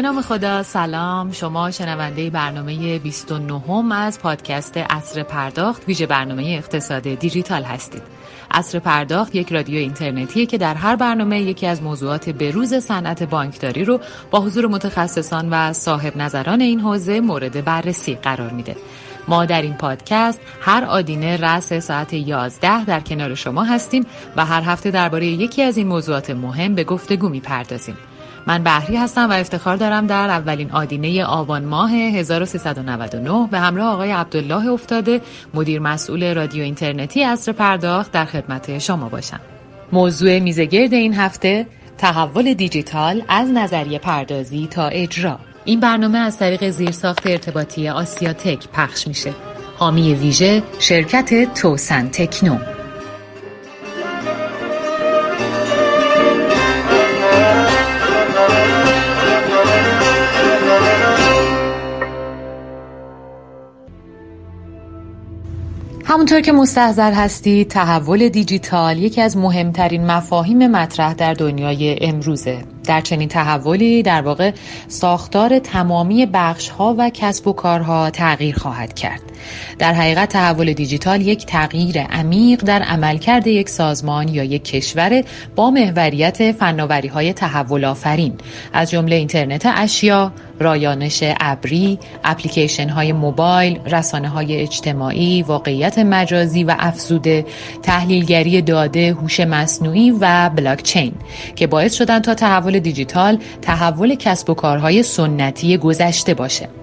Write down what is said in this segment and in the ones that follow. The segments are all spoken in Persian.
به نام خدا سلام. شما شنونده برنامه 29 هم از پادکست اصر پرداخت ویژه برنامه اقتصاد دیجیتال هستید. اصر پرداخت یک رادیو اینترنتیه که در هر برنامه یکی از موضوعات بروز صنعت بانکداری رو با حضور متخصصان و صاحب نظران این حوزه مورد بررسی قرار میده. ما در این پادکست هر آدینه رأس ساعت 11 در کنار شما هستیم و هر هفته درباره یکی از این موضوعات مهم به گفتگو می‌پردازیم. من بحری هستم و افتخار دارم در اولین آدینه آبان ماه 1399 به همراه آقای عبدالله افتاده مدیر مسئول رادیو اینترنتی اصر پرداخت در خدمت شما باشم. موضوع میزگرد این هفته تحول دیجیتال از نظریه پردازی تا اجرا. این برنامه از طریق زیرساخت ارتباطی آسیا تک پخش میشه. حامی ویژه شرکت توسن تکنو. همونطور که مستحضر هستید تحول دیجیتال یکی از مهمترین مفاهیم مطرح در دنیای امروزه. در چنین تحولی در واقع ساختار تمامی بخش ها و کسب و کارها تغییر خواهد کرد. در حقیقت تحول دیجیتال یک تغییر عمیق در عملکرد یک سازمان یا یک کشور با محوریت فناوری های تحول آفرین از جمله اینترنت اشیا، رایانش ابری، اپلیکیشن های موبایل، رسانه های اجتماعی، واقعیت مجازی و افزوده، تحلیلگری داده، هوش مصنوعی و بلاکچین که باعث شدن تا تحول دیجیتال تحول کسب و کارهای سنتی گذشته باشه.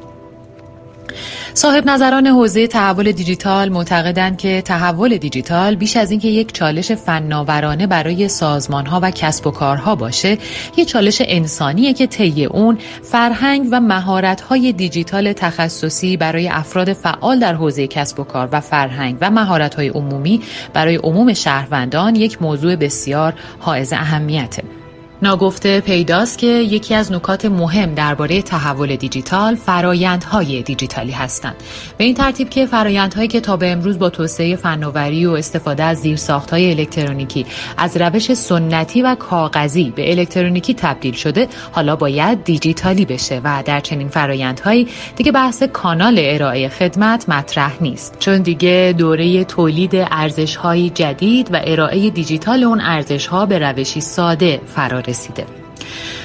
صاحب نظران حوزه تحول دیجیتال معتقدند که تحول دیجیتال بیش از اینکه یک چالش فناورانه برای سازمانها و کسب و کارها باشه یک چالش انسانیه که طی اون فرهنگ و مهارت‌های دیجیتال تخصصی برای افراد فعال در حوزه کسب و کار و فرهنگ و مهارت‌های عمومی برای عموم شهروندان یک موضوع بسیار حائز اهمیته. ناگفته پیداست که یکی از نکات مهم درباره تحول دیجیتال فرایندهای دیجیتالی هستند. به این ترتیب که فرایندهایی که تا به امروز با توسعه فناوری و استفاده از زیرساختهای الکترونیکی از روش سنتی و کاغذی به الکترونیکی تبدیل شده حالا باید دیجیتالی بشه و در چنین فرایندهایی دیگه بحث کانال ارائه خدمت مطرح نیست. چون دیگه دوره تولید ارزشهایی جدید و ارائه دیجیتال اون ارزشها به روشی ساده فرار رسیده.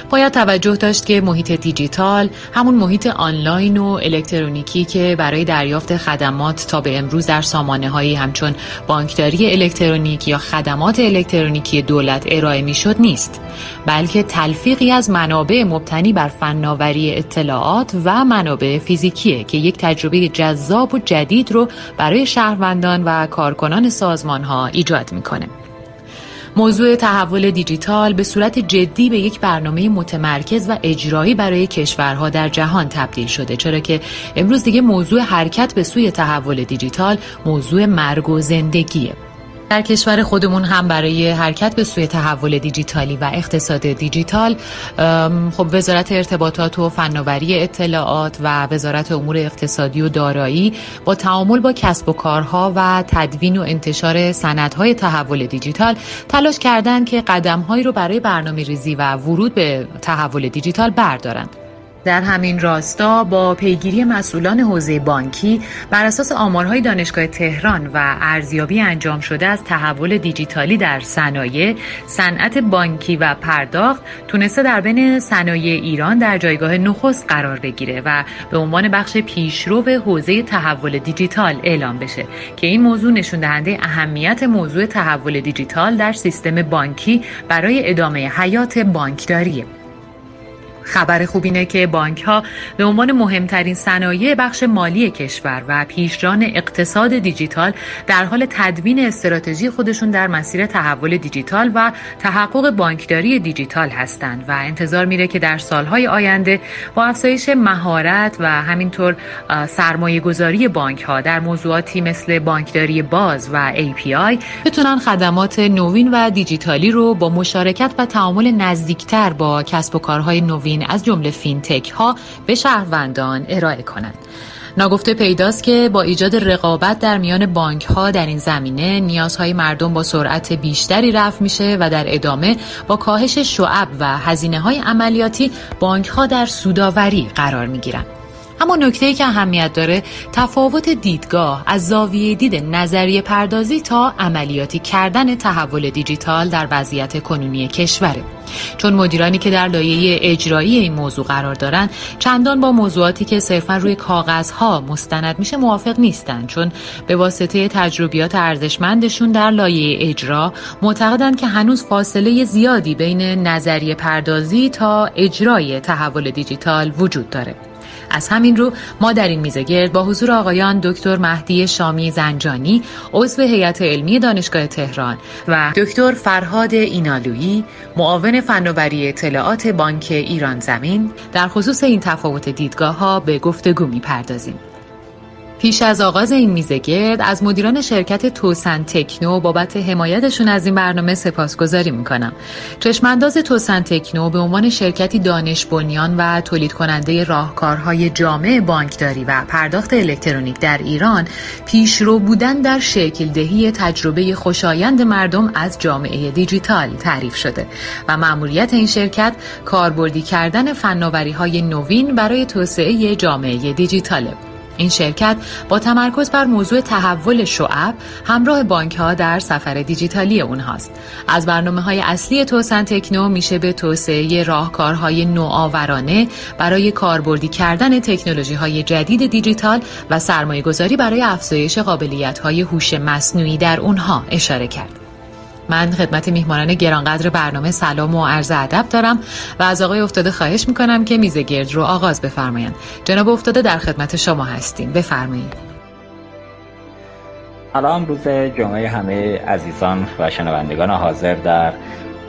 باید توجه داشت که محیط دیجیتال همون محیط آنلاین و الکترونیکی که برای دریافت خدمات تا به امروز در سامانه هایی همچون بانکداری الکترونیک یا خدمات الکترونیکی دولت ارائه می‌شد نیست بلکه تلفیقی از منابع مبتنی بر فناوری اطلاعات و منابع فیزیکیه که یک تجربه جذاب و جدید رو برای شهروندان و کارکنان سازمان ها ایجاد می‌کنه. موضوع تحول دیجیتال به صورت جدی به یک برنامه متمرکز و اجرایی برای کشورها در جهان تبدیل شده. چرا که امروز دیگه موضوع حرکت به سوی تحول دیجیتال موضوع مرگ و زندگیه. در کشور خودمون هم برای حرکت به سوی تحول دیجیتالی و اقتصاد دیجیتال خب وزارت ارتباطات و فناوری اطلاعات و وزارت امور اقتصادی و دارایی با تعامل با کسب و کارها و تدوین و انتشار سندهای تحول دیجیتال تلاش کردند که قدمهایی رو برای برنامه ریزی و ورود به تحول دیجیتال بردارند. در همین راستا با پیگیری مسئولان حوزه بانکی بر اساس آمارهای دانشگاه تهران و ارزیابی انجام شده از تحول دیجیتالی در صنایع صنعت بانکی و پرداخت تونسته در بین صنایع ایران در جایگاه نخست قرار بگیره و به عنوان بخش پیشرو به حوزه تحول دیجیتال اعلام بشه که این موضوع نشون دهنده اهمیت موضوع تحول دیجیتال در سیستم بانکی برای ادامه حیات بانکداریه. خبر خوب اینه که بانک ها به عنوان مهمترین صنایع بخش مالی کشور و پیشران اقتصاد دیجیتال در حال تدوین استراتژی خودشون در مسیر تحول دیجیتال و تحقق بانکداری دیجیتال هستند و انتظار میره که در سالهای آینده با افزایش مهارت و همینطور سرمایه گذاری بانک ها در موضوعاتی مثل بانکداری باز و API بتونن خدمات نوین و دیجیتالی رو با مشارکت و تعامل نزدیکتر با کسب و کارهای نوین از جمله فینتک ها به شهروندان ارائه کنند ناگفته پیداست که با ایجاد رقابت در میان بانک ها در این زمینه نیازهای مردم با سرعت بیشتری رفع میشه و در ادامه با کاهش شعب و هزینه های عملیاتی بانک ها در سوداوری قرار می گیرن. اما نکته که اهمیت داره تفاوت دیدگاه از زاویه دید نظریه پردازی تا عملیاتی کردن تحول دیجیتال در وضعیت کنونی کشوره. چون مدیرانی که در لایه اجرایی این موضوع قرار دارند چندان با موضوعاتی که صرفا روی کاغذها مستند میشه موافق نیستند چون به واسطه تجربیات ارزشمندشون در لایه اجرا معتقدند که هنوز فاصله زیادی بین نظریه پردازی تا اجرای تحول دیجیتال وجود داره. از همین رو ما در این میزه گرد با حضور آقایان دکتر مهدی شامی زنجانی عضو هیئت علمی دانشگاه تهران و دکتر فرهاد اینالویی معاون فناوری اطلاعات بانک ایران زمین در خصوص این تفاوت دیدگاه ها به گفتگو می‌پردازیم. پیش از آغاز این میزه گرد از مدیران شرکت توسن تکنو بابت حمایتشون از این برنامه سپاسگزاری می‌کنم. چشمانداز توسن تکنو به عنوان شرکتی دانش بنیان و تولید کننده راهکارهای جامع بانکداری و پرداخت الکترونیک در ایران پیشرو بودن در شکل دهی تجربه خوشایند مردم از جامعه دیجیتال تعریف شده و مأموریت این شرکت کاربردی کردن فناوری های نوین برای توسعه جامعه دیجیتاله. این شرکت با تمرکز بر موضوع تحول شعب همراه بانک ها در سفر دیجیتالی اونهاست. از برنامه های اصلی توسن تکنو میشه به توسعه راهکارهای نوآورانه برای کاربردی کردن تکنولوژی های جدید دیجیتال و سرمایه گذاری برای افزایش قابلیت های هوش مصنوعی در اونها اشاره کرد. من خدمت میهمانان گرانقدر برنامه سلام و عرض ادب دارم و از آقای افتاده خواهش می‌کنم که میز گرد رو آغاز بفرمایند. جناب افتاده در خدمت شما هستیم. بفرمایید. سلام روز جمعه همه عزیزان و شنوندگان حاضر در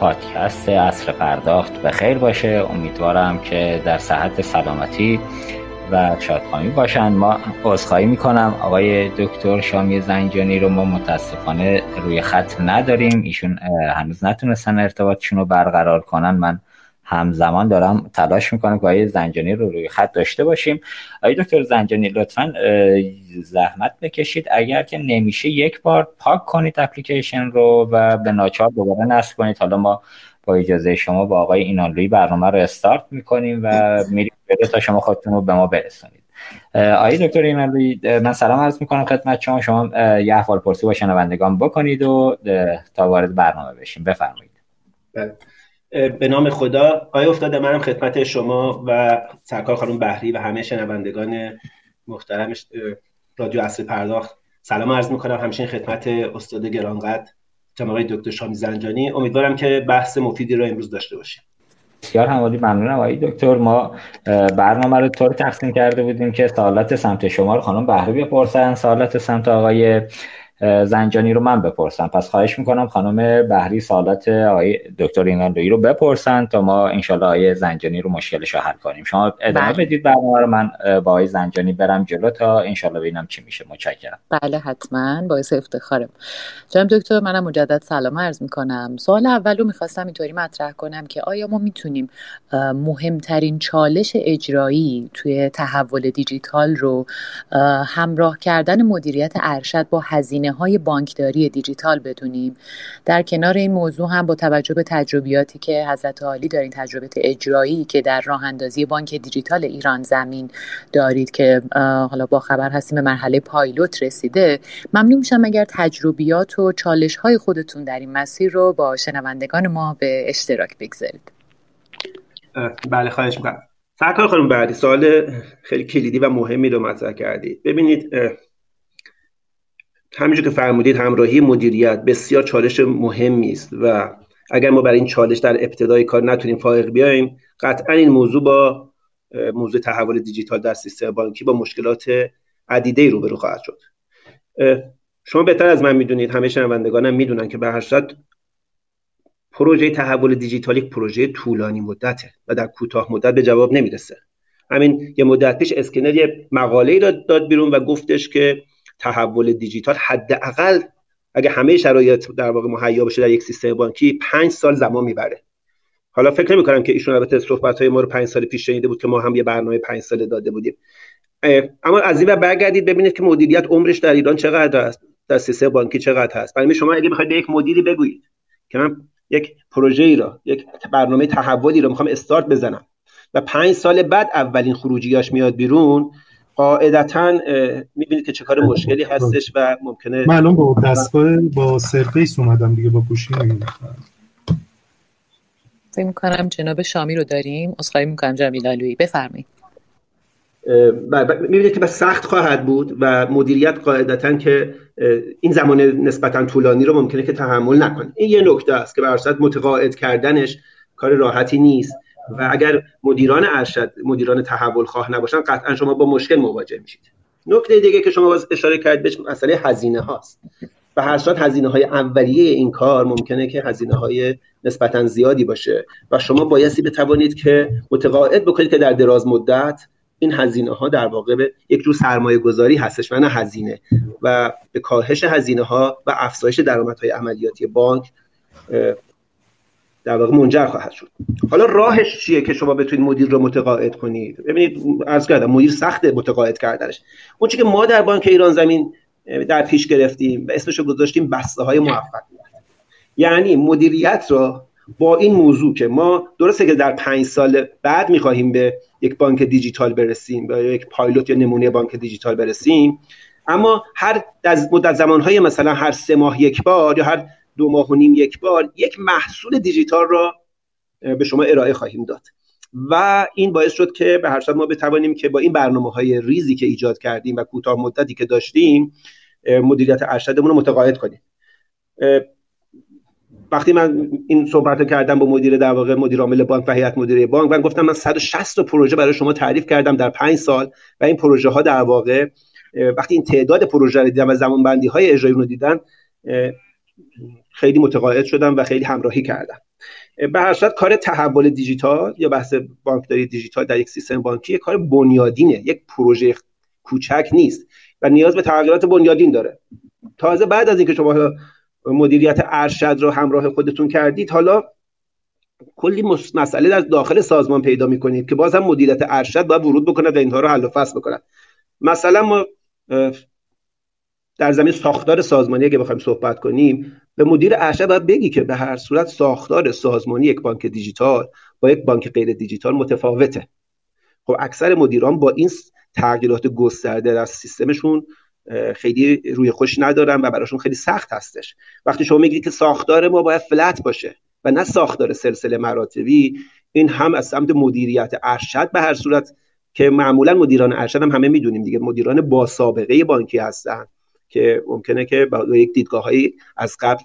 پادکست اصر پرداخت به خیر باشه. امیدوارم که در صحت سلامتی و شادخواهی باشن. ما عذرخواهی می‌کنم. آقای دکتر شامی زنجانی رو ما متاسفانه روی خط نداریم. ایشون هنوز نتونستن ارتباطشون رو برقرار کنن. من همزمان دارم تلاش می‌کنم که آقای زنجانی رو روی خط داشته باشیم. آقای دکتر زنجانی لطفا زحمت بکشید. اگر که نمیشه یک بار پاک کنید اپلیکیشن رو و به ناچار دوباره نصب کنید. حالا ما با اجازه شما با آقای اینالوی برنامه رو استارت می‌کنیم و میریم تا شما خودتون رو به ما برسونید. آقای دکتر اینالوی من سلام عرض می‌کنم خدمت شما. شما یه احوال پرسی با شنوندگان بکنید و تا وارد برنامه بشیم. بفرمایید. بله. به نام خدا. آقای افتاده منم خدمت شما و سرکار خانم بحری و همه شنوندگان محترم رادیو اصل پرداخت. سلام عرض می‌کنم همچنین خدمت استاد گرانقدر جناب دکتر شامی زنجانی. امیدوارم که بحث مفیدی رو امروز داشته باشیم. بسیار همالی ممنونم. آقای دکتر ما برنامه رو طور تقسیم کرده بودیم که سوالات سمت شما رو خانم بهری بپرسن. سوالات سمت آقای زنجانی رو من بپرسم. پس خواهش می‌کنم خانم بهری سالات آقای دکتر ایناندویی رو بپرسن تا ما انشالله آقای زنجانی رو مشکلش رو حل کنیم. شما ادامه بله. بدید برنامه رو. من با آقای زنجانی برم جلو تا انشالله ببینم چی میشه. متشکرم. بله حتما. باعث افتخارم. جناب دکتر منم مجدد سلام عرض می‌کنم. سوال اول رو می‌خواستم اینطوری مطرح کنم که آیا ما می‌تونیم مهمترین چالش اجرایی توی تحول دیجیتال رو همراه کردن مدیریت ارشد با هزینه های بانکداری دیجیتال بدونیم. در کنار این موضوع هم با توجه به تجربیاتی که حضرت عالی دارین تجربه اجرایی که در راه اندازی بانک دیجیتال ایران زمین دارید که حالا با خبر هستیم به مرحله پایلوت رسیده. ممنون میشم اگر تجربیات و چالش های خودتون در این مسیر رو با شنوندگان ما به اشتراک بگذارید. بله خواهش می‌کنم. سرکار خانم بعدی سوال خیلی کلیدی و مهمی رو مطرح کردید ببینید همینجور که فرمودید همراهی مدیریت بسیار چالش مهمی است و اگر ما برای این چالش در ابتدای کار نتونیم فائق بیایم قطعا این موضوع با موضوع تحول دیجیتال در سیستم بانکی با مشکلات عدیده روبرو خواهد شد. شما بهتر از من می‌دونید همه شنوندگانم می‌دونن که به هر پروژه تحول دیجیتال یک پروژه طولانی مدته و در کوتاه مدت به جواب نمی‌رسه. همین یه مدت پیش اسکنر یه مقاله داد, داد بیرون و گفتش که تحول دیجیتال حداقل اگه همه شرایط در واقع مهیا بشه در یک سیستم بانکی پنج سال زمان می‌بره. حالا فکر نمی کنم که ایشون البته صحبت های ما رو پنج سال پیش شنیده بود که ما هم یه برنامه پنج ساله داده بودیم. اما از این برگردید ببینید که مدیریت عمرش در ایران چقدر است در سیستم بانکی چقدر هست برای شما اگه بخواید یک مدیری بگویید که من یک پروژه ای را یک برنامه تحولی را می‌خوام استارت بزنم و پنج سال بعد اولین خروجیاش میاد بیرون قاعدتا می‌بینید که چه کار مشکلی هستش و ممکنه من الان با دستگاه با سرفیس اومدم دیگه با گوشی فکر می‌کنم جناب شامی رو داریم. اصخایی می‌کنم جمیل علوی بفرمایید. می‌بینید که بس سخت خواهد بود و مدیریت قاعدتا که این زمان نسبتا طولانی رو ممکنه که تحمل نکنه. این یه نکته است که بر متقاعد کردنش کار راحتی نیست. و اگر مدیران ارشد مدیران تحول خواه نباشن قطعا شما با مشکل مواجه میشید. نکته دیگه که شما اشاره کرد بهش مسئله هزینه هاست. و هر صورت هزینه های اولیه این کار ممکنه که هزینه های نسبتا زیادی باشه و شما بایستی بتوانید که متقاعد بکنید که در دراز مدت این هزینه ها در واقع به یک جور سرمایه گذاری هستش و نه هزینه. و به کاهش هزینه ها و افزایش درآمدهای عملیاتی بانک در واقع منجر خواهد شد. حالا راهش چیه که شما بتونید مدیر رو متقاعد کنید؟ ببینید از کردم مدیر سخت متقاعد کردنش. اون چیزی که ما در بانک ایران زمین در پیش گرفتیم و اسمش رو گذاشتیم بسته های موفقیت یعنی مدیریت رو با این موضوع که ما درسته که در پنج سال بعد می‌خواهیم به یک بانک دیجیتال برسیم به یک پایلوت یا نمونه بانک دیجیتال برسیم اما هر مدت زمانهای مثلا هر سه ماه یک بار یا هر دو ماه و نیم یک بار یک محصول دیجیتال را به شما ارائه خواهیم داد. و این باعث شد که به هر صورت ما بتوانیم که با این برنامه های ریزی که ایجاد کردیم و کوتاه مدتی که داشتیم مدیریت ارشدمون رو متقاعد کنیم. وقتی من این صحبت کردم با مدیر در واقع مدیر عامل بانک و هیئت مدیره بانک من گفتم من 160 پروژه برای شما تعریف کردم در 5 سال و این پروژه ها در واقع وقتی این تعداد پروژه رو دیدم و زمان بندی های اجرایی رو دیدن خیلی متقاعد شدم و خیلی همراهی کردم. به هر صورت کار تحول دیجیتال یا بحث بانکداری دیجیتال در یک سیستم بانکی کار بنیادینه. یک پروژه کوچک نیست و نیاز به تغییرات بنیادین داره. تازه بعد از اینکه شما مدیریت ارشد رو همراه خودتون کردید حالا کلی مسئله در داخل سازمان پیدا می‌کنید که باز هم مدیریت ارشد باید ورود بکنه و اینها رو حل و فصل بکنن مثلا ما در زمین ساختار سازمانی اگه بخوایم صحبت کنیم به مدیر ارشد باید بگی که به هر صورت ساختار سازمانی یک بانک دیجیتال با یک بانک غیر دیجیتال متفاوته. خب اکثر مدیران با این تغییرات گسترده در سیستمشون خیلی روی خوش ندارن و براشون خیلی سخت هستش. وقتی شما میگید که ساختار ما باید فلت باشه و نه ساختار سلسله مراتبی این هم از سمت مدیریت ارشد به هر صورت که معمولا مدیران ارشد هم همه می‌دونیم دیگه مدیران با سابقه بانکی هستن. که ممکنه که با یک دیدگاه هایی از قبل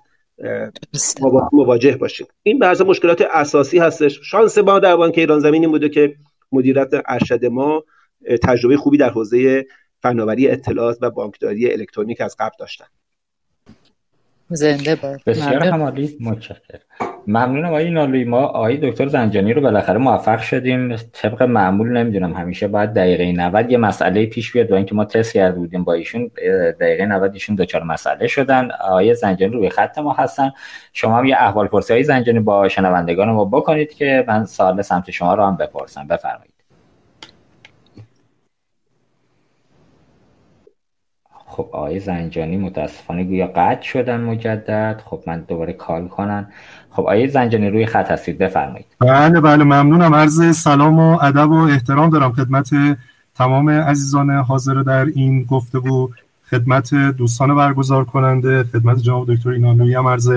مواجه باشیم. این بعض مشکلات اساسی هستش. شانس ما در بانک ایران زمین این بوده که مدیریت ارشد ما تجربه خوبی در حوزه فناوری اطلاعات و بانکداری الکترونیک از قبل داشتن. زنده باد بسیار همالی متشکرم. ممنونم آقای نالوی ما آقای دکتر زنجانی رو بالاخره موفق شدیم. طبق معمول نمی‌دونم همیشه باید دقیقه 90 یه مسئله پیش بیاد با اینکه ما تست کرده بودیم با ایشون دقیقه 90 ایشون دوچار مسئله شدن. آقای زنجانی روی خط ما هستن. شما هم یه احوال پرسی های زنجانی با شنوندگان ما بکنید که من سوال سمت شما رو هم بپرسم. بفرمایید. خب آقای زنجانی متاسفانه گویا قطع شدن مجدد. خب من دوباره کال کنم. خب آقای زنجانی روی خط هستید بفرمایید. بله بله ممنونم. عرض سلام و ادب و احترام دارم خدمت تمام عزیزان حاضر در این گفتگو. خدمت دوستان برگزار کننده خدمت جناب دکتر اینانوی هم عرض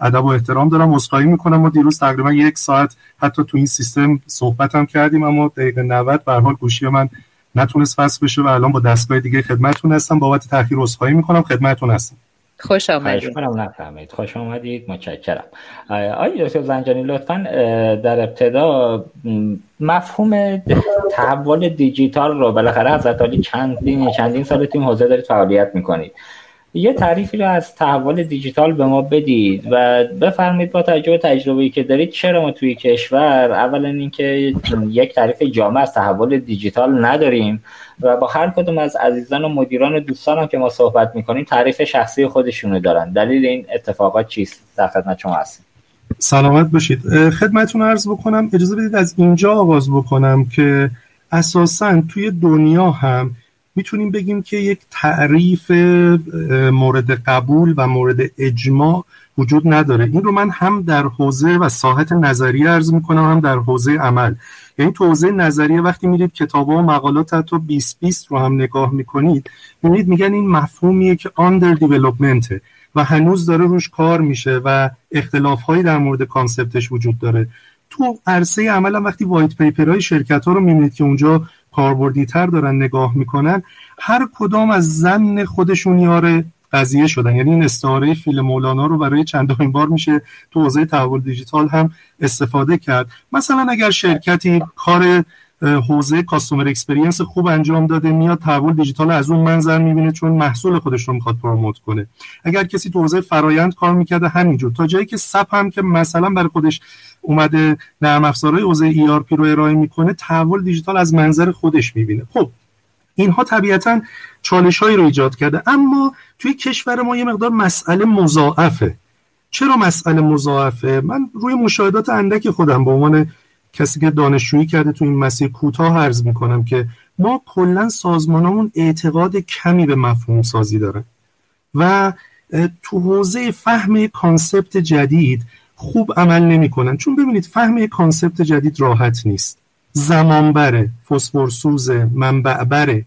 ادب و احترام دارم. عذرخواهی می‌کنم ما دیروز تقریبا یک ساعت حتی تو این سیستم صحبت هم کردیم اما دقیقه 90 به حال گوشی من نتونست فصل بشه و الان با دستگاه دیگه خدمتتون هستم. بابت تاخیر عذرخواهی می‌کنم. خدمتتون هستم. خوش آمدید. نفهمید. خوش آمدید. متشکرم. آقای دکتر زنجانی لطفا در ابتدا مفهوم تحول دیجیتال رو بالاخره حضرت علی چندین چندین سال تیم حوزه دارید فعالیت می‌کنید. یه تعریفی رو از تحول دیجیتال به ما بدید و بفرمایید با توجه تجربه‌ای که دارید چرا ما توی کشور اولا اینکه یک تعریف جامع از تحول دیجیتال نداریم و با هر کدوم از عزیزان و مدیران و دوستان که ما صحبت می‌کنیم تعریف شخصی خودشونو دارن. دلیل این اتفاقات چیست؟ در خدمت شما هستیم. سلامت باشید. خدمتتون عرض بکنم اجازه بدید از اینجا آغاز بکنم که اساسا توی دنیا هم می‌تونیم بگیم که یک تعریف مورد قبول و مورد اجماع وجود نداره. این رو من هم در حوزه و ساحت نظریه ارز می‌کنم هم در حوزه عمل. یعنی تو حوزه نظریه وقتی میرید کتاب و مقالات حتی 20 20 رو هم نگاه می‌کنید می‌بینید میگن این مفهومیه که under development و هنوز داره روش کار میشه و اختلاف هایی در مورد concept ش وجود داره. تو عرصه عمل هم وقتی white paper های شرکت ها رو می‌بینید که اونجا کاربردی تر دارن نگاه می‌کنن هر کدام از ظن خودشون یار قضیه شدن. یعنی این استعاره فیل مولانا رو برای چندمین بار میشه تو حوزه تحول دیجیتال هم استفاده کرد. مثلا اگر شرکتی کار حوزه customer experience خوب انجام داده میاد تحول دیجیتال از اون منظر می‌بینه چون محصول خودش رو می‌خواد promote کنه. اگر کسی تو حوزه فرایند کار می‌کرده همینجور. تا جایی که SAP هم که مثلا برای خودش اومده نرم افزارهای حوزه ERP رو ارائه می‌کنه تحول دیجیتال از منظر خودش می‌بینه. خب اینها طبیعتا چالش هایی رو ایجاد کرده. اما توی کشور ما یه مقدار مسئله مضاعفه. چرا مسئله مضاعفه؟ من روی مشاهدات اندک خودم به عنوان کسی که دانشجویی کرده تو این مسیر کوتاه عرض می‌کنم که ما کلا سازمانمون اعتقاد کمی به مفهوم سازی داره و تو حوزه فهم concept جدید خوب عمل نمی‌کنن. چون ببینید فهم concept جدید راحت نیست. زمان بره فسفرسوزه منبع بره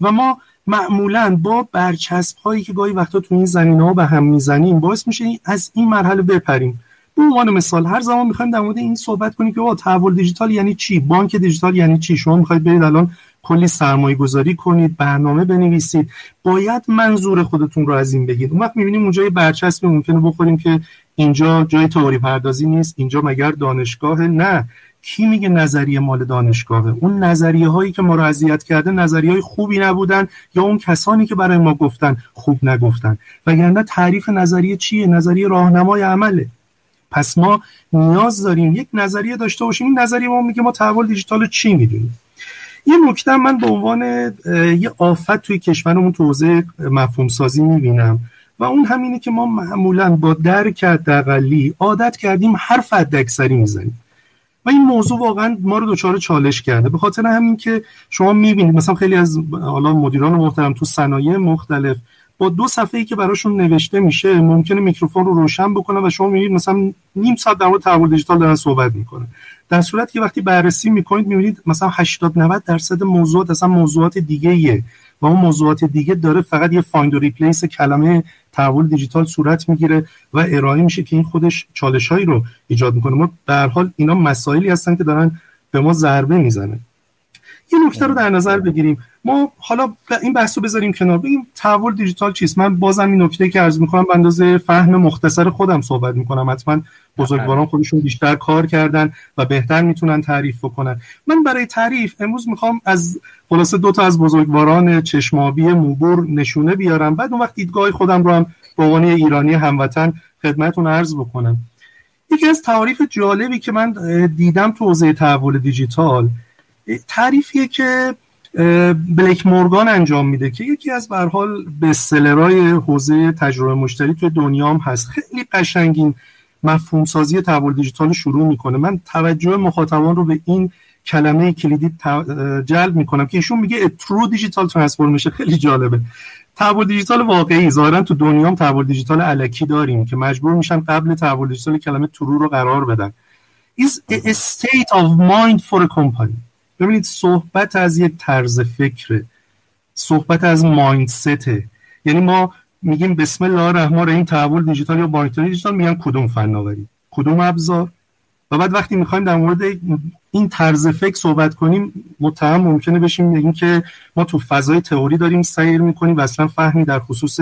و ما معمولا با برچسب هایی که گاهی وقتا تو این زمینه ها به هم می‌زنیم باعث میشه از این مرحله بپریم. به عنوان مثال هر زمان می‌خوایم در مورد این صحبت کنیم که تحول دیجیتال یعنی چی؟ بانک دیجیتال یعنی چی؟ شما می‌خواید برید الان کلی سرمایه گذاری کنید برنامه بنویسید. باید منظور خودتون رو از این بگید. اون وقت می‌بینیم اونجا یه برچسب ممکنه بخوریم که اینجا جای تئوری پردازی نیست اینجا مگر دانشگاه نه. کی میگه نظریه مال دانشگاهه؟ اون نظریه هایی که ما رو اذیت کرده نظریه های خوبی نبودن یا اون کسانی که برای ما گفتن خوب نگفتن؟ وگرنه تعریف نظریه چیه؟ نظریه راهنمای عمله. پس ما نیاز داریم یک نظریه داشته باشیم. این نظریه ما میگه ما تحول دیجیتال چی می‌دونیم؟ یه نکته من به عنوان یه آفت توی کشورمون تو حوزه مفهوم سازی می‌بینم و اون همینه که ما معمولا با درک حداقلی عادت کردیم حرف حداکثری می‌زنیم. و این موضوع واقعا ما رو دچار چالش کرده. به خاطر همین که شما می‌بینید مثلا خیلی از حالا مدیران محترم تو صنایع مختلف با دو صفحه ای که براشون نوشته میشه ممکنه میکروفون رو روشن بکنه و شما می‌بینید مثلا نیم ساعت در مورد تحول دیجیتال دارن صحبت می‌کنه. در صورتی که وقتی بررسی می‌کنید می‌بینید مثلا 80 90 درصد موضوعات اصلا موضوعات دیگه ایه و اون موضوعات دیگه داره فقط یه find و replace کلمه تحول دیجیتال صورت می‌گیره و ارائه میشه که این خودش چالشهایی رو ایجاد می‌کنه. ما در حال اینا مسائلی هستن که دارن به ما ضربه می‌زنه یه نکته رو در نظر بگیریم. ما حالا این بحث رو بذاریم کنار. بگیم تحول دیجیتال چیست؟ من بازم این نکته که عرض می‌کنم به اندازه فهم مختصر خودم صحبت می‌کنم. حتما بزرگواران خودشون بیشتر کار کردن و بهتر می‌تونن تعریف بکنن. من برای تعریف امروز می‌خوام از خلاصه دو تا از بزرگواران چشمابی موبور نشونه بیارم. بعد اون وقت دیدگاه خودم رو هم به عنوان ایرانی هموطن خدمتتون عرض بکنم. یکی از تعریف جالبی که من دیدم تو حوزه تحول دیجیتال تعریفیه که بلیک مورگان انجام میده که یکی از به حال best seller های حوزه تجربه مشتری توی دنیا هم هست. خیلی قشنگین مفهوم سازی تحول دیجیتال شروع می‌کنه. من توجه مخاطبان رو به این کلمه کلیدی جلب می‌کنم که ایشون میگه true digital transformation خیلی جالبه. تحول دیجیتال واقعی. ظاهرا تو دنیا هم تحول دیجیتال الکی داریم که مجبور میشن قبل تحول دیجیتال کلمه true رو قرار بدن. Is a state of mind for a ببینید صحبت از یک طرز فکره. صحبت از مایندسته یعنی ما میگیم بسم الله الرحمن الرحیم تحول دیجیتال یا مانیتوری دیجیتال میگن کدوم فناوری کدوم ابزار. و بعد وقتی می‌خوایم در مورد این طرز فکر صحبت کنیم متهم ممکنه بشیم بگیم که ما تو فضای تئوری داریم سیر می‌کنیم و اصلا فهمی در خصوص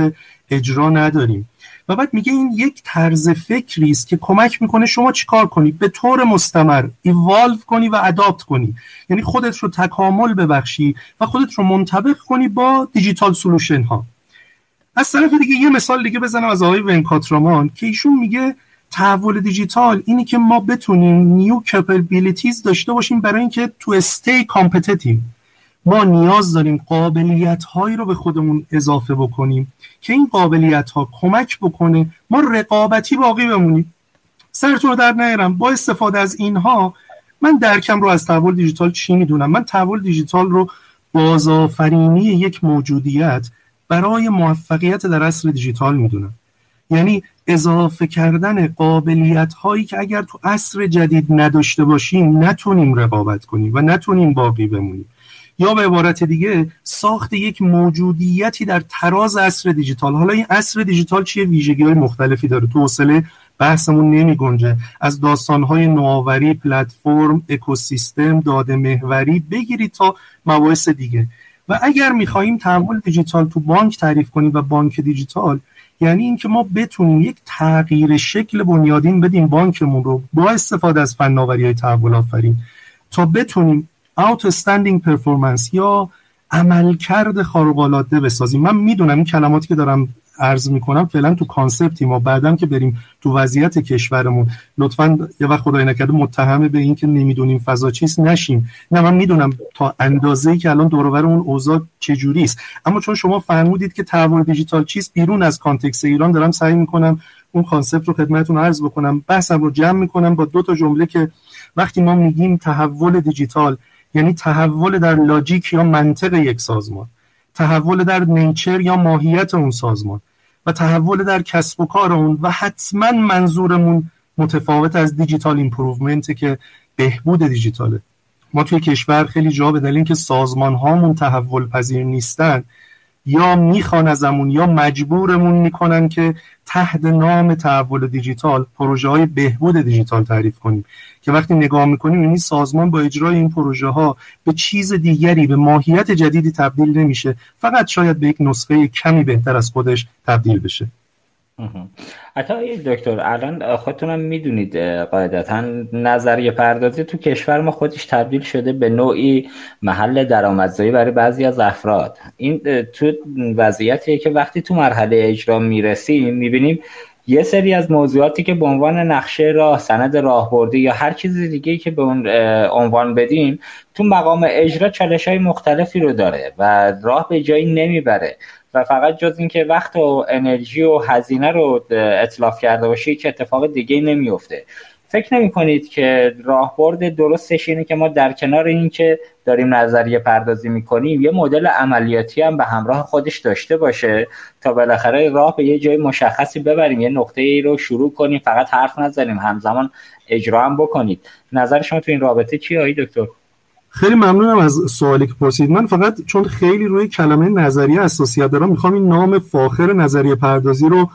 اجرا نداریم. و بعد میگه این یک طرز فکری است که کمک می‌کنه شما چیکار کنی؟ به طور مستمر ایوالو کنی و adapt کنی. یعنی خودت رو تکامل ببخشی و خودت رو منطبق کنی با digital solution ها از طرف دیگه یه مثال دیگه بزنم از آقای ونکاترامان که ایشون میگه تحول دیجیتال اینه که ما بتونیم new capabilities داشته باشیم برای اینکه to stay competitive ما نیاز داریم قابلیت هایی رو به خودمون اضافه بکنیم که این قابلیت ها کمک بکنه ما رقابتی باقی بمونیم. سرتون رو در نیارم. با استفاده از اینها من درکم رو از تحول دیجیتال چی می‌دونم؟ من تحول دیجیتال رو بازآفرینی یک موجودیت برای موفقیت در عصر دیجیتال می‌دونم. یعنی اضافه کردن قابلیت هایی که اگر تو عصر جدید نداشته باشیم نتونیم رقابت کنیم و نتونیم باقی بمونیم. یا به عبارت دیگه ساخت یک موجودیتی در تراز عصر دیجیتال. حالا این عصر دیجیتال چیه؟ ویژگی های مختلفی داره. تو حوصله بحثمون نمی گنجه از داستانهای نوآوری پلتفرم اکوسیستم داده محوری بگیرید تا مباحث دیگه. و اگر می‌خواهیم تحول دیجیتال تو بانک تعریف کنیم و بانک دیجیتال یعنی اینکه ما بتونیم یک تغییر شکل بنیادین بدیم بانکمون رو با استفاده از فناوری های تحول آفرین. تا بتونیم outstanding performance یا عملکرد خارق العاده بسازیم. من می‌دونم این کلماتی که دارم عرض می‌کنم فعلا تو concept ایم. بعدم که بریم تو وضعیت کشورمون. لطفا یه وقت خدای نکرده متهم به این که نمی‌دونیم فضا چیست نشیم. نه من می‌دونم تا اندازه‌ای که الان دور اون اوضاع چجوری است. اما چون شما فرمودید که تحول دیجیتال چیست بیرون از context ایران دارم سعی می‌کنم اون concept رو خدمتتون عرض بکنم. بحثم رو جمع می‌کنم با دو تا جمله که وقتی ما میگیم تحول دیجیتال یعنی تحول در logic یا منطق یک سازمان تحول در nature یا ماهیت اون سازمان و تحول در کسب و کار اون و حتما منظورمون متفاوت از digital improvement که بهبود دیجیتاله. ما توی کشور خیلی جا به دلیل اینکه سازمان هامون تحول پذیر نیستن یا می‌خوان ازمون یا مجبورمون می‌کنن که تحت نام تحول دیجیتال پروژه های بهبود دیجیتال تعریف کنیم. که وقتی نگاه می‌کنیم یعنی سازمان با اجرای این پروژه ها به چیز دیگری به ماهیت جدیدی تبدیل نمیشه. فقط شاید به یک نسخه کمی بهتر از خودش تبدیل بشه. حتی دکتر الان خودتونم می‌دونید قاعدتا نظریه پردازی تو کشور ما خودش تبدیل شده به نوعی محل درآمدزایی برای بعضی از افراد. این تو وضعیتیه که وقتی تو مرحله اجرا می‌رسیم می‌بینیم یه سری از موضوعاتی که به عنوان نقشه راه سند راهبردی یا هر چیز دیگه که به اون عنوان بدیم تو مقام اجرا چالش های مختلفی رو داره و راه به جایی نمی‌بره و فقط جز اینکه وقت و انرژی و هزینه رو اطلاف کرده باشی که اتفاق دیگه نمیفته فکر نمی کنید که راهبرد درستش اینه که ما در کنار اینکه داریم نظریه پردازی می‌کنیم یه مدل عملیاتی هم به همراه خودش داشته باشه تا بالاخره راه به یه جای مشخصی ببریم یه نقطه ای رو شروع کنیم فقط حرف نزنیم همزمان اجرا هم بکنید. نظر شما تو این رابطه چیه آقای دکتر؟ خیلی ممنونم از سوالی که پرسید. من فقط چون خیلی روی کلمه نظریه اساسیت دارم می‌خوام این نام فاخر نظریه پردازی رو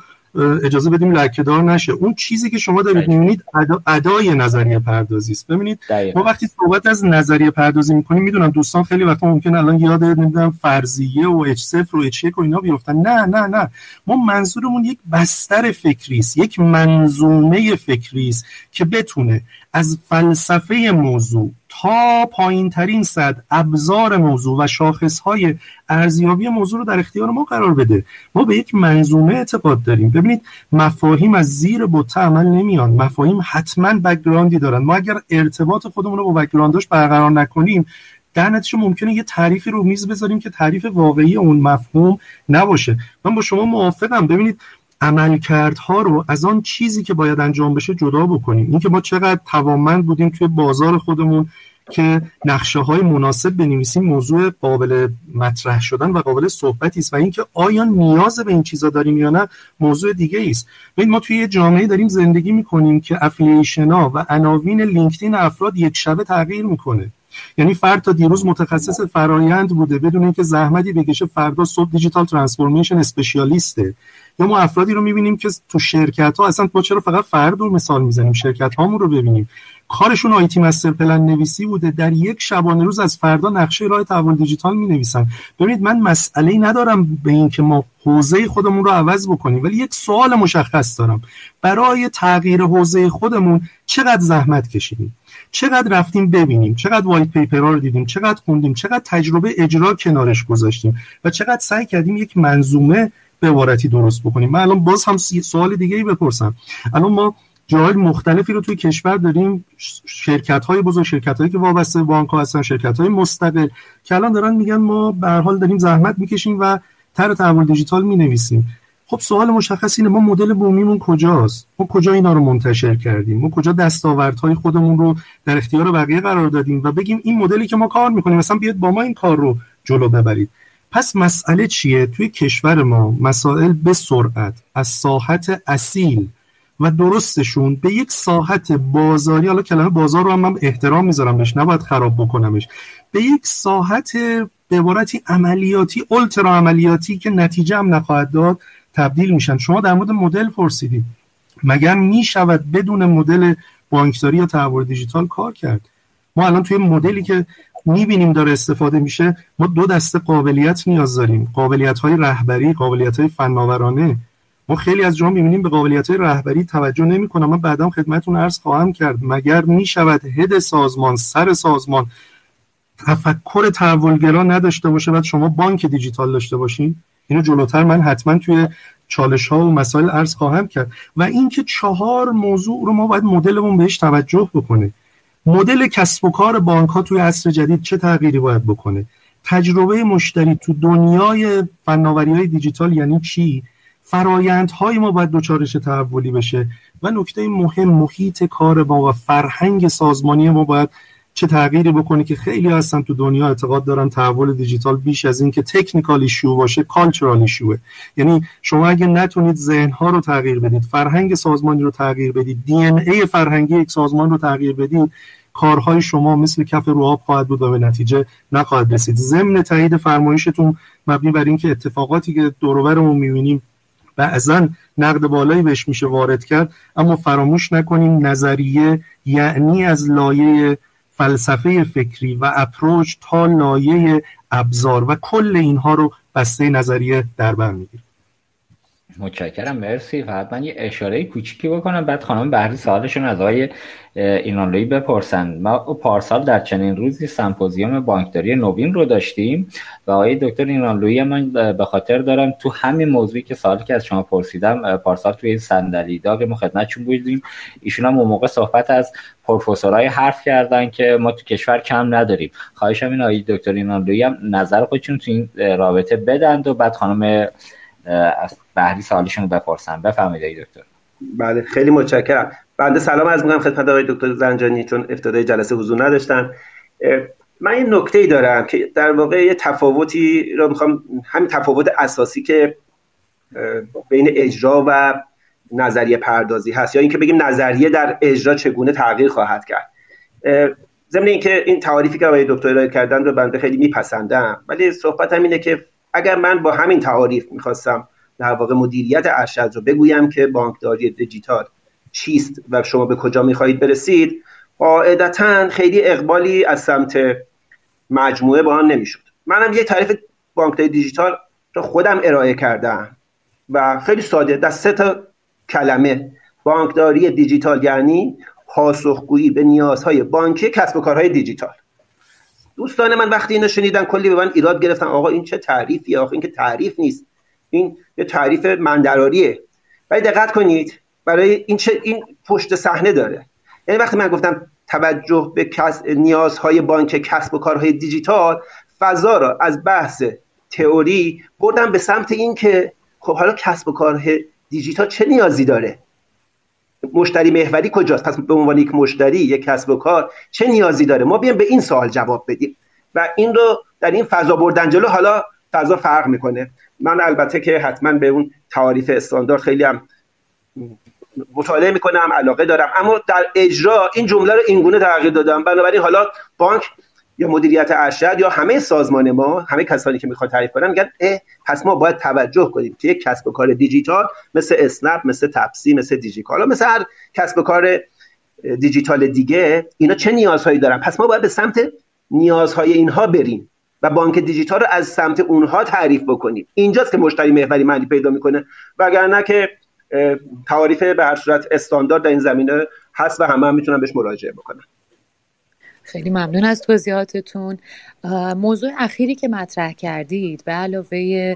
اجازه بدیم لکهدار نشه. اون چیزی که شما دارید می‌بینید ادای نظریه پردازی است. ببینید ما وقتی صحبت از نظریه پردازی می‌کنیم می‌دونم دوستان خیلی وقتا ممکن الان یاد نمی‌دونم فرضیه و اچ صفر و اچ و اینا بیفتن. نه نه نه. ما منظورمون یک بستر فکری است یک منظومه فکری است که بتونه از فلسفه موضوع تا پایین ترین صد ابزار موضوع و شاخص های ارزیابی موضوع رو در اختیار ما قرار بده. ما به یک منظومه اعتقاد داریم. ببینید مفاهیم از زیر بوته عمل نمیان. مفاهیم حتما بکگراندی دارن. ما اگر ارتباط خودمون رو با بکگرانداش برقرار نکنیم در نتیجه ممکنه یه تعریفی رو میز بذاریم که تعریف واقعی اون مفهوم نباشه. من با شما موافقم. ببینید عملکردها رو از آن چیزی که باید انجام بشه جدا بکنیم. اینکه ما چقدر توانمند بودیم توی بازار خودمون که نقشه های مناسب بنویسیم موضوع قابل مطرح شدن و قابل صحبتی است و اینکه آیا نیاز به این چیزا داریم یا نه موضوع دیگه است. ببین ما توی یه جامعه داریم زندگی می‌کنیم که affiliation ها و عناوین لینکدین افراد یک شبه تغییر می‌کنه. یعنی فرد تا دیروز متخصص فرایند بوده بدون اینکه زحمتی بکشه فردا صبح دیجیتال ترانسفورمیشن اسپشیالیسته. یا ما افرادی رو می‌بینیم که تو شرکت ها اصلا ما چرا فقط فرد رو مثال می‌زنیم شرکت هامون رو ببینیم. کارشون آیتی مستر پلن نویسی بوده. در یک شبانه روز از فردا نقشه راه تحول دیجیتال می نویسن ببینید من مسئله ندارم به اینکه ما حوزه خودمون رو عوض بکنیم ولی یک سوال مشخص دارم. برای تغییر حوزه خودمون چقدر زحمت کشیدیم؟ چقدر رفتیم ببینیم؟ چقدر وایت پیپرها رو دیدیم؟ چقدر خوندیم؟ چقدر تجربه اجرا کنارش گذاشتیم؟ و چقدر سعی کردیم یک منظومه به عبارتی درست بکنیم. من الان باز هم سوال دیگه ای بپرسم. الان ما جاهای مختلفی رو توی کشور داریم. شرکت های بزرگ شرکت هایی که وابسته بانک ها هستن شرکت های مستقل که الان دارن میگن ما به حال داریم زحمت می‌کشیم و طرح تحول دیجیتال می‌نویسیم. خب سوال مشخص اینه ما مدل بومیمون کجاست؟ ما کجا اینا رو منتشر کردیم؟ ما کجا دستاوردهای خودمون رو در اختیار بقیه قرار دادیم و بگیم این مدلی که ما کار می‌کنیم مثلا بیاد با ما این کار رو جلو ببرید. پس مسئله چیه؟ توی کشور ما مسائل به سرعت از ساحت اصیل و درستشون به یک ساحت بازاری حالا کلمه بازار رو هم من احترام می‌ذارم بهش نباید خراب بکنمش. به یک ساحت به عبارتی عملیاتی اولترا عملیاتی که نتیجه هم نخواهد داد تبدیل میشن. شما در مورد مدل پرسیدید مگر می‌شود بدون مدل بانکداری یا تحول دیجیتال کار کرد؟ ما الان توی مدلی که می‌بینیم داره استفاده میشه ما دو دسته قابلیت نیاز داریم. قابلیت های رهبری قابلیت های فناورانه. ما خیلی از جا می‌بینیم به قابلیت های رهبری توجه نمی‌کنم من بعدا خدمتون عرض خواهم کرد مگر می‌شود هد سازمان سر سازمان تفکر تحولگرا نداشته باشه بعد شما بانک دیجیتال داشته باشین؟ اینو جلوتر من حتما توی چالش ها و مسائل عرض خواهم کرد. و اینکه چهار موضوع رو ما باید مدلمون بهش توجه بکنه. مدل کسب و کار بانک ها توی عصر جدید چه تغییری باید بکنه؟ تجربه مشتری تو دنیای فناوری های دیجیتال یعنی چی؟ فرایندهای ما باید دوچارش تحولی بشه؟ و نکته مهم محیط کار ما و فرهنگ سازمانی ما باید چه تغییری بکنه که خیلی هستن تو دنیا اعتقاد دارن تحول دیجیتال بیش از این که تکنیکال ایشو باشه کالچورال ایشوه یعنی شما اگه نتونید ذهنها رو تغییر بدید فرهنگ سازمانی رو تغییر بدید دی ای فرهنگی یک سازمان رو تغییر بدید کارهای شما مثل کف رو آب خواهد بود و به نتیجه نخواهد رسید. ضمن تایید فرمایشتون مبنی بر اینکه اتفاقاتی که دور می‌بینیم بعضا نقد بالایی بهش میشه وارد کرد اما فراموش نکنیم نظریه یعنی از لایه فلسفه فکری و اپروچ تا لایه ابزار و کل اینها رو بسته نظریه در بر می‌گیره. متشکرم مرسی. فقط من یه اشاره کوچیکی بکنم بعد خانم بحری سوالشون از آقای اینانلوی بپرسن. ما پارسال در چنین روزی سمپوزیوم بانکداری نوین رو داشتیم و آقای دکتر اینانلوی من به خاطر دارم تو همین موضوعی که سوالی که از شما پرسیدم پارسال توی صندلی داغ ما خدمتشون بودیم. ایشون هم موقع صحبت از پروفسورای حرف کردن که ما تو کشور کم نداریم. خواهشم این آقای دکتر اینانلوی هم نظر خودشون تو این رابطه بدند و بعد خانم از بحری سوالشون بپرسن بفرمایید دکتر. بله خیلی متشکرم. بنده سلام از میگم خدمت آقای دکتر زنجانی چون افتادای جلسه حضور نداشتن من یه نکته ای دارم که در واقع یه تفاوتی را می‌خوام همین تفاوت اساسی که بین اجرا و نظریه پردازی هست یا اینکه بگیم نظریه در اجرا چگونه تغییر خواهد کرد. ضمن اینکه این تعاریفی که آقای دکتر ارائه کردن رو بنده خیلی میپسندم ولی صحبت هم اینه که اگر من با همین تعاریف می‌خواستم در واقع مدیریت ارشد رو بگویم که بانکداری دیجیتال چیست و شما به کجا می‌خواهید برسید قاعدتا خیلی اقبالی از سمت مجموعه با آن نمی‌شد. منم یه تعریف بانکداری دیجیتال رو خودم ارائه کردم و خیلی ساده در سه تا کلمه. بانکداری دیجیتال یعنی پاسخگویی به نیازهای بانکی کسب و کارهای دیجیتال. دوستان من وقتی اینو شنیدن کلی به من ایراد گرفتن. آقا این چه تعریفیه آقا این که تعریف نیست. این یه تعریف مندراریه. ولی دقت کنید برای این چه این پشت صحنه داره. یعنی وقتی من گفتم توجه به کس... نیازهای بانک کسب و کارهای دیجیتال فضا را از بحث تئوری بردم به سمت این که خب حالا کسب و کارهای دیجیتال چه نیازی داره؟ مشتری محوری کجاست؟ پس به عنوان یک مشتری یک کسب و کار چه نیازی داره؟ ما بیایم به این سوال جواب بدیم. و این رو در این فضا بردن جلو حالا فضا فرق می‌کنه. من البته که حتما به اون تعاریف استاندارد خیلی هم مطالعه می‌کنم علاقه دارم. اما در اجرا این جمله رو اینگونه تغییر دادم. بنابراین حالا بانک یا مدیریت ارشد یا همه سازمان ما همه کسانی که می‌خوان تعریف کنن میگن پس ما باید توجه کنیم که یک کسب و کار دیجیتال مثل اسنپ مثل تپسی مثل دیجیکالا مثل هر کسب و کار دیجیتال دیگه اینا چه نیازهایی دارن؟ پس ما باید به سمت نیازهای اینها بریم و بانک دیجیتال رو از سمت اونها تعریف بکنیم. اینجاست که مشتری محوری معنی پیدا می‌کنه. وگرنه که تعاریف به هر صورت استاندارد در این زمینه هست و همه هم می‌تونن بهش مراجعه بکنن. خیلی ممنون از توضیحاتتون. موضوع اخیری که مطرح کردید به علاوه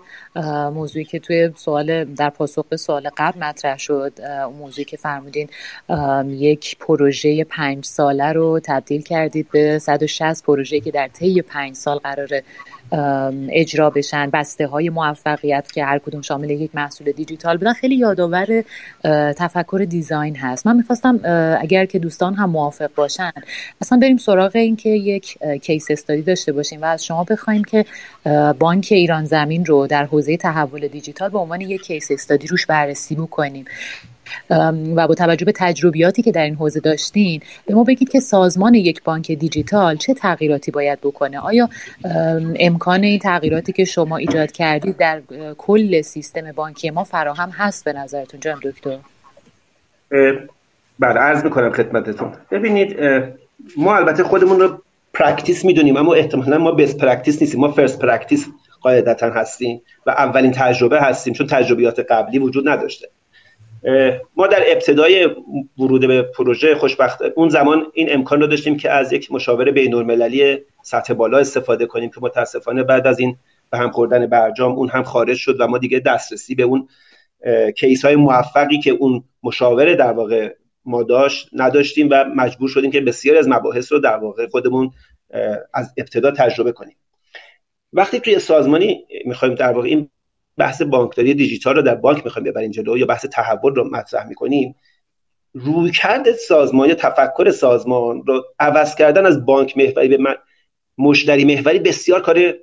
موضوعی که توی سوال در پاسخ به سوال قبل مطرح شد اون موضوعی که فرمودین یک پروژه پنج ساله رو تبدیل کردید به 160 پروژه که در طی پنج سال قراره اجرا بشن بسته های موفقیت که هر کدوم شامل یک محصول دیجیتال بودن. خیلی یادآور تفکر دیزاین هست. من می‌خواستم اگر که دوستان هم موافق باشن اصلا بریم سراغ این که یک case study داشته باشیم و از شما بخوایم که بانک ایران زمین رو در حوزه تحول دیجیتال به عنوان یک case study روش بررسی بکنیم. و با توجه به تجربیاتی که در این حوزه داشتین به ما بگید که سازمان یک بانک دیجیتال چه تغییراتی باید بکنه؟ آیا امکان این تغییراتی که شما ایجاد کردید در کل سیستم بانکی ما فراهم هست به نظرتون جان دکتر؟ بله عرض می‌کنم خدمتتون. ببینید ما البته خودمون رو practice می‌دونیم اما احتمالا ما best practice نیستیم. ما first practice قاعدتا هستیم و اولین تجربه هستیم چون تجربیات قبلی وجود نداشته. ما در ابتدای ورود به پروژه خوشبختانه اون زمان این امکان رو داشتیم که از یک مشاور بین المللی سطح بالا استفاده کنیم که متاسفانه بعد از این به هم خوردن برجام اون هم خارج شد و ما دیگه دسترسی به اون کیس های موفقی که اون مشاور در واقع ما داشت نداشتیم و مجبور شدیم که بسیار از مباحث رو در واقع خودمون از ابتدا تجربه کنیم. وقتی توی سازمانی می‌خوایم در واقع این بحث بانکداری دیجیتال رو در بانک می‌خوایم ببریم جلو یا بحث تحول رو مطرح می‌کنیم رویکرد سازمان یا تفکر سازمان رو عوض کردن از بانک محوری به مشتری محوری بسیار کار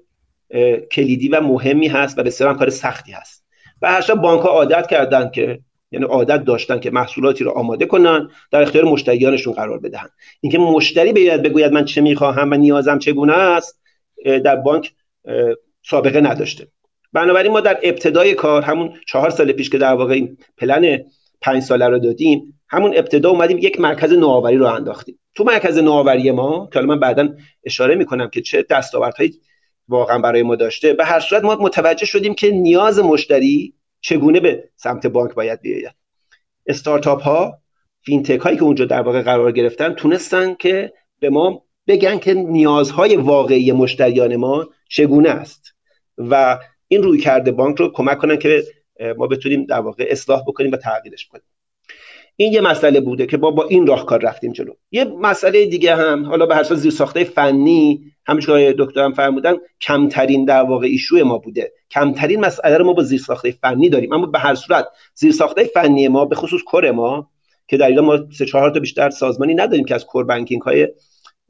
کلیدی و مهمی هست و بسیار هم کار سختی هست. و هر بانک ها عادت کردن که یعنی عادت داشتن که محصولاتی رو آماده کنن در اختیار مشتریانشون قرار بدهن. اینکه مشتری بیاید بگوید من چه می‌خواهم و نیازم چگونه است در بانک سابقه نداشته. بنابراین ما در ابتدای کار همون چهار سال پیش که در واقع این پلن پنج ساله رو دادیم همون ابتدا اومدیم یک مرکز نوآوری رو انداختیم. تو مرکز نوآوری ما که من بعدا اشاره می‌کنم که چه دستاوردهایی واقعا برای ما داشته به هر صورت ما متوجه شدیم که نیاز مشتری چگونه به سمت بانک باید بیاید. استارتاپ ها فینتک هایی که اونجا در واقع قرار گرفتن تونستن که به ما بگن که نیازهای واقعی مشتریان ما چگونه است. و این روی کرده بانک رو کمک کنن که ما بتونیم در واقع اصلاح بکنیم و تغییرش کنیم. این یه مسئله بوده که ما با این راهکار رفتیم جلو. یه مسئله دیگه هم حالا به هر زیر ساخته فنی همونجوری که دکترم فرمودن کمترین در واقع ایشو ما بوده. کمترین مسئله رو ما با زیر ساخته فنی داریم. اما به هر صورت زیر ساخته فنی ما به خصوص کور ما که در ما سه چهار تا بیشتر سازمانی نداریم که از کور بانکینگ های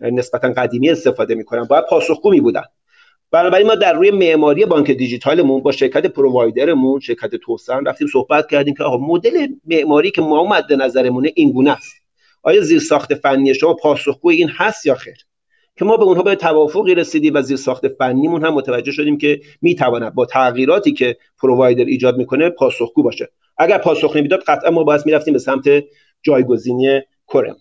نسبتا قدیمی استفاده می‌کنن باید پاسخگو می بودن. بنابراین ما در روی معماری بانک دیجیتالمون با شرکت پرووایدرمون شرکت توسن رفتیم صحبت کردیم که آقا مدل معماری که ما مد نظرمونه این گونه است. آیا زیر ساخت فنی شما پاسخگوی این هست یا خیر؟ که ما به اونها به توافقی رسیدیم و زیر ساخت فنیمون هم متوجه شدیم که می‌تواند با تغییراتی که پرووایدر ایجاد می‌کنه پاسخگو باشه. اگر پاسخ نمی‌داد قطعا ما باید می‌رفتیم به سمت جایگزینی کرم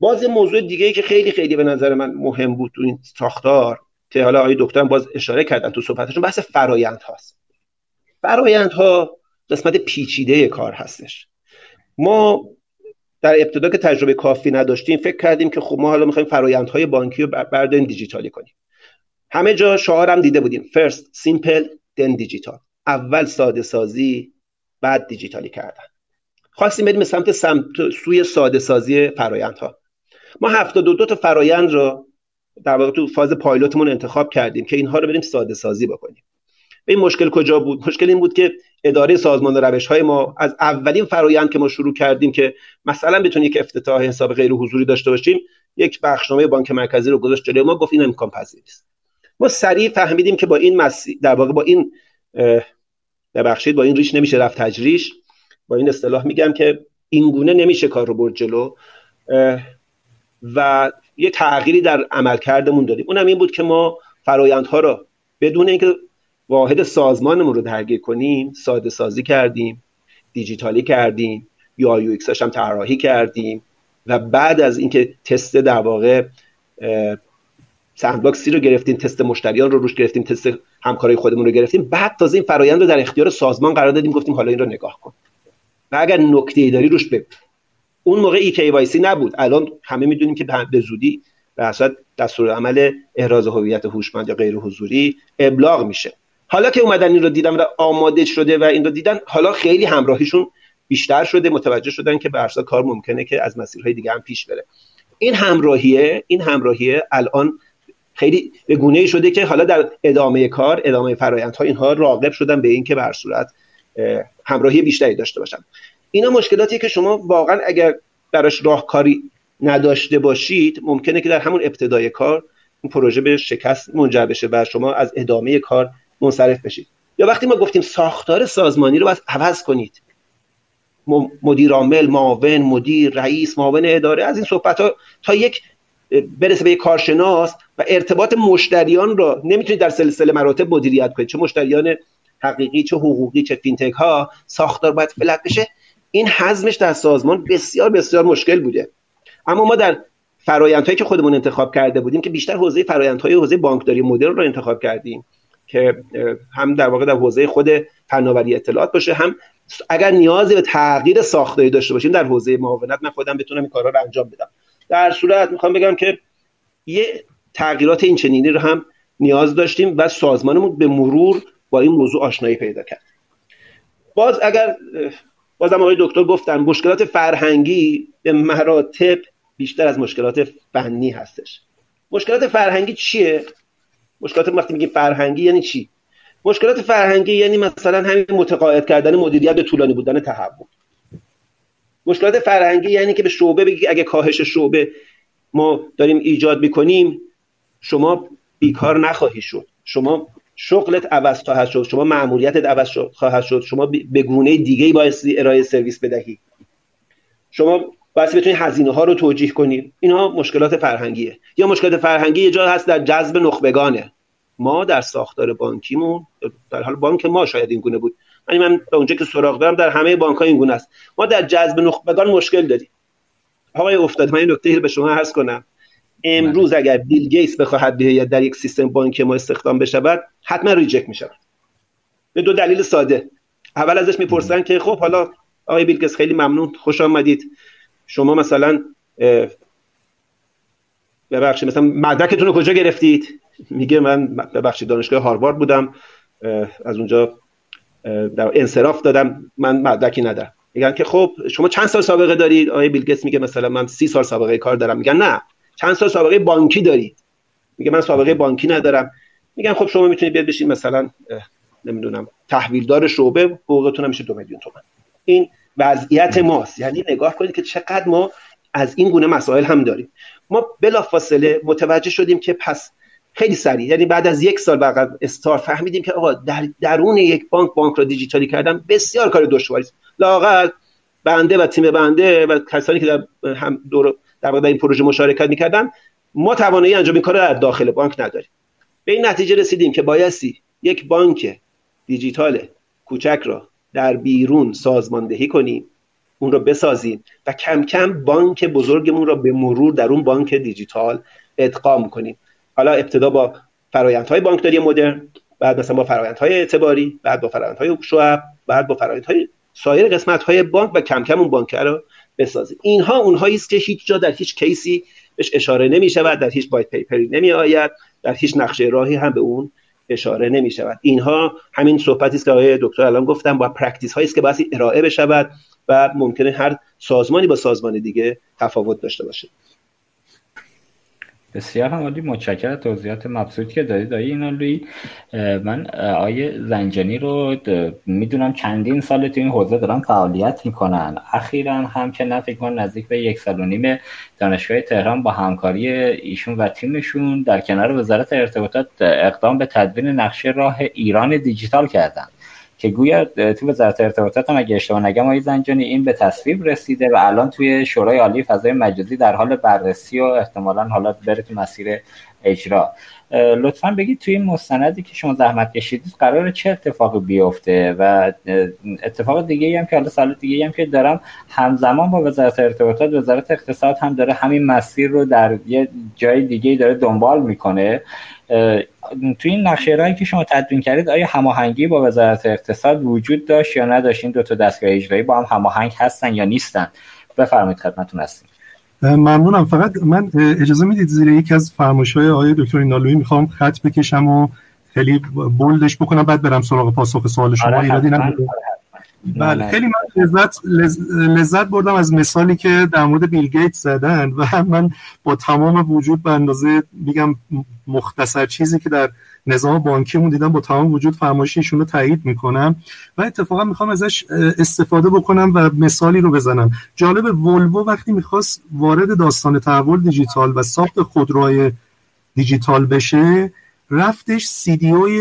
باز موضوع دیگه ای که خیلی خیلی به نظر من مهم بود تو این ساختار که حالا آقای دکتر باز اشاره کردن تو صحبتشون بحث فرایند هاست. فرایند ها قسمت پیچیده کار هستش. ما در ابتدا که تجربه کافی نداشتیم فکر کردیم که خب ما حالا می‌خوایم های بانکی رو برداریم دیجیتالی کنیم. همه جا شعارم دیده بودیم. First simple then digital. اول ساده سازی بعد دیجیتالی کردن. خواستیم بریم سمت سمت سوی ساده سازی فرایندها. ما 72 دو تا فرایند رو در واقع تو فاز پایلوتمون انتخاب کردیم که اینها رو بریم ساده سازی بکنیم. این مشکل کجا بود؟ مشکل این بود که اداره سازمان روش های ما از اولین فرایند که ما شروع کردیم که مثلا بتونیم یک افتتاح حساب غیر حضوری داشته باشیم یک بخشنامه بانک مرکزی رو گذاشت جلوی ما گفت این امکان پذیر است ما سریع فهمیدیم که با این. در واقع با این ببخشید با این ریش نمیشه رفت تجریش. با این اصطلاح میگم که این گونه نمیشه کار رو برد جلو. و یه تغییری در عملکردمون داریم. اونم این بود که ما فرایندها رو بدون اینکه واحد سازمانمون رو درگیر کنیم ساده سازی کردیم دیجیتالی کردیم یا UX هم طراحی کردیم و بعد از اینکه تست در واقع sandbox ی رو گرفتیم تست مشتریان رو روش گرفتیم تست همکارای خودمون رو گرفتیم بعد تازه این فرایند رو در اختیار سازمان قرار دادیم گفتیم حالا این رو نگاه کن. و اگر نکته داری روش بگو. اون موقع ای نبود. الان همه می‌دونیم که به زودی به دستور عمل احراز هویت هوشمند یا غیر حضوری ابلاغ میشه. حالا که اومدن این رو دیدن و آماده شده و این رو دیدن حالا خیلی همراهیشون بیشتر شده متوجه شدن که به کار ممکنه که از مسیرهای دیگه هم پیش بره. این همراهیه این همراهیه الان خیلی به گونه شده که حالا در ادامه کار ادامه فرایندها اینها راغب شدن به اینکه بر صورت همراهی بیشتری داشته باشن. اینا مشکلاتی که شما واقعا اگر براش راهکاری نداشته باشید ممکنه که در همون ابتدای کار این پروژه به شکست منجر بشه و شما از ادامه کار منصرف بشید. یا وقتی ما گفتیم ساختار سازمانی رو باید عوض کنید. مدیر عامل معاون مدیر رئیس معاون اداره از این صحبت ها تا یک برسه به یک کارشناس و ارتباط مشتریان را نمی‌تونید در سلسله مراتب مدیریت کنید. چه مشتریان حقیقی چه حقوقی چه فینتک ها ساختار باید فلت بشه. این حزمش در سازمان بسیار بسیار مشکل بوده. اما ما در فرایندهایی که خودمون انتخاب کرده بودیم که بیشتر حوزه فرایندهای حوزه بانکداری مدرن رو انتخاب کردیم که هم در واقع در حوزه خود فناوری اطلاعات باشه هم اگر نیازی به تغییر ساختاری داشته باشیم در حوزه معاونت من خودم بتونم این کارا رو انجام بدم. در صورت می‌خوام بگم که یه تغییرات این چنینی رو هم نیاز داشتیم و سازمانمون به مرور با این موضوع آشنایی پیدا کرد. باز اگر بازم آقای دکتر گفتن مشکلات فرهنگی به مراتب بیشتر از مشکلات فنی هستش. مشکلات فرهنگی چیه؟ مشکلات وقتی میگیم فرهنگی یعنی چی؟ مشکلات فرهنگی یعنی مثلا همین متقاعد کردن مدیریت به طولانی بودن تحول. مشکلات فرهنگی یعنی که به شعبه بگی اگه کاهش شعبه ما داریم ایجاد می‌کنیم شما بیکار نخواهی شد. شما شغلت عوض خواهد شد. شما معمولیتت عوض خواهد شد. شما به گونه دیگه بایستی ارائه سرویس بدهی. شما باید بتونید هزینه ها رو توجیه کنید اینا مشکلات فرهنگیه. یا مشکلات فرهنگی یه جا هست در جذب نخبگانه. ما در ساختار بانکیمون در حال بانک ما شاید این گونه بود. یعنی من به اونجا که سراغ دارم در همه بانک ها این گونه است. ما در جذب نخبگان مشکل داریم. آقای افتاد من این نکته به شما عرض کنم. امروز بله. اگر بیل گیتس بخواهد بیاید در یک سیستم بانک ما استخدام بشود حتما reject می شود به دو دلیل ساده. اول ازش می‌پرسن که خب حالا آقای بیل گیتس خیلی ممنون خوش آمدید. شما مثلا ببخشید مثلا مدرکتون رو کجا گرفتید؟ میگه من ببخشید دانشگاه هاروارد بودم. از اونجا در انصراف دادم. من مدرکی ندارم. میگن که خب شما چند سال سابقه دارید؟ آقای بیل گیتس میگه مثلا من سی سال سابقه کار دارم. میگن نه. چند سال سابقه بانکی دارید؟ میگه من سابقه بانکی ندارم. میگن خب شما می‌تونید بیاد بشین مثلا نمی‌دونم تحویلدار شعبه حقوقتون میشه دو میلیون تومن این وضعیت ماست. یعنی نگاه کنید که چقدر ما از این گونه مسائل هم داریم. ما بلافاصله متوجه شدیم که پس خیلی سریع یعنی بعد از یک سال بعد استار فهمیدیم که آقا در درون یک بانک بانک را دیجیتالی کردن بسیار کار دشواری است. لاقل بنده و تیم بنده و کسانی که در هم دور در واقع این پروژه مشارکت می‌کردن ما توانایی انجام این کار در داخل بانک نداریم. به این نتیجه رسیدیم که بایستی یک بانک دیجیتال کوچک را در بیرون سازماندهی کنیم اون رو بسازیم و کم کم بانک بزرگمون را به مرور در اون بانک دیجیتال ادغام کنیم. حالا ابتدا با فرایندهای بانکداری مدرن بعد مثلا با فرایندهای اعتباری بعد با فرایندهای شعب بعد با فرایندهای سایر قسمت های بانک و کم کم اون بانک رو بسازیم اینها اونهایی است که هیچ جا در هیچ case ی بهش اشاره نمی شود در هیچ white paper ی نمی آید در هیچ نقشه راهی هم به اون اشاره نمی شود اینها همین صحبتی است که آقای دکتر الان گفتم best practice هایی است که باید ارائه بشود و ممکنه هر سازمانی با سازمان دیگه تفاوت داشته باشه. بسیار عالی متشکرم توضیحات مبسوطی که دادید آیه اینا لوی من آیه زنجانی رو می‌دونم چندین سال تو این حوزه دارم فعالیت می‌کنن. اخیرا هم که نه فکر نزدیک به یک سال و نیم دانشگاه تهران با همکاری ایشون و تیمشون در کنار وزارت ارتباطات اقدام به تدوین نقشه راه ایران دیجیتال کردن. که گویا تو وزارت ارتباطات هم اگه اشتباه نگم زنجانی این به تصویب رسیده و الان توی شورای عالی فضای مجازی در حال بررسی و احتمالا حالا بره تو مسیر اجرا. لطفا بگید توی این مستندی که شما زحمت کشیدید قرار چه اتفاقی بیفته و اتفاق دیگه هم که حالا سال دیگه هم که دارم همزمان با وزارت ارتباطات وزارت اقتصاد هم داره همین مسیر رو در یه جای دیگه داره دنبال می‌کنه. توی این نقشه که شما تدوین کردید آیا هماهنگی با وزارت اقتصاد وجود داشت یا نداشت؟ این دو تا دستگاه اجرایی با هم هماهنگ هستن یا نیستن؟ بفرمایید خدمتتون هستیم. ممنونم. فقط من اجازه می‌دید زیر یکی از فرمایش‌های آقای دکتر اینالوی می‌خوام خط بکشم و خیلی بولدش بکنم بعد برم سراغ پاسخ سوال شما. آره بله خیلی من لذت لذت بردم از مثالی که در مورد بیل گیت زدن و من با تمام وجود به اندازه میگم مختصر چیزی که در نظام بانکیمون دیدم با تمام وجود فرمایششون رو تایید می‌کنم و اتفاقا می‌خوام ازش استفاده بکنم و مثالی رو بزنم. جالب ولوو وقتی می‌خواست وارد داستان تحول دیجیتال و ساخت خودروهای دیجیتال بشه رفتش سیدیوی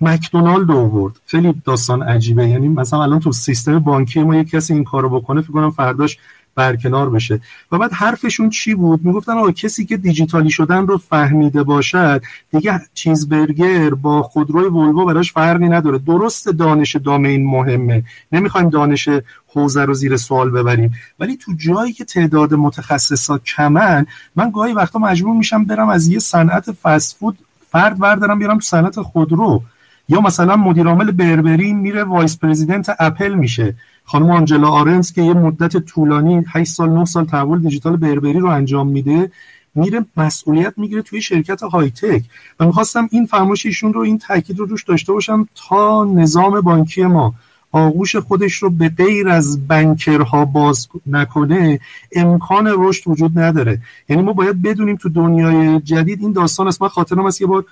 مکدونالد آورد. خیلی داستان عجیبه. یعنی مثلا الان تو سیستم بانکی ما یک کسی این کارو بکنه فکر کنم فرداش برکنار بشه. و بعد حرفشون چی بود؟ می‌گفتن آقا کسی که دیجیتالی شدن رو فهمیده باشد دیگه چیزبرگر با خودروی ولوو براش فرقی نداره. درست دانش دامین مهمه. نمی‌خوایم دانش حوزه رو زیر سوال ببریم. ولی تو جایی که تعداد متخصصا کمن من گاهی وقتا مجبور میشم برم از یه صنعت فست فود فرد بردارم بیارم تو صنعت خودرو. یا مثلا مدیر عامل بربری میره vice president اپل میشه. خانم آنجلا آرنز که یه مدت طولانی 8 سال 9 سال تحول دیجیتال بربری رو انجام میده میره مسئولیت می‌گیره توی شرکت های tech و می‌خواستم این فرمایش ایشون رو این تاکید رو روش داشته باشم تا نظام بانکی ما آغوش خودش رو به غیر از بنکرها باز نکنه امکان رشد وجود نداره. یعنی ما باید بدونیم تو دنیای جدید این داستان است. من خاطرم است یه بار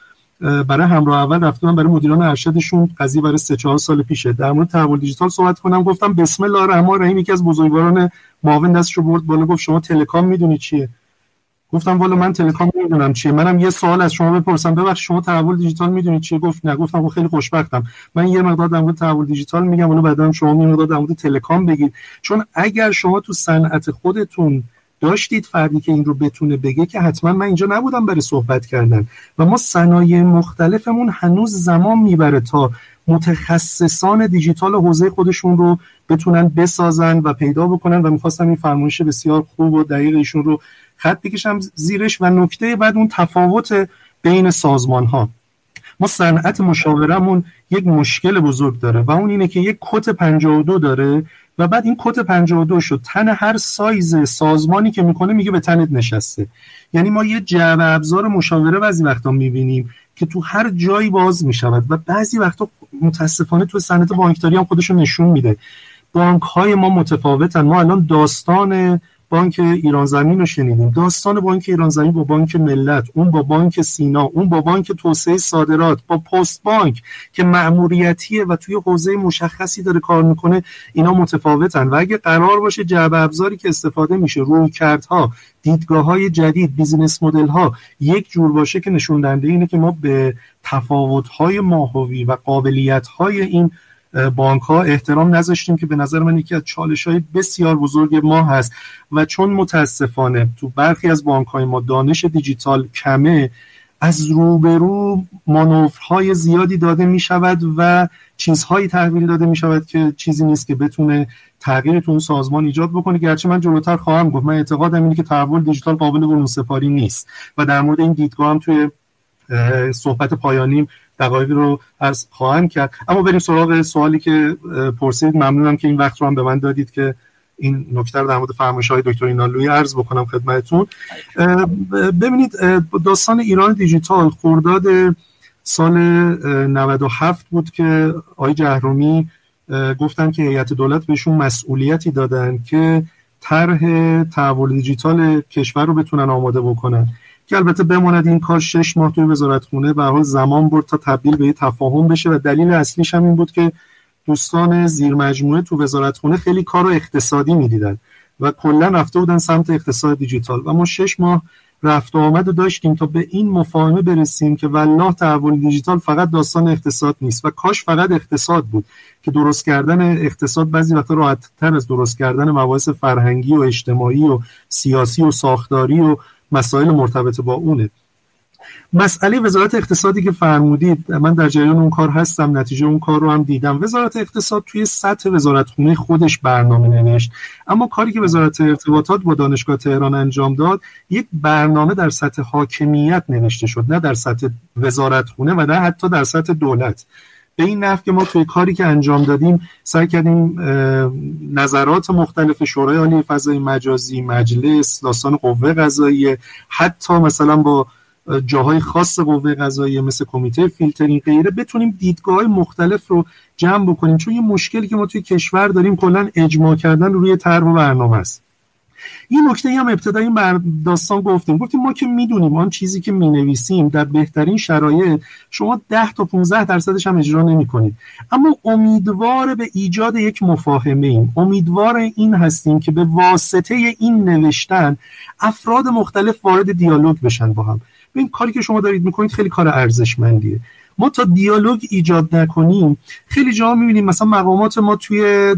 برای همراه اول رفتم برای مدیران ارشدشون قضیه برای سه چهار سال پیشه. در مورد تحول دیجیتال صحبت کنم. گفتم بسم الله الرحمن الرحیم یکی از بزرگواران معاون دستشو برد بالا گفت شما تلکام می‌دونی چیه؟ گفتم والا من تلکام نمی‌دونم چیه. منم یه سوال از شما بپرسم. ببخش شما تحول دیجیتال می‌دونید چیه؟ گفت نه. گفتم خیلی خوشبختم. من یه مقدار در مورد تحول دیجیتال میگم. اونو بعدا شما یه مقدار در مورد تلکام بگید. چون اگر شما تو صنعت خودتون داشتید فردی که این رو بتونه بگه که حتما من اینجا نبودم برای صحبت کردن. و ما صنایع مختلفمون هنوز زمان می‌بره تا متخصصان دیجیتال حوزه خودشون رو بتونن بسازن و پیدا بکنن. و می‌خواستم این فرمایش بسیار خوب و دقیق ایشون رو خط بکشم زیرش. و نکته بعد اون تفاوت بین سازمان ها ما صنعت مشاورمون یک مشکل بزرگ داره و اون اینه که یک کت 52 داره و بعد این کت 52 شد. تن هر سایز سازمانی که می‌کنه میگه به تنت نشسته. یعنی ما یه جعبه ابزار مشاوره بعضی وقتا می‌بینیم که تو هر جایی باز می‌شود و بعضی وقتا متاسفانه تو صنعت بانکداری هم خودشون نشون میده. بانک های ما متفاوتن. ما الان داستان بانک ایران زمین رو شنیدیم. داستان بانک ایران زمین با بانک ملت اون با بانک سینا اون با بانک توسعه صادرات با پست بانک که مأموریتیه و توی حوزه مشخصی داره کار می‌کنه اینا متفاوتن. و اگه قرار باشه جعبه ابزاری که استفاده میشه روی کردها دیدگاه های جدید بیزینس مدل ها یک جور باشه که نشون اینه که ما به تفاوت های ماهوی و قابلیت های این بانک ها احترام نذاشتیم که به نظر من یکی از چالش های بسیار بزرگ ما هست و چون متاسفانه تو برخی از بانک های ما دانش دیجیتال کمه از روبرو های زیادی داده می شود و چیزهایی تحویل داده می شود که چیزی نیست که بتونه تغییر تو اون سازمان ایجاد بکنه. گرچه من جلوتر خواهم گفت. من اعتقادم اینه که تحول دیجیتال قابل برون سپاری نیست و در مورد این دیدگاه هم توی صحبت پایانیم دقایقی رو از خواهم کرد. اما بریم سراغ سوالی که پرسید. ممنونم که این وقت رو هم به من دادید که این نکته رو در مورد فرمایش های دکتر اینالوی عرض بکنم خدمتتون. ببینید داستان ایران دیجیتال خرداد سال 97 بود که آقای جهرومی گفتن که هیئت دولت بهشون مسئولیتی دادن که طرح تحول دیجیتال کشور رو بتونن آماده بکنن. که البته بماند این کار شش ماه توی وزارت خونه به حال زمان برد تا تبدیل به یه تفاهم بشه و دلیل اصلیش هم این بود که دوستان زیر مجموعه تو وزارت خونه خیلی کار رو اقتصادی می‌دیدن و کلا رفته بودن سمت اقتصاد دیجیتال. و ما شش ماه رفت و آمد و داشتیم تا به این مفاهمه برسیم که والله تحول دیجیتال فقط داستان اقتصاد نیست و کاش فقط اقتصاد بود که درست کردن اقتصاد بعضی وقتا راحت تر از درست کردن مباحث فرهنگی و اجتماعی و سیاسی و ساختاری و مسائل مرتبط با اونه. مسئله وزارت اقتصادی که فرمودید من در جریان اون کار هستم نتیجه اون کار رو هم دیدم. وزارت اقتصاد توی سطح وزارت خونه خودش برنامه نوشت. اما کاری که وزارت ارتباطات با دانشگاه تهران انجام داد یک برنامه در سطح حاکمیت نوشته شد. نه در سطح وزارت خونه و نه حتی در سطح دولت. به این نفع که ما توی کاری که انجام دادیم سعی کردیم نظرات مختلف شورای عالی فضای مجازی مجلس داستان قوه قضاییه حتی مثلا با جاهای خاص قوه قضاییه مثل کمیته فیلترینگ غیره بتونیم دیدگاه مختلف رو جمع بکنیم. چون یه مشکلی که ما توی کشور داریم کلا اجماع کردن روی طرح و برنامه است. این نکته هم ابتدایی داستان گفتیم. گفتیم ما که می‌دونیم آن چیزی که می‌نویسیم در بهترین شرایط شما 10 تا 15 درصدش هم اجرا نمی کنید اما امیدوار به ایجاد یک مفاهمه ایم. امیدوار این هستیم که به واسطه این نوشتن افراد مختلف وارد دیالوگ بشن با هم. این کاری که شما دارید می‌کنید خیلی کار ارزشمندیه. ما تا دیالوگ ایجاد نکنیم خیلی جا می‌بینیم مثلا مقامات ما توی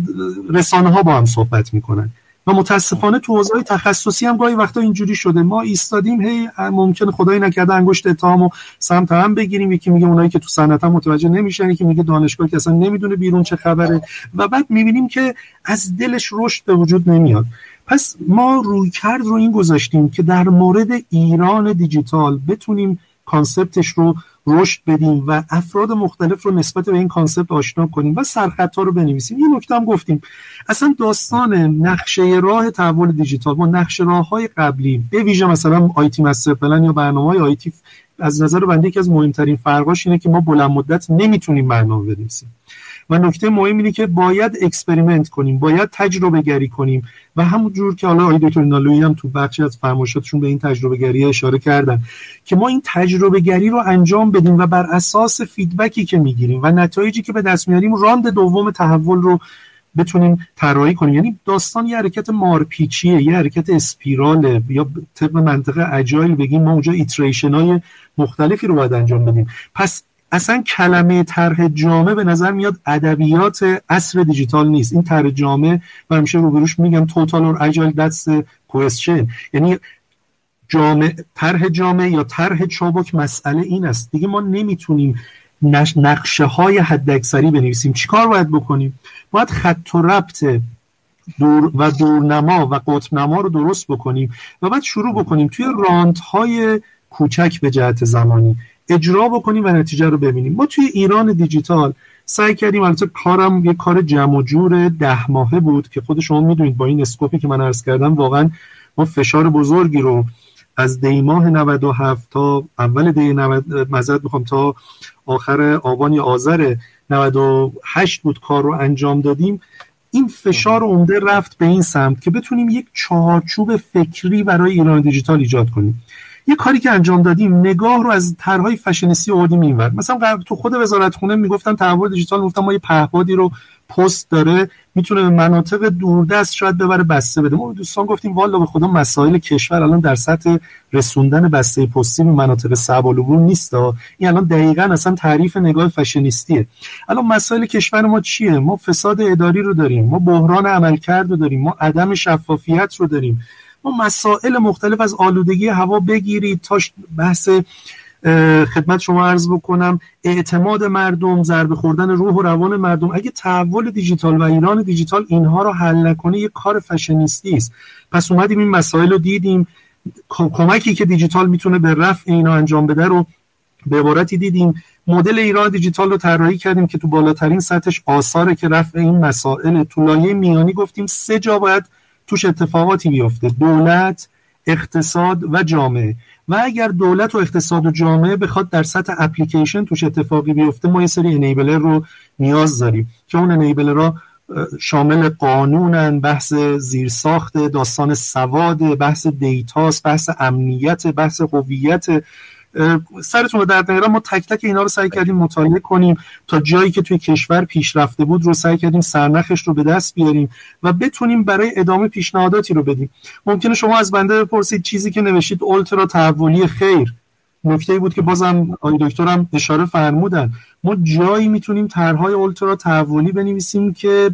رسانه ها با هم صحبت می‌کنن. و متاسفانه تو حوزه تخصصی هم گاهی وقتا اینجوری شده. ما ایستادیم هی ممکن خدای نکرده انگشت اتهام و سمت هم بگیریم. یکی میگه اونایی که تو صنعت هم متوجه نمیشن یکی میگه دانشگاه که اصلا نمی‌دونه بیرون چه خبره. و بعد می‌بینیم که از دلش رشد به وجود نمیاد. پس ما رویکرد رو این گذاشتیم که در مورد ایران دیجیتال بتونیم concept ش رو رشد بدیم و افراد مختلف رو نسبت به این concept آشنا کنیم و سرخطا رو بنویسیم. یه نکته هم گفتیم. اصلا داستان نقشه راه تحول دیجیتال با نقشه راه های قبلی به ویژه مثلا IT master plan یا برنامه های IT از نظر بنده یکی از مهمترین فرقاش اینه که ما بلند مدت نمی‌تونیم برنامه بنویسیم. و نکته مهم اینه که باید experiment کنیم باید تجربه گری کنیم. و همونجور که حالا آقای دکتر نالویی هم تو بخشی از فرمایشاتشون به این تجربه گری اشاره کردن که ما این تجربه گری رو انجام بدیم و بر اساس feedback ی که می‌گیریم و نتایجی که به دست میاریم round دوم تحول رو بتونیم طراحی کنیم. یعنی داستان یه حرکت مارپیچیه یه حرکت spiral ه یا طبق منطقه اجایل بگیم ما اونجا ایتریشن های مختلفی رو باید انجام بدیم. پس اصلا کلمه طرح جامعه به نظر میاد ادبیات عصر دیجیتال نیست. این طرح جامعه و همیشه روبروش میگم توتال اور اجایل دتس کوئسچن یعنی جامعه طرح جامعه یا طرح چابک مسئله این است. دیگه ما نمی‌تونیم نقشه های حد اکثری بنویسیم. چیکار باید بکنیم؟ باید خط و ربط دور و دورنما و قطب نما رو درست بکنیم و بعد شروع بکنیم. توی راند های کوچک به جهت زمانی. اجرا بکنیم و نتیجه رو ببینیم. ما توی ایران دیجیتال سعی کردیم البته کارم یه کار جمع و جور ده ماهه بود که خود شما می‌دونید با این اسکوپی که من عرض کردم واقعا ما فشار بزرگی رو از دی ماه 97 تا اول دی 90 مزد می‌خوام تا آخر آبان یا آذر 98 بود کار رو انجام دادیم. این فشار عمده رفت به این سمت که بتونیم یک چهارچوب فکری برای ایران دیجیتال ایجاد کنیم. یه کاری که انجام دادیم نگاه رو از طرحهای فشنسی آوردیم اینور مثلا قبل تو خود وزارت خونه می‌گفتن تحول دیجیتال گفتم ما یه پهپادی رو پست داره می‌تونه به مناطق دوردست شاید ببره بسته بده. ما دوستان گفتیم والا به خدا مسائل کشور الان در سطح رسوندن بسته پستی به مناطق صعب العبور نیست این الان دقیقا اصلا تعریف نگاه فشنیستیه. الان مسائل کشور ما چیه؟ ما فساد اداری رو داریم ما بحران عملکرد رو داریم ما عدم شفافیت رو داریم. ما مسائل مختلف از آلودگی هوا بگیرید تا بحث خدمت شما عرض بکنم اعتماد مردم ضربه خوردن روح و روان مردم. اگه تحول دیجیتال و ایران دیجیتال اینها رو حل نکنه یه کار فشنیستی است. پس اومدیم این مسائل رو دیدیم. کمکی که دیجیتال می‌تونه به رفع اینا انجام بده رو به عبارتی دیدیم. مدل ایران دیجیتال رو طراحی کردیم که تو بالاترین سطحش آثاره که رفع این مسائل تو لایه میانی گفتیم. سه جا باید توش اتفاقاتی بیفته دولت اقتصاد و جامعه. و اگر دولت و اقتصاد و جامعه بخواد در سطح اپلیکیشن توش اتفاقی بیفته ما یه سری انیبلر رو نیاز داریم که اون انیبلر شامل قانونن بحث زیرساخت داستان سواد بحث دیتاست بحث امنیت بحث هویت سرتون رو در نیارم ما تک تک اینا رو سعی کردیم مطالعه کنیم. تا جایی که توی کشور پیشرفته بود رو سعی کردیم سرنخش رو به دست بیاریم و بتونیم برای ادامه پیشنهاداتی رو بدیم. ممکنه شما از بنده بپرسید چیزی که نوشید اولترا تحولی خیر. نکته بود که بازم آقای دکترم اشاره فرمودن. ما جایی می‌تونیم طرحهای اولترا تحولی بنویسیم که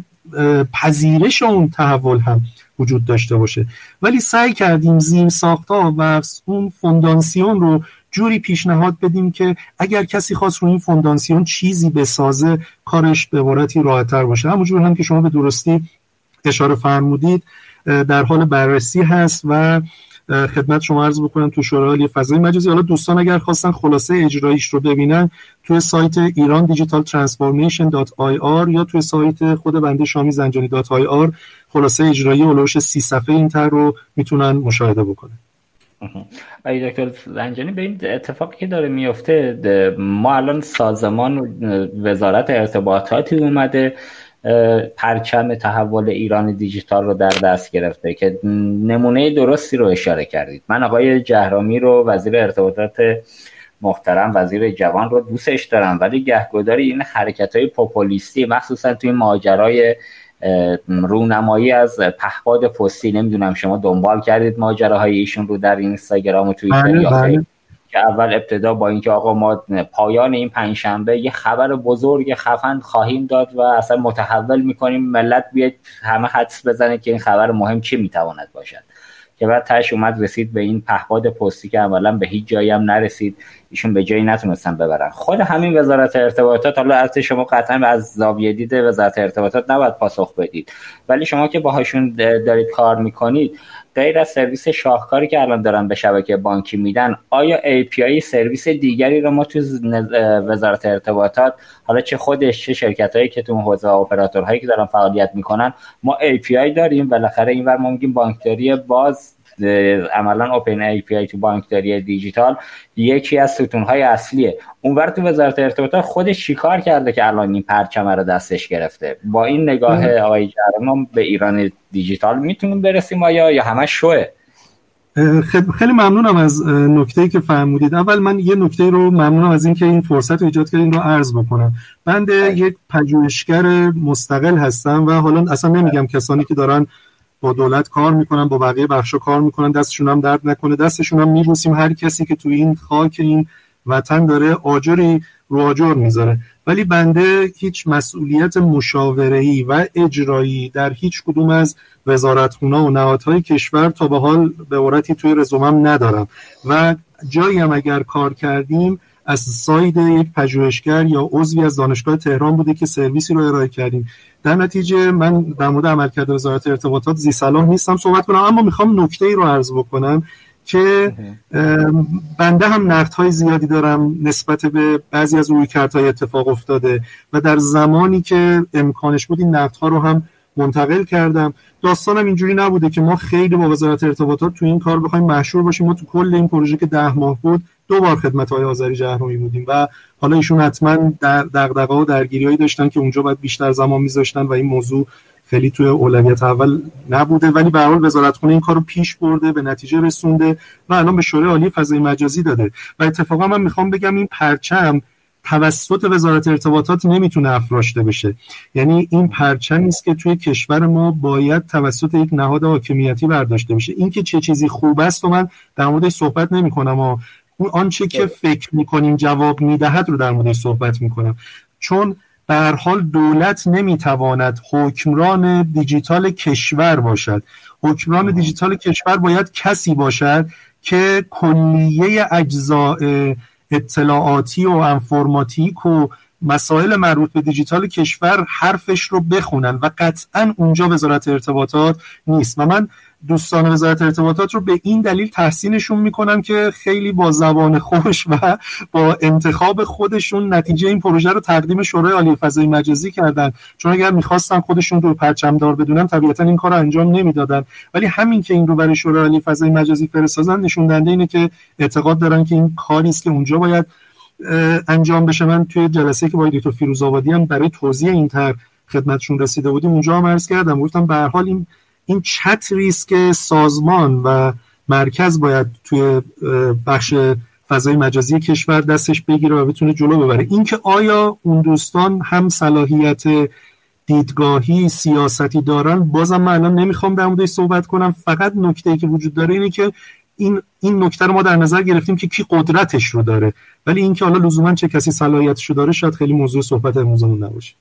پذیرش اون تحول هم وجود داشته باشه. ولی سعی کردیم زیر ساختا و اون فونداسیون رو جوری پیشنهاد بدیم که اگر کسی خواست رو این فونداسیون چیزی بسازه کارش به عبارتی راحتتر باشه. همونجور هم که شما به درستی اشاره فرمودید در حال بررسی هست و خدمت شما عرض بکنم تو شورای فضای مجازی حالا دوستان اگر خواستن خلاصه اجراییش رو ببینن توی سایت ایران دیجیتال ترانسفورمیشن یا توی سایت خود بنده شامی زنجانی خلاصه اجرایی اولوش سی صفحه این تر رو می‌تونن مشاهده بکنن. ای دکتر زنجانی به این اتفاقی که داره میفته ما الان سازمان وزارت ارتباطاتی اومده پرچم تحول ایران دیجیتال رو در دست گرفته که نمونه درستی رو اشاره کردید. من آقای جهرامی رو وزیر ارتباطات محترم وزیر جوان رو دوستش دارم ولی گهگداری این حرکت های پوپولیستی مخصوصا توی ماجرای رونمایی از پهپاد پستی نمی‌دونم شما دنبال کردید ماجراهای ایشون رو در اینستاگرام و توییتر بله، بله. که اول ابتدا با اینکه آقا ما پایان این پنجشنبه یه خبر بزرگ خفن خواهیم داد و اصلا متحول می‌کنیم ملت بیاید همه حدس بزنه که این خبر مهم چی می‌تواند باشد که بعد تش اومد رسید به این پهپاد پستی که اولا به هیچ جایی هم نرسید. ایشون به جایی نتونستن ببرن. خود همین وزارت ارتباطات حالا از شما قطعا از زاویه دید وزارت ارتباطات نباید پاسخ بدید. ولی شما که باهاشون دارید کار می‌کنید غیر از سرویس شاهکاری که الان دارن به شبکه بانکی میدن آیا API سرویس دیگری رو ما تو وزارت ارتباطات حالا چه خودش چه شرکت هایی که تو حوزه اپراتورهایی که دارن فعالیت می‌کنن ما API داریم بالاخره اینور ما میگیم بانکداری باز عملا open API تو بانکداری دیجیتال یکی از ستونهای اصلیه. اونور تو وزارت ارتباطات خودش چیکار کرده که الان این پرچم رو دستش گرفته؟ با این نگاه آقای جهرمی به ایران دیجیتال می‌تونیم برسیم آیا؟ یا همه‌ش شوئه؟ خیلی ممنونم از نکته که فرمودید. اول من یه نکته رو ممنونم از اینکه این فرصت رو ایجاد کردین رو عرض بکنم. بنده بله. یک پژوهشگر مستقل هستم و حالا اصلا نمیگم کسانی که دارن با دولت کار می‌کنن با بقیه بخشا کار می‌کنن. دستشون هم درد نکنه. دستشون هم میبوسیم هر کسی که تو این خاک این وطن داره آجری رو آجر می‌ذاره. ولی بنده هیچ مسئولیت مشاوره‌ای و اجرایی در هیچ کدوم از وزارتخونه و نهادهای کشور تا به حال به عورتی توی رزومم ندارم. و جایی هم اگر کار کردیم از ساید یک پژوهشگر یا عضوی از دانشگاه تهران بوده که سرویسی رو ارائه کردیم. در نتیجه من در مورد عملکرد وزارت ارتباطات زی سلام نیستم صحبت کنم اما می‌خوام نکته ای رو عرض بکنم که بنده هم نقد های زیادی دارم نسبت به بعضی از رویکردهای اتفاق افتاده و در زمانی که امکانش بود این نقد ها رو هم منتقل کردم. داستانم اینجوری نبوده که ما خیلی با وزارت ارتباطات تو این کار بخوایم مشهور باشیم. ما تو کل این پروژه که ده ماه بود دو بار خدمت های آذری جهرومی بودیم و حالا ایشون حتما در دغدغه و درگیری داشتن که اونجا باید بیشتر زمان میذاشتن و این موضوع خیلی توی اولویت اول نبوده. ولی به حال وزارتخونه این کارو پیش برده به نتیجه رسونده و الان به شورای عالی فضای مجازی داده. و اتفاقا من می‌خوام بگم این پرچم توسط وزارت ارتباطات نمی‌تونه افراشته بشه. یعنی این پرچمی است که توی کشور ما باید توسط یک نهاد حاکمیتی برداشته بشه. اینکه چه چیزی خوب است و من در موردش صحبت نمی‌کنم و اون آنچه که فکر می‌کنیم جواب می‌دهد رو در موردش صحبت می‌کنم. چون به حال دولت نمی‌تواند حکمران دیجیتال کشور باشد. حکمران دیجیتال کشور باید کسی باشد که کلیه اجزاء اطلاعاتی و انفرماتیک و مسائل مربوط به دیجیتال کشور حرفش رو بخونن و قطعا اونجا وزارت ارتباطات نیست. و من دوستان وزارت ارتباطات رو به این دلیل تحسینشون می‌کنم که خیلی با زبان خوش و با انتخاب خودشون نتیجه این پروژه رو تقدیم شورای عالی فضای مجازی کردن. چون اگر می‌خواستن خودشون رو پرچمدار بدونن طبیعتا این کار رو انجام نمی‌دادن. ولی همین که این رو برای شورای عالی فضای مجازی فرستادن نشون دهنده اینه که اعتقاد دارن که این کاری است که اونجا باید انجام بشه. من توی جلسه که با دکتر فیروز آبادی هم برای توضیح این طرح خدمتشون رسیده بودیم اونجا هم عرض کردم. گفتم به هر حال این این چتری است که سازمان و مرکز باید توی بخش فضای مجازی کشور دستش بگیره و بتونه جلو ببره. اینکه آیا اون دوستان هم صلاحیت دیدگاهی سیاستی دارن بازم من الان نمی‌خوام در موردش صحبت کنم. فقط نکته ای که وجود داره اینه که این این نکته رو ما در نظر گرفتیم که کی قدرتش رو داره. ولی اینکه حالا لزوما چه کسی صلاحیتش رو داره شاید خیلی موضوع صحبت امروزمون نباشه.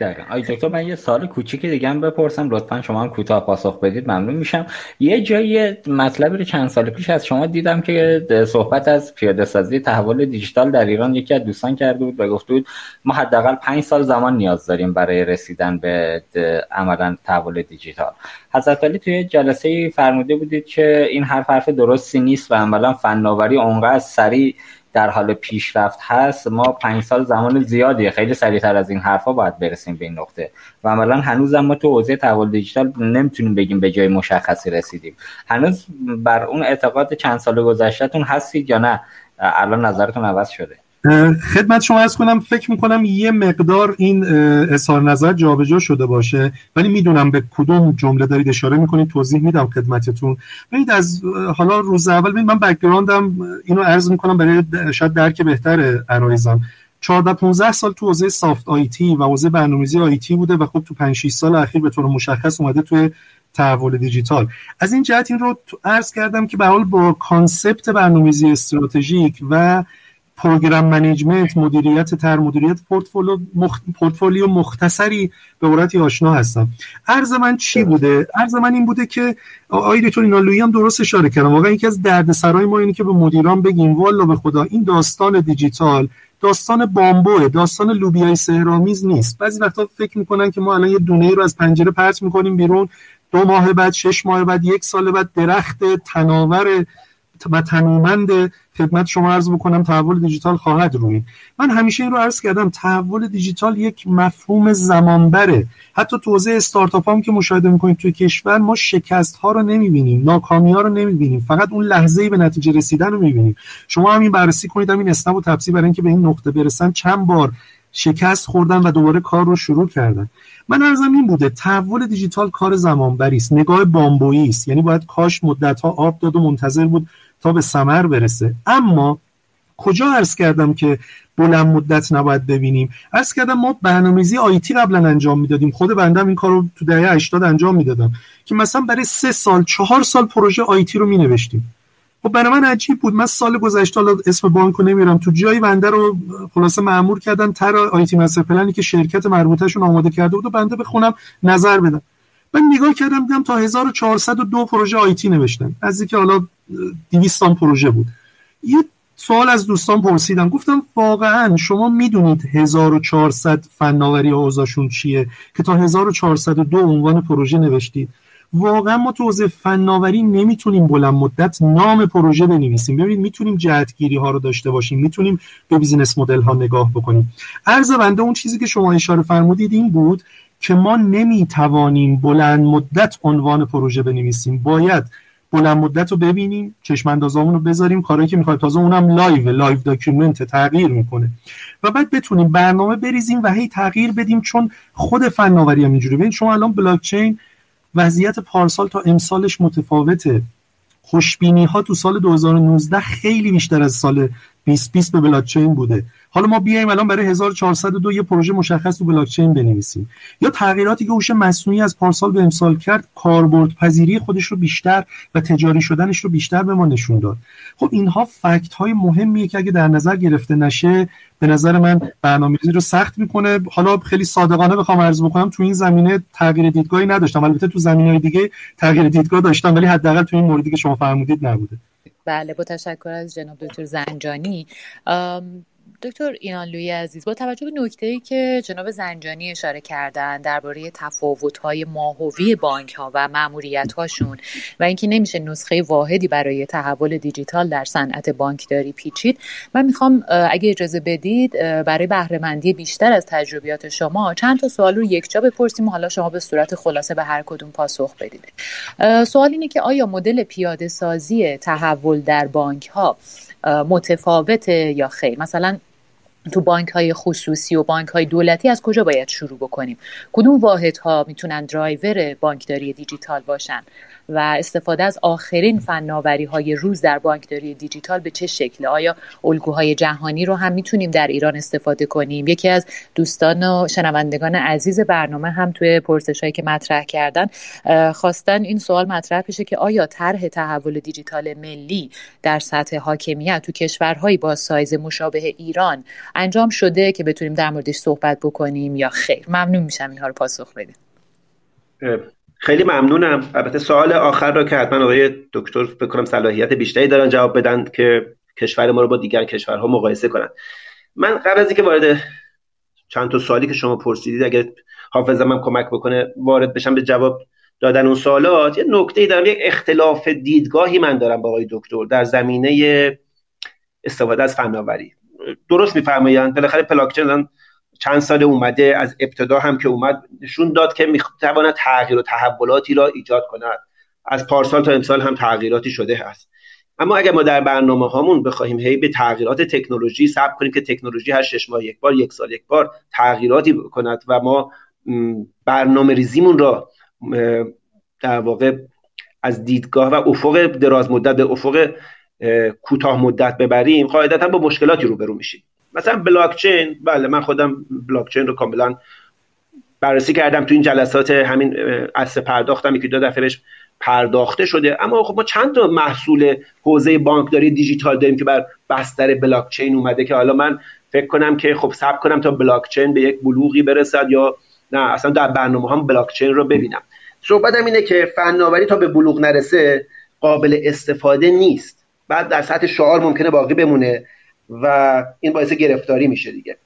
دقیقا. آی دکتر من یه سال کوچیک دیگه هم بپرسم. لطفا شما هم کوتاه پاسخ بدید ممنون میشم. یه جایی مطلبی رو چند سال پیش از شما دیدم که صحبت از پیاده سازی تحول دیجیتال در ایران یکی از دوستان کرده بود و گفته بود ما حداقل پنج سال زمان نیاز داریم برای رسیدن به عملا تحول دیجیتال. حضرت علی توی جلسه فرموده بودید که این حرف حرف درستی نیست و عملا فناوری اونقدر سریع در حال پیشرفت هست ما پنج سال زمان زیادیه. خیلی سریعتر از این حرفا باید برسیم به این نقطه. و عملا هنوز ما تو حوزه تحول دیجیتال نمی‌تونیم بگیم به جای مشخصی رسیدیم. هنوز بر اون اعتقاد چند سال گذشتهتون هستید یا نه؟ الان نظرتون عوض شده. خدمت شما از کنم فکر می‌کنم یه مقدار این اظهار نظر جابجا شده باشه ولی می‌دونم به کدوم جمله دارید اشاره می‌کنید توضیح میدم خدمتتون. ببینید از حالا روز اول ببینید من بکگراندم اینو عرض می‌کنم برای شاید درک بهتر عرایزم. 14 15 سال تو حوزه سافت آیتی و حوزه برنامه‌ریزی آیتی بوده و خب تو 5 6 سال اخیر به طور مشخص اومده توی تحول دیجیتال. از این جهت این رو عرض کردم که به حال با concept برنامه‌ریزی استراتژیک و program management مدیریت تر مدیریت پورتفولیو مخ... پورتفولیو مختصری به عبارتی آشنا هستم. عرض من چی بوده؟ عرض من این بوده که آقای دکتر اینا هم درست اشاره کردم. واقعا یکی از دردسرای ما اینه که به مدیران بگیم والا به خدا این داستان دیجیتال داستان بامبوه داستان لوبیای سحرآمیز نیست. بعضی وقتا فکر می‌کنن که ما الان یه دونه رو از پنجره پرت می‌کنیم بیرون دو ماه بعد شش ماه بعد یک سال بعد درخت تناور و تنومند خدمت شما عرض بکنم تحول دیجیتال خواهد روی من همیشه این رو عرض کردم تحول دیجیتال یک مفهوم زمانبره. حتی تو حوزه استارتاپ هم که مشاهده می‌کنید توی کشور ما شکست ها رو نمی‌بینیم ناکامی ها رو نمی‌بینیم فقط اون لحظه به نتیجه رسیدن رو می‌بینیم. شما همین بررسی کنید همین اسنپ و تپسی برای اینکه به این نقطه برسن چند بار شکست خوردن و دوباره کار رو شروع کردن. من ارزم این بوده تحول دیجیتال کار زمانبری است نگاه بامبویی است. یعنی باید کاش مدت ها آب داد و منتظر بود تا به ثمر برسه. اما کجا عرض کردم که بلند مدت نباید ببینیم؟ عرض کردم ما برنامه‌ریزی آیتی قبلا انجام می‌دادیم. خود بندم این کار رو تو دهه 80 انجام می‌دادم که مثلا برای سه سال چهار سال پروژه آیتی رو می نوشتیم خب برای من عجیب بود. من سال گذشته حالا اسم بانک رو نمیرم. تو جایی بنده رو خلاصه معمور کردن تر آیتی مستر پلنی که شرکت مربوطهشون آماده کرده بود و بنده بخونم نظر بدم. من نگاه کردم دیدم تا 1402 پروژه آیتی نوشتن. از اینکه حالا 200 پروژه بود. یه سوال از دوستان پرسیدم. گفتم واقعا شما می‌دونید 1400 فناوری اوضاعشون چیه؟ که تا 1402 عنوان پروژه نوشتید. واقعا ما تو حوزه فناوری نمی‌تونیم بلند مدت نام پروژه بنویسیم. ببینید می‌تونیم جهتگیری ها رو داشته باشیم. می‌تونیم به business model ها نگاه بکنیم. عرض بنده اون چیزی که شما اشاره فرمودید این بود که ما نمی‌توانیم بلند مدت عنوان پروژه بنویسیم. باید بلند مدت رو ببینیم چشم اندازامون رو بذاریم کاری که می‌خوایم. تازه اونم live live document تغییر می‌کنه. و بعد بتونیم برنامه بریزیم و هی تغییر بدیم چون خود فناوری هم اینجوری ببین شما الان بلاک چین وضعیت پارسال تا امسالش متفاوته. خوشبینی ها تو سال 2019 خیلی بیشتر از سال 2020 به بلاکچین بوده. حالا ما بیایم الان برای 1402 یه پروژه مشخص تو بلاکچین بنویسیم. یا تغییراتی که هوش مصنوعی از پارسال به امسال کرد کاربرد پذیری خودش رو بیشتر و تجاری شدنش رو بیشتر به ما نشون داد. خب اینها فکت های مهمیه که اگه در نظر گرفته نشه به نظر من برنامه‌ریزی رو سخت می‌کنه. حالا خیلی صادقانه بخوام عرض بکنم تو این زمینه تغییر دیدگاهی نداشتم. البته تو زمینه‌های دیگه تغییر دیدگاه داشتم ولی حداقل تو این موردی که شما فرمودید نبوده. بله با تشکر از جناب دکتر زنجانی. دکتر لوی عزیز با توجه به نکته ای که جناب زنجانی اشاره کردن درباره تفاوت های ماهوی بانک ها و معمولیت هاشون و اینکه نمیشه نسخه واحدی برای تحول دیجیتال در صنعت بانکداری پیچید من می‌خوام اگه اجازه بدید برای بهرهمندی بیشتر از تجربیات شما چند تا سوال رو یکجا بپرسیم و حالا شما به صورت خلاصه به هر کدوم پاسخ بدید. سوال اینه که آیا مدل پیاده سازی تحول در بانک ها متفاوته یا خیر؟ مثلا تو بانک های خصوصی و بانک های دولتی از کجا باید شروع بکنیم؟ کدوم واحدها می‌تونن درایور بانکداری دیجیتال باشن؟ و استفاده از آخرین فناوری های روز در بانکداری دیجیتال به چه شکل؟ آیا الگوهای جهانی رو هم می‌تونیم در ایران استفاده کنیم؟ یکی از دوستان و شنوندگان عزیز برنامه هم توی پرسش هایی که مطرح کردن خواستن این سوال مطرح بشه که آیا طرح تحول دیجیتال ملی در سطح حاکمیت تو کشورهایی با سایز مشابه ایران انجام شده که بتونیم در موردش صحبت بکنیم یا خیر؟ ممنون میشم اینها رو پاسخ بدیم خیلی ممنونم. البته سوال آخر رو که حتما آقای دکتر بکنم صلاحیت بیشتری دارن جواب بدن که کشور ما رو با دیگر کشورها مقایسه کنن. من قبل از اینکه وارد چند تا سوالی که شما پرسیدید اگر حافظم من کمک بکنه وارد بشم به جواب دادن اون سوالات یه نکته دارم یک اختلاف دیدگاهی من دارم با آقای دکتر در زمینه استفاده از فناوری. درست میفرمایند بالاخره بلاکچین چند سال اومده از ابتدا هم که اومد نشون داد که می‌تواند تغییر و تحولاتی را ایجاد کند. از پارسال تا امسال هم تغییراتی شده هست اما اگر ما در برنامه هامون بخواهیم هی به تغییرات تکنولوژی صبر کنیم که تکنولوژی هر شش ماه یک بار یک سال یک بار تغییراتی کند و ما برنامه ریزیمون را در واقع از دیدگاه و افق دراز مدت به افق کوتاه مدت ببریم قاعدتا با مشکلاتی روبرو میشیم. مثلا بلاکچین بله من خودم بلاکچین رو کاملا بررسی کردم تو این جلسات همین اصل پرداختم یکی دو دفعه بهش پرداخته شده. اما خب ما چند تا محصول حوزه بانکداری دیجیتال داریم که بر بستر بلاکچین اومده که حالا من فکر کنم که خب صبر کنم تا بلاکچین به یک بلوغی برسد یا نه اصلا در برنامه هم بلاکچین رو ببینم. صحبتم اینه که فناوری تا به بلوغ نرسه قابل استفاده نیست. بعد در سطح شعار ممکنه باقی بمونه. و این باعث گرفتاری میشه دیگه.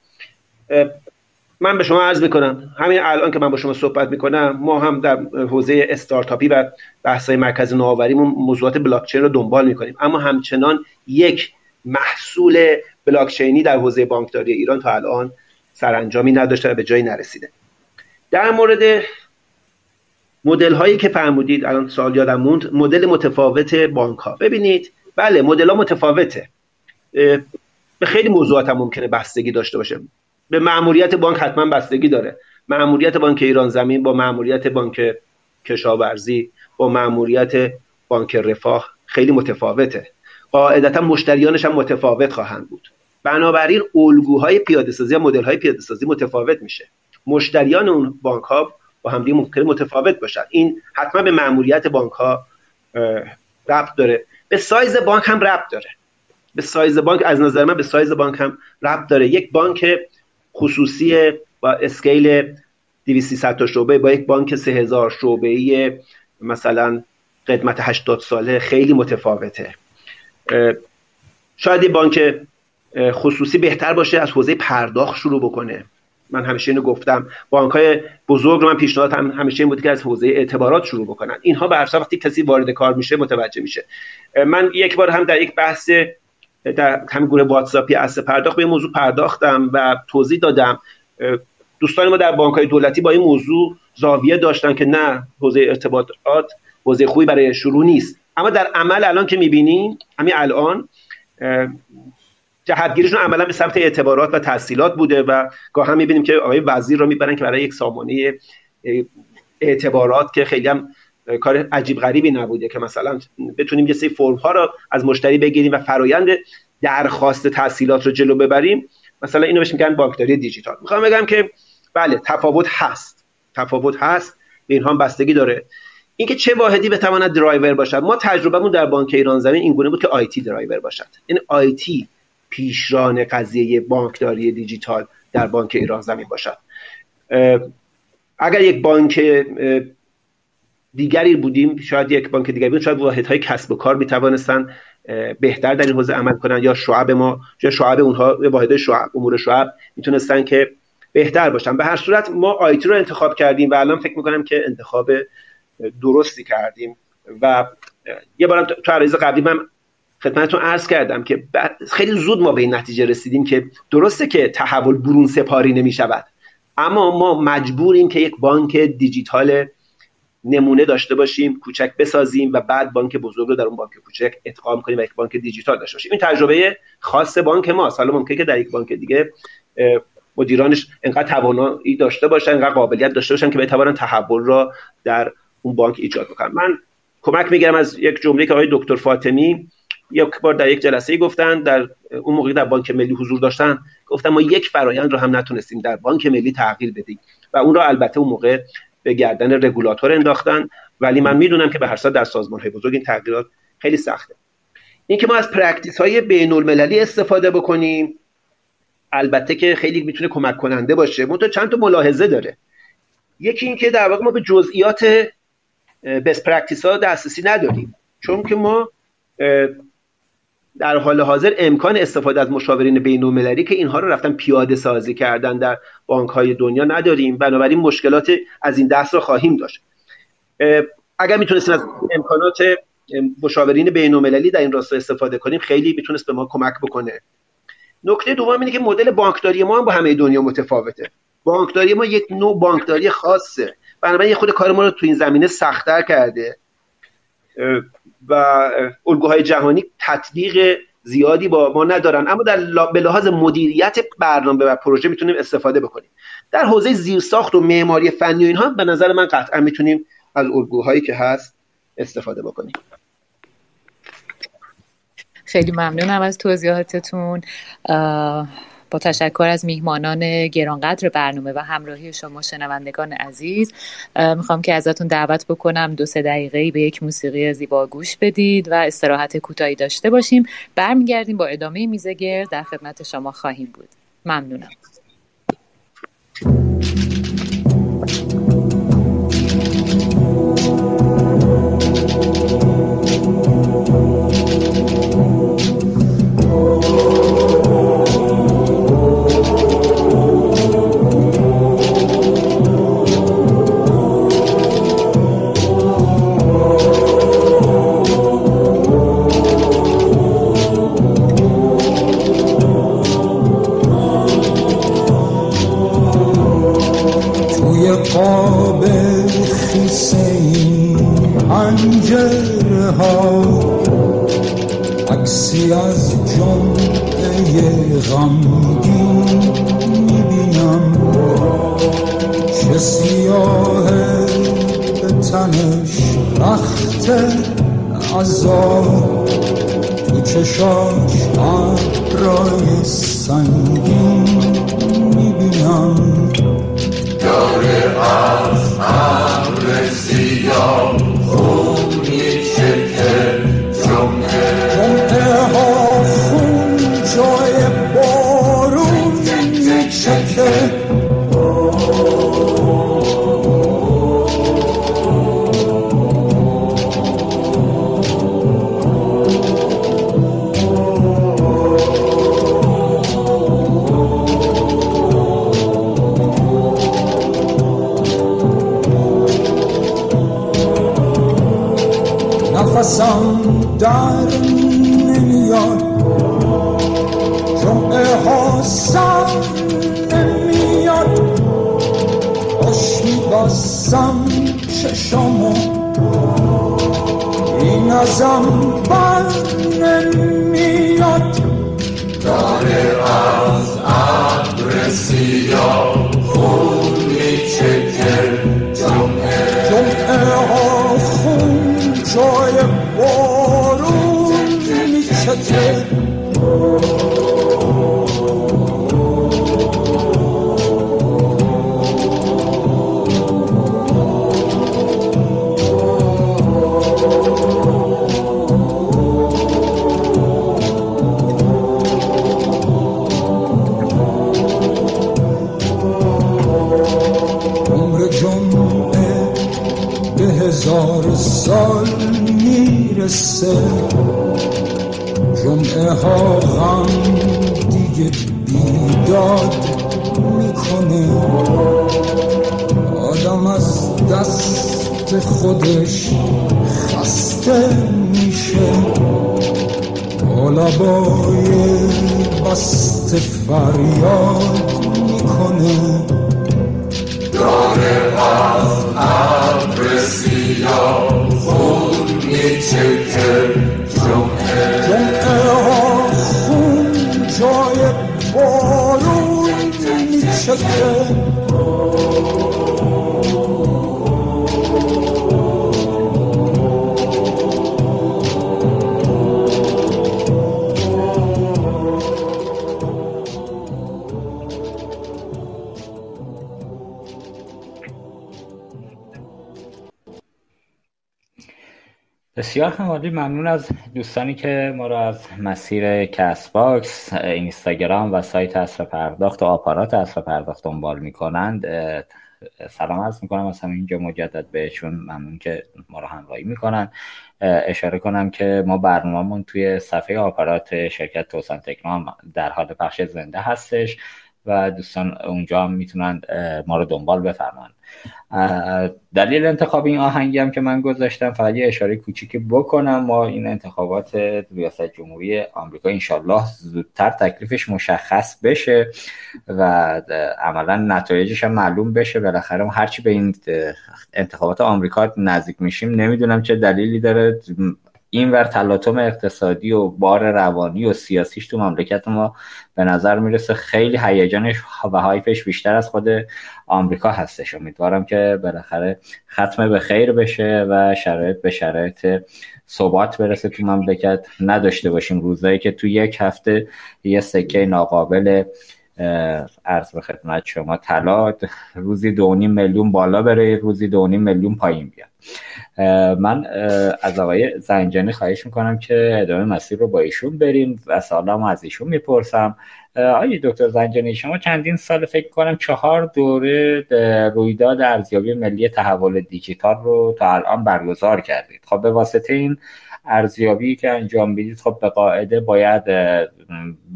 من به شما عرض می‌کنم همین الان که من با شما صحبت می‌کنم ما هم در حوزه استارتاپی و بحث‌های مرکز نوآوریمون موضوعات بلاکچین رو دنبال می‌کنیم. اما همچنان یک محصول بلاکچینی در حوزه بانکداری ایران تا الان سرانجامی نداشته و به جایی نرسیده. در مورد مدل هایی که فرمودید الان سال یادم موند مدل متفاوت بانک ها ببینید بله مدل ها متفاوته به خیلی موضوعات هم ممکنه بستگی داشته باشه. به معمولیت بانک حتما بستگی داره. معمولیت بانک ایران زمین با معمولیت بانک کشاورزی با معمولیت بانک رفاه خیلی متفاوته. قاعدتا مشتریانش هم متفاوت خواهند بود. بنابراین الگوهای پیاده سازی مدل های پیاده سازی متفاوت میشه. مشتریان اون بانک ها با همدیگه ممکن متفاوت باشن. این حتما به مأموریت بانک ها ربط داره. به سایز بانک هم ربط داره. به سایز بانک از نظر من به سایز بانک هم ربط داره. یک بانک خصوصی با scale 200 تا شعبه با یک بانک 3000 شعبه مثلا قدمت 80 ساله خیلی متفاوته. شاید بانک خصوصی بهتر باشه از حوزه پرداخت شروع بکنه. من همیشه اینو گفتم. بانک های بزرگ رو من پیشنهاد هم همیشه این بود که از حوزه اعتبارات شروع بکنن. اینها به هر وقتی کسی وارد کار میشه متوجه میشه. من یک بار هم در یک بحث در همین گروه واتساپی اصل پرداخت به این موضوع پرداختم و توضیح دادم. دوستان ما در بانک های دولتی با این موضوع زاویه داشتن که نه حوزه ارتباطات حوزه خوبی برای شروع نیست. اما در عمل الان که می‌بینیم همین الان جهتگیریشون عملا به سمت اعتبارات و تحصیلات بوده و گاه هم می‌بینیم که آقای وزیر رو می‌برن که برای یک سامانه اعتبارات که خیلی هم کار عجیب غریبی نبوده که مثلا بتونیم یه سری فرم ها رو از مشتری بگیریم و فرایند درخواست تسهیلات رو جلو ببریم. مثلا اینو بهش میگن بانکداری دیجیتال. می‌خوام بگم که بله تفاوت هست. تفاوت هست. به اینها بستگی داره. اینکه چه واحدی بتواند درایور باشد؟ ما تجربهمون در بانک ایران زمین این گونه بود که IT driver باشد. این IT پیشران قضیه بانکداری دیجیتال در بانک ایران زمین باشد. اگر یک بانک دیگری بودیم شاید یک بانک دیگری بودیم شاید واحدهای کسب و کار می‌توانستن بهتر در این حوزه عمل کنن یا شعب ما یا شعب اونها واحد شعب امور شعب می‌تونستن که بهتر باشن. به هر صورت ما آیتی رو انتخاب کردیم و الان فکر می‌کنم که انتخاب درستی کردیم و یه بارم تو عرض قبلی من خدمتتون عرض کردم که خیلی زود ما به این نتیجه رسیدیم که درسته که تحول برون سپاری نمی شود اما ما مجبوریم که یک بانک دیجیتال نمونه داشته باشیم کوچک بسازیم و بعد بانک بزرگ رو در اون بانک کوچک ادغام کنیم و یک بانک دیجیتال داشته باشیم. این تجربه خاص بانک ماست. حالا ممکنه که در یک بانک دیگه مدیرانش انقدر توانایی داشته باشن انقدر قابلیت داشته باشن که بتوانن تحول را در اون بانک ایجاد بکنن. من کمک می‌گیرم از یک جمله که آقای دکتر فاطمی یک بار در یک جلسه گفتن در اون موقع در بانک ملی حضور داشتن گفتن ما یک فرایند رو هم نتونستیم در بانک ملی تغییر بدیم. و اون رو البته اون موقع به گردن رگولاتور انداختن. ولی من می‌دونم که به هر در سازمان های بزرگ این تغییرات خیلی سخته. اینکه ما از practice های بین المللی استفاده بکنیم البته که خیلی می‌تونه کمک کننده باشه. منتها چند تا ملاحظه داره. یکی اینکه در واقع ما به جزئیات best practice ها دسترسی نداریم. چون که ما در حال حاضر امکان استفاده از مشاورین بین که اینها رو رفتن پیاده سازی کردن در بانک های دنیا نداریم. بنابراین مشکلات از این دست رو خواهیم داشت. اگر می‌تونستیم از امکانات مشاورین بین‌المللی در این راستا استفاده کنیم خیلی می‌تونست به ما کمک بکنه. نکته دوم اینه که مدل بانکداری ما هم با همه دنیا متفاوته. بانکداری ما یک نوع بانکداری خاصه. بنابراین خود کار ما رو تو این زمینه سختتر کرده. و الگوهای جهانی تطبیق زیادی با ما ندارن. اما در به لحاظ مدیریت برنامه و پروژه می‌تونیم استفاده بکنیم. در حوزه زیرساخت و معماری فنی و اینها به نظر من قطعا می‌تونیم از الگوهایی که هست استفاده بکنیم. خیلی ممنونم از توضیحاتتون. با تشکر از میهمانان گرانقدر برنامه و همراهی شما شنوندگان عزیز می‌خوام که ازتون دعوت بکنم دو سه دقیقه به یک موسیقی زیبا گوش بدید و استراحت کوتاهی داشته باشیم. برمیگردیم با ادامه میزه در خدمت شما خواهیم بود. ممنونم. کسی از جمعه غمگین می‌بینم. چه سیاه به تنش رخت عذاب تو چشاش عبرای سنگین می‌بینم. داره از عبر سیاه ازم بر نمیاد. داره از عبر سیاه خون میچکه جمعه. جمعه ها خون جای بارون میچکه. می‌رسه جمعه ها غم دیگه بیداد می‌کنه. آدم از دست خودش خسته میشه. قلبای بست فریاد می‌کنه. بسیار هم عالی ممنون از دوستانی که ما رو از مسیر کست باکس اینستاگرام و سایت عصر پرداخت و آپارات عصر پرداخت دنبال می‌کنند. سلام عرض می‌کنم. از اینجا مجدد بهشون ممنون که ما رو همراهی می‌کنن. اشاره کنم که ما برنامهمون توی صفحه آپارات شرکت توسن تکنو در حال پخش زنده هستش و دوستان اونجا هم می‌تونن ما رو دنبال بفرمان دلیل انتخاب این آهنگی هم که من گذاشتم فقط یه اشاره کوچیکی بکنم. ما این انتخابات ریاست جمهوری آمریکا انشالله زودتر تکلیفش مشخص بشه و عملا نتایجش هم معلوم بشه. بالاخره هرچی به این انتخابات آمریکا نزدیک میشیم نمی‌دونم چه دلیلی داره. این ور تلاطم اقتصادی و بار روانی و سیاسیش تو مملکت ما به نظر می‌رسه خیلی هیجانش و هایپش بیشتر از خود آمریکا هستش. امیدوارم که بالاخره ختم به خیر بشه و شرایط به شرایط ثبات برسه تو مملکت. نداشته باشیم روزایی که تو یک هفته یه سکه ناقابل عرض به خدمت شما طلا روزی دو میلیون بالا بره روزی دو میلیون پایین بیاد. من از آقای زنجانی خواهش می‌کنم که ادامه مسیر رو با ایشون بریم و سالم از ایشون می‌پرسم. آقای دکتر زنجانی شما چندین سال فکر کنم چهار دوره رویداد ارزیابی ملی تحول دیجیتال رو تا الان برگزار کردید. خب به واسطه این ارزیابی که انجام می‌دید خب به قاعده باید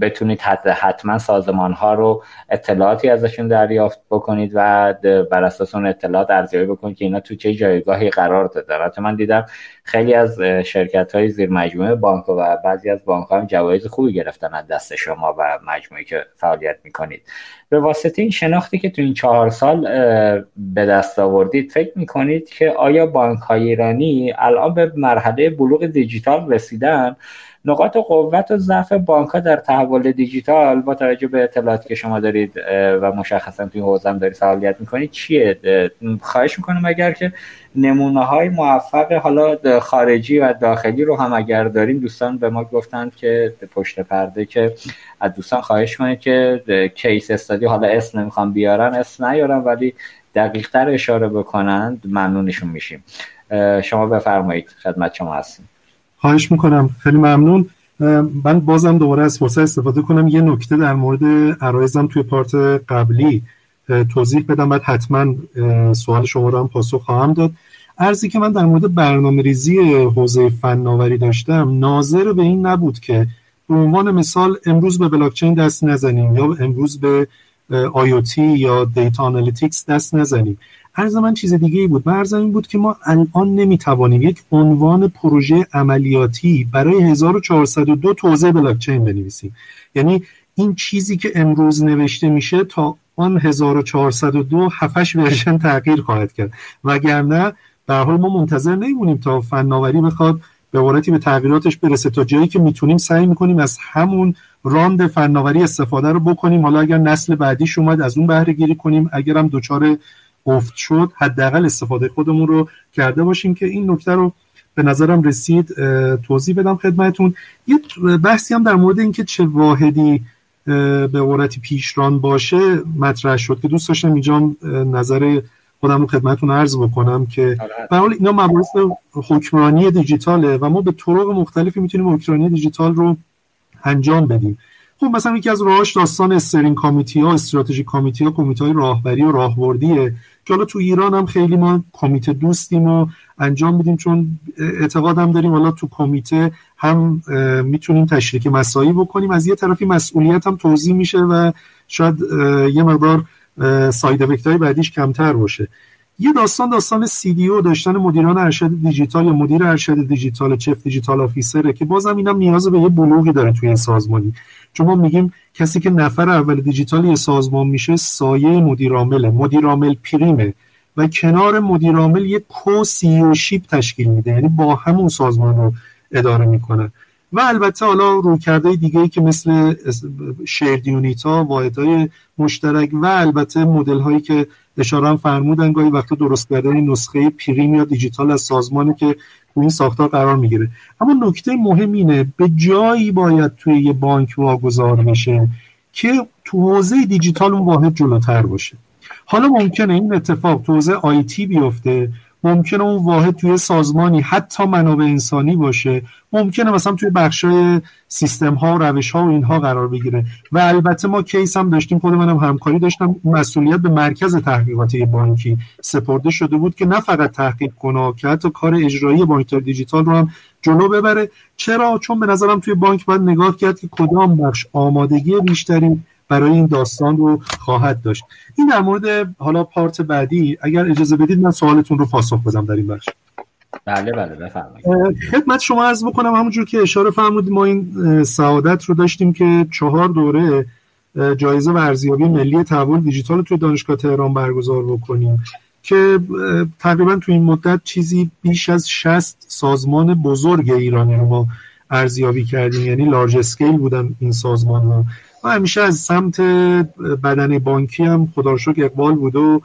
بتونید حتما سازمان ها رو اطلاعاتی ازشون دریافت بکنید و بر اساس اون اطلاعات ارزیابی بکنید که اینا تو چه جایگاهی قرار دارن من دیدم خیلی از شرکت های زیر مجموعه بانک و بعضی از بانک هم جوایز خوبی گرفتن از دست شما و مجموعی که فعالیت می‌کنید. به واسطه این شناختی که تو این چهار سال به دست آوردید فکر می‌کنید که آیا بانک های ایرانی الان به مرحله بلوغ دیجیتال رسیدن؟ نقاط قوت و ضعف بانک ها در تحول دیجیتال با توجه به اطلاعاتی که شما دارید و مشخصا توی حوزه دارید فعالیت می‌کنید چیه؟ خواهش می‌کنم اگر که نمونه های موفق حالا خارجی و داخلی رو هم اگر داریم دوستان به ما گفتند که پشت پرده که از دوستان خواهش کنید که کیس استادی حالا اسم نمی‌خوام بیارن اسم نیارن ولی دقیق تر اشاره بکنند ممنونشون میشیم. شما بفرمایید خدمت شما هستیم. خواهش می‌کنم. خیلی ممنون. من بازم دوباره از فرصت استفاده کنم. یه نکته در مورد عرایزم توی پارت قبلی توضیح بدم. بعد حتما سوال شما رو هم پاسخ خواهم داد. ارزی که من در مورد برنامه ریزی حوزه فناوری داشتم ناظر به این نبود که به عنوان مثال امروز به بلاکچین دست نزنیم یا امروز به IoT یا data analytics دست نزنیم. عرض من چیز دیگه ای بود. و عرض این بود که ما الان نمی‌توانیم یک عنوان پروژه عملیاتی برای 1402 توزیع بلاکچین بنویسیم. یعنی این چیزی که امروز نوشته میشه تا آن 1402 هفت هشت version تغییر خواهد کرد. وگرنه در حال ما منتظر نمیمونیم تا فناوری بخواد به عبارتی به تغییراتش برسه تا جایی که می‌تونیم سعی می‌کنیم از همون راند فناوری استفاده رو بکنیم. حالا اگر نسل بعدیش اومد از اون بهره گیری کنیم. اگرم دچار افت شد حداقل استفاده خودمون رو کرده باشیم که این نکته رو به نظرم رسید توضیح بدم خدمتون یه بحثی هم در مورد اینکه چه واحدی به عبارتی پیشران باشه مطرح شد که دوست داشتم اینجا نظر خودم رو خدمتون عرض بکنم که آره. به حال اینا مباحث حکمرانی دیجیتاله و ما به طرق مختلفی می‌تونیم حکمرانی دیجیتال رو انجام بدیم. خب مثلا یکی از راهاش داستان استرین کامیتی ها استراتژی کامیتی ها کمیته های راهبری و راهبردیه. که حالا تو ایران هم خیلی ما کمیته دوستیم و انجام میدیم چون اعتقادم داریم حالا تو کمیته هم می‌تونیم تشریک مسایی بکنیم. از یه طرفی مسئولیت هم توضیح میشه و شاید یه مقدار side effect های بعدیش کمتر باشه. یه داستان داستان CDO داشتن مدیران ارشد دیجیتال یا مدیر ارشد دیجیتال chief digital officer ه که بازم اینم نیاز به یه بلوغی داره توی این سازمانی. چون ما میگیم کسی که نفر اول دیجیتال یه سازمان میشه سایه مدیرعامله. مدیرعامل prime ه و کنار مدیرعامل یه co-CEO-ship تشکیل میده. یعنی با همون سازمان رو اداره می‌کنن و البته حالا رویکردهای دیگه ای که مثل شیرد یونیت ها واحدهای مشترک و البته مدل هایی که اشاره فرمودن گاهی وقتا درست کردن نسخه پریم یا دیجیتال از سازمانی که این ساختار قرار می‌گیره. اما نکته مهم اینه به جایی باید توی یه بانک واگذار بشه که تو حوزه دیجیتال اون واحد جلوتر باشه. حالا ممکنه این اتفاق تو حوزه آیتی بیفته ممکنه اون واحد توی سازمانی حتی منابع انسانی باشه. ممکنه مثلا توی بخشای سیستم ها و روش ها و اینها قرار بگیره. و البته ما کیس هم داشتیم خود منم همکاری داشتم. مسئولیت به مرکز تحقیقاتی بانکی سپرده شده بود که نه فقط تحقیق کنه که حتی کار اجرایی بانک دیجیتال رو هم جلو ببره. چرا؟ چون به نظرم توی بانک باید نگاه کرد که کدام بخش آمادگی بیشتری برای این داستان رو خواهد داشت. این در مورد حالا پارت بعدی اگر اجازه بدید من سوالتون رو پاسخ بدم در این بخش. بله بله بفرمایید. خدمت شما عرض بکنم همونجور که اشاره فرمودید ما این سعادت رو داشتیم که چهار دوره جایزه و ارزیابی ملی تحول دیجیتال توی دانشگاه تهران برگزار بکنیم که تقریبا تو این مدت چیزی بیش از 60 سازمان بزرگ ایرانی رو ما ارزیابی کردیم. یعنی لارج اسکیل بودن این سازمان ها و همیشه از سمت بدن بانکی هم خدا اقبال بود و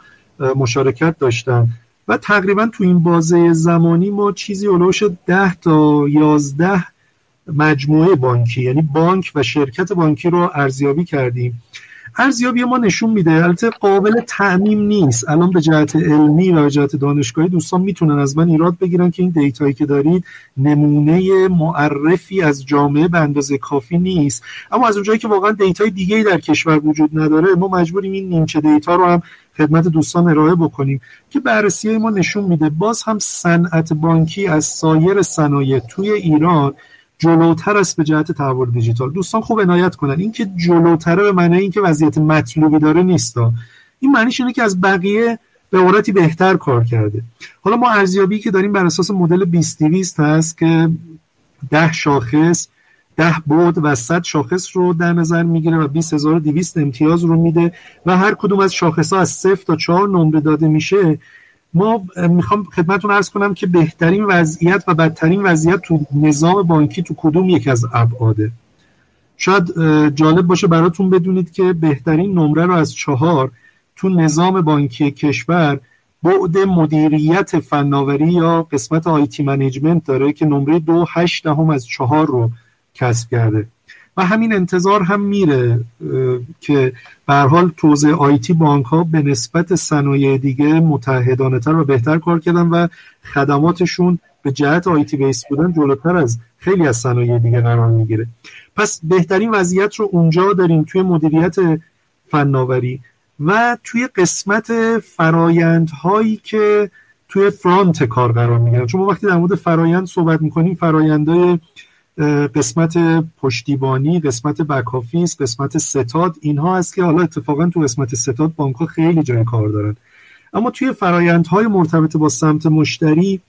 مشارکت داشتن. و تقریبا تو این بازه زمانی ما چیزی اولوش ده تا یازده مجموعه بانکی یعنی بانک و شرکت بانکی رو ارزیابی کردیم. ارزیابی ما نشون میده. البته قابل تعمیم نیست. الان به جهت علمی و به جهت دانشگاهی دوستان می‌تونن از من ایراد بگیرن که این دیتایی که دارید نمونه معرفی از جامعه به اندازه کافی نیست. اما از اونجایی که واقعا data ی دیگه در کشور وجود نداره ما مجبوریم این نیمچه data رو هم خدمت دوستان ارائه بکنیم که بررسی ما نشون میده. باز هم صنعت بانکی از سایر صنایع توی ایران جلوتر است به جهت تحول دیجیتال. دوستان خوب عنایت کنن. اینکه جلوتره به معنی اینکه وضعیت مطلوبی داره نیست. این معنیش اینه که از بقیه به عبارتی بهتر کار کرده. حالا ما ارزیابی که داریم بر اساس مدل 20 هست که ده شاخص ده بود و 100 شاخص رو در نظر می‌گیره و 20200 امتیاز رو میده و هر کدوم از شاخص ها از 0 تا 4 نمره داده میشه. ما می‌خوام خدمتون ارز کنم که بهترین وضعیت و بدترین وضعیت تو نظام بانکی تو کدوم یک از ابعاده؟ شاید جالب باشه براتون بدونید که بهترین نمره رو از چهار تو نظام بانکی کشور بعد مدیریت فناوری یا قسمت آیتی منیجمنت داره که نمره دو هشت دهم از چهار رو کسب کرده. و همین انتظار هم میره که به حال توزیع آیتی بانک ها به نسبت صنایع دیگه متحدانه تر و بهتر کار کردن و خدماتشون به جهت آیتی بیس بودن جلوتر از خیلی از صنایع دیگه قرار می‌گیره. پس بهترین وضعیت رو اونجا داریم توی مدیریت فناوری و توی قسمت فرایندهایی که توی فرانت کار قرار می‌گیرن. چون وقتی در مورد فرایند صحبت می‌کنیم فرایندهای قسمت پشتیبانی قسمت بکافیس قسمت ستاد اینها هست که حالا اتفاقا تو قسمت ستاد بانک ها خیلی جای کار دارن. اما توی فرایندهای مرتبط با سمت مشتری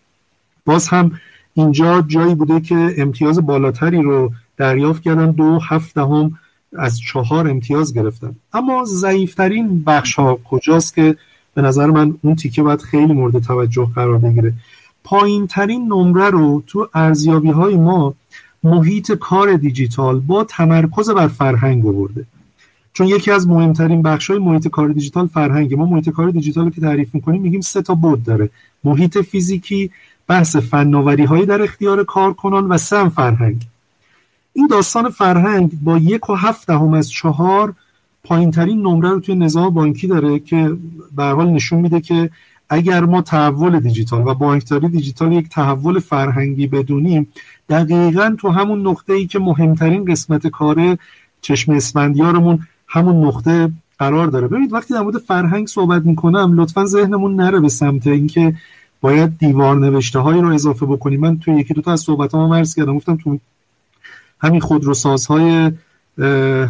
باز هم اینجا جایی بوده که امتیاز بالاتری رو دریافت کردن. دو هفت هم از چهار امتیاز گرفتن. اما ضعیفترین بخش ها کجاست که به نظر من اون تیکه باید خیلی مورد توجه قرار بگیره؟ پایین ترین نمره رو تو ارزیابی های ما محیط کار دیجیتال با تمرکز بر فرهنگ آورده. چون یکی از مهمترین بخش های محیط کار دیجیتال فرهنگ ما محیط کار دیجیتال که تعریف می‌کنیم میگیم سه تا بود داره. محیط فیزیکی بحث فناوری هایی در اختیار کارکنان و سم فرهنگ. این داستان فرهنگ با یک و هفت دهم از چهار پایین ترین نمره رو توی نظام بانکی داره که به حال نشون میده که اگر ما تحول دیجیتال و بانکداری دیجیتال یک تحول فرهنگی بدونیم دقیقا تو همون نقطه ای که مهمترین قسمت کار چشم اسفندیارمون همون نقطه قرار داره. ببینید وقتی در مورد فرهنگ صحبت می‌کنم لطفا ذهنمون نره به سمت اینکه باید دیوار نوشته هایی رو اضافه بکنیم. من تو یکی دو تا از صحبت ها مرز کردم. گفتم تو همین خودروسازهای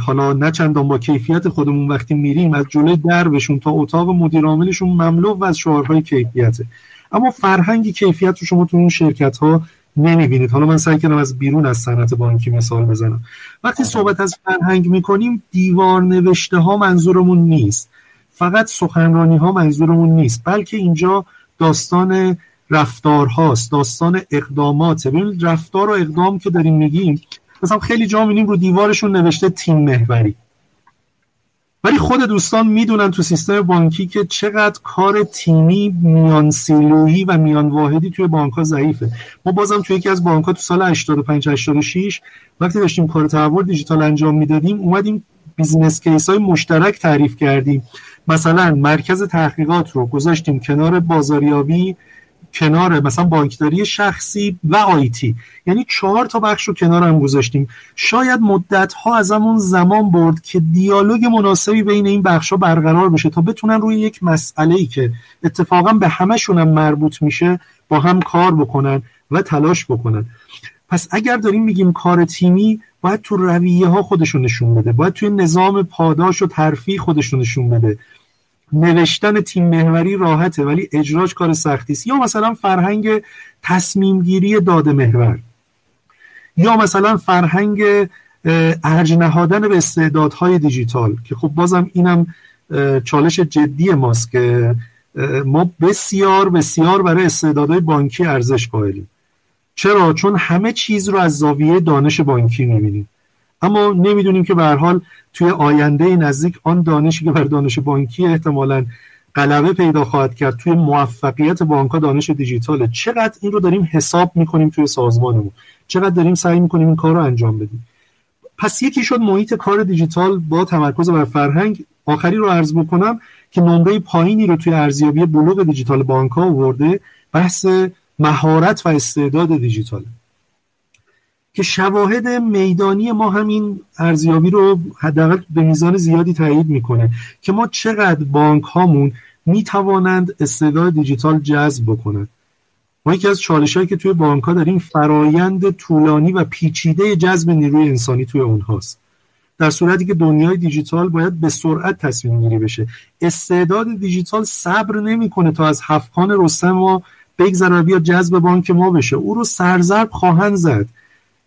حالا نه چندان با کیفیت خودمون وقتی میریم از جلوی دربشون تا اتاق مدیر عاملشون مملو از شعارهای کیفیته. اما فرهنگی کیفیت رو شما تو اون شرکت ها نمی‌بینید. حالا من سعی کردم از بیرون از صنعت بانکی مثال بزنم. وقتی صحبت از فرهنگ می‌کنیم دیوار نوشته ها منظورمون نیست. فقط سخنرانی ها منظورمون نیست. بلکه اینجا داستان رفتار هاست داستان اقدامات ببینید رفتار و اقدام که داریم میگیم مثلا خیلی جا می‌بینیم رو دیوارشون نوشته تیم محوری. ولی خود دوستان می‌دونن تو سیستم بانکی که چقدر کار تیمی میان silo یی و میان واحدی توی بانک ها ضعیفه. ما بازم توی یکی از بانک ها تو سال 85 86 وقتی داشتیم کار تحول دیجیتال انجام می‌دادیم اومدیم business case های مشترک تعریف کردیم. مثلا مرکز تحقیقات رو گذاشتیم کنار بازاریابی کنار مثلا بانکداری شخصی و IT یعنی چهار تا بخش رو کنار هم گذاشتیم. شاید مدت ها از همون زمان برد که دیالوگ مناسبی بین این بخش ها برقرار بشه تا بتونن روی یک مسئله ای که اتفاقا به همشون هم مربوط میشه با هم کار بکنن و تلاش بکنن. پس اگر داریم میگیم کار تیمی باید تو رویه ها خودشون نشون بده. باید توی نظام پاداش و ترفیع خودشون نشون بده. نوشتن تیم محوری راحته ولی اجراش کار سختی است. یا مثلا فرهنگ تصمیم گیری داده محور. یا مثلا فرهنگ ارج نهادن به استعدادهای دیجیتال که خب بازم اینم چالش جدی ماست که ما بسیار بسیار برای استعدادهای بانکی ارزش قائلیم. چرا؟ چون همه چیز رو از زاویه دانش بانکی می‌بینیم. اما نمی‌دونیم که به حال توی آینده نزدیک آن دانشی که بر دانش بانکی احتمالا غلبه پیدا خواهد کرد توی موفقیت بانک دانش دیجیتاله. چقدر این رو داریم حساب می‌کنیم توی سازمانمون؟ چقدر داریم سعی می‌کنیم این کار رو انجام بدیم؟ پس یکی شد محیط کار دیجیتال با تمرکز بر فرهنگ. آخری رو عرض بکنم که نمره پایینی رو توی ارزیابی بلوغ دیجیتال بانک ها آورده بحث مهارت و استعداد دیجیتال که شواهد میدانی ما همین ارزیابی رو حداقل به میزان زیادی تایید می‌کنه که ما چقدر بانک هامون می‌توانند استعداد دیجیتال جذب بکنند. ما یکی از چالش هایی که توی بانک ها داریم فرایند طولانی و پیچیده جذب نیروی انسانی توی اونهاست. در صورتی که دنیای دیجیتال باید به سرعت تصمیم گیری بشه. استعداد دیجیتال صبر نمی‌کنه تا از هفخان رستم ما بگذره بیا جذب بانک ما بشه. او رو سرزرب خواهند زد.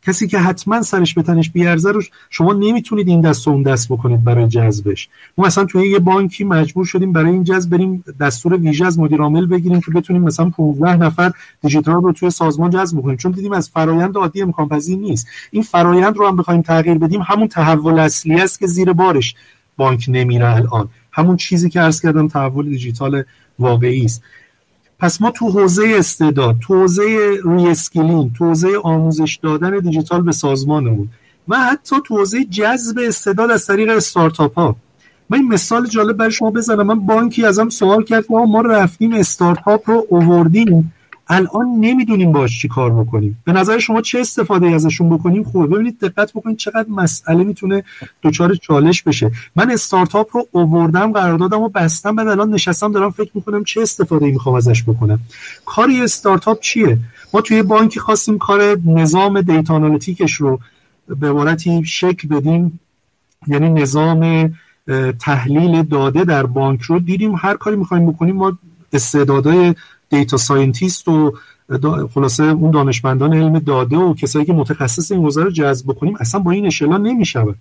کسی که حتما سرش به تنش بیارزه رو شما نمی‌تونید این دست و اون دست بکنید برای جذبش. ما مثلا توی یه بانکی مجبور شدیم برای این جذب بریم دستور ویژه از مدیر عامل بگیریم که بتونیم مثلا 15 نفر دیجیتال رو توی سازمان جذب بکنیم. چون دیدیم از فرایند عادی امکان پذیر نیست. این فرایند رو هم بخوایم تغییر بدیم همون تحول اصلی است که زیر بارش بانک نمیره الان. همون چیزی که عرض کردم تحول دیجیتال واقعی است. پس ما تو حوزه استعداد تو حوزه reskilling تو حوزه آموزش دادن دیجیتال به سازمانمون. و حتی تو حوزه جذب استعداد از طریق استارتاپ ها من این مثال جالب برای شما بزنم. من بانکی ازم سوال کرد ما رفتیم استارتاپ رو اووردیم. الان نمی‌دونیم باش چی کار بکنیم. به نظر شما چه استفاده ازشون بکنیم؟ خوبه ببینید دقت بکنید چقدر مسئله می‌تونه دچار چالش بشه. من استارتاپ رو اووردم قرار دادم و بستم بعد الان نشستم دارم فکر می‌کنم چه استفاده می‌خوام ازش بکنم. کاری استارتاپ چیه؟ ما توی بانکی خواستیم کار نظام data analytics ش رو به عبارتی شکل بدیم. یعنی نظام تحلیل داده در بانک رو دیدیم. هر کاری می‌خوایم بکنیم ما استعدادهای data scientist و خلاصه اون دانشمندان علم داده و کسایی که متخصص این حوزه رو جذب بکنیم اصلا با این اشلا نمی‌شود.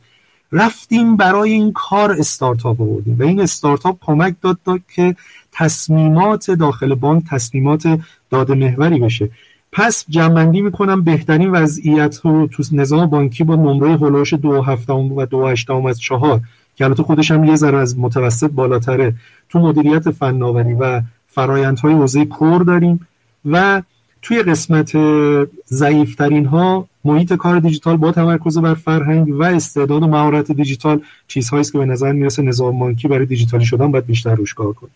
رفتیم برای این کار استارتاپ آوردیم و این استارتاپ کمک داد, داد که تصمیمات داخل بانک تصمیمات داده محوری بشه. پس جمعندی می‌کنم بهترین وضعیت رو تو نظام بانکی با نمره هلوش دو هفتم و دو هشتم از چهار که البته خودش هم یه ذره از متوسط بالاتره. تو مدیریت فناوری و فرایندهای حوزه کور داریم و توی قسمت ضعیفترین ها محیط کار دیجیتال با تمرکز بر فرهنگ و استعداد و مهارت دیجیتال چیزهایی است که به نظر می‌رسه نظام بانکی برای دیجیتالی شدن باید بیشتر روش کار کنه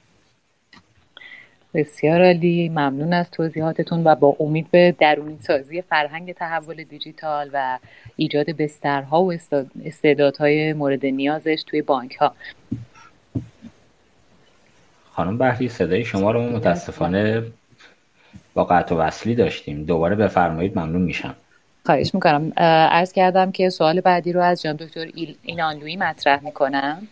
بسیار عالی. ممنون از توضیحاتتون و با امید به درونی سازی فرهنگ تحول دیجیتال و ایجاد بسترها و استعدادهای مورد نیازش توی بانک ها خانم بحری صدای شما رو متاسفانه با قطع و وصلی داشتیم. دوباره بفرمایید ممنون میشم. خواهش می‌کنم. ارز کردم که سوال بعدی رو از جان دکتر اینانلوی مطرح می‌کنم.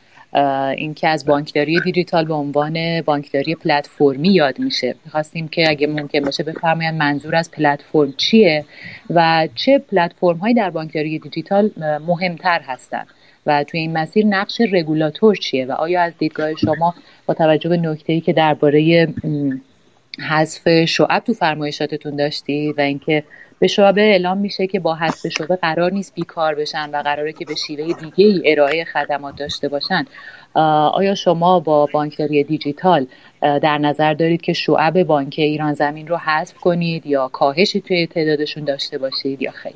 اینکه از بانکداری دیجیتال به عنوان بانکداری پلتفرمی یاد میشه. می‌خواستیم که اگه ممکن باشه بفرمایید منظور از پلتفرم چیه و چه پلتفرم هایی در بانکداری دیجیتال مهمتر هستند و توی این مسیر نقش رگولاتور چیه و آیا از دیدگاه شما با توجه به نکته که درباره حذف شعب تو فرمایشاتتون داشتید و اینکه به شعب اعلام میشه که با حذف شعبه قرار نیست بیکار بشن و قراره که به شیوه دیگه ای ارائه خدمات داشته باشن آیا شما با بانکداری دیجیتال در نظر دارید که شعب بانک ایران زمین رو حذف کنید یا کاهشی توی تعدادشون داشته باشید یا خیر؟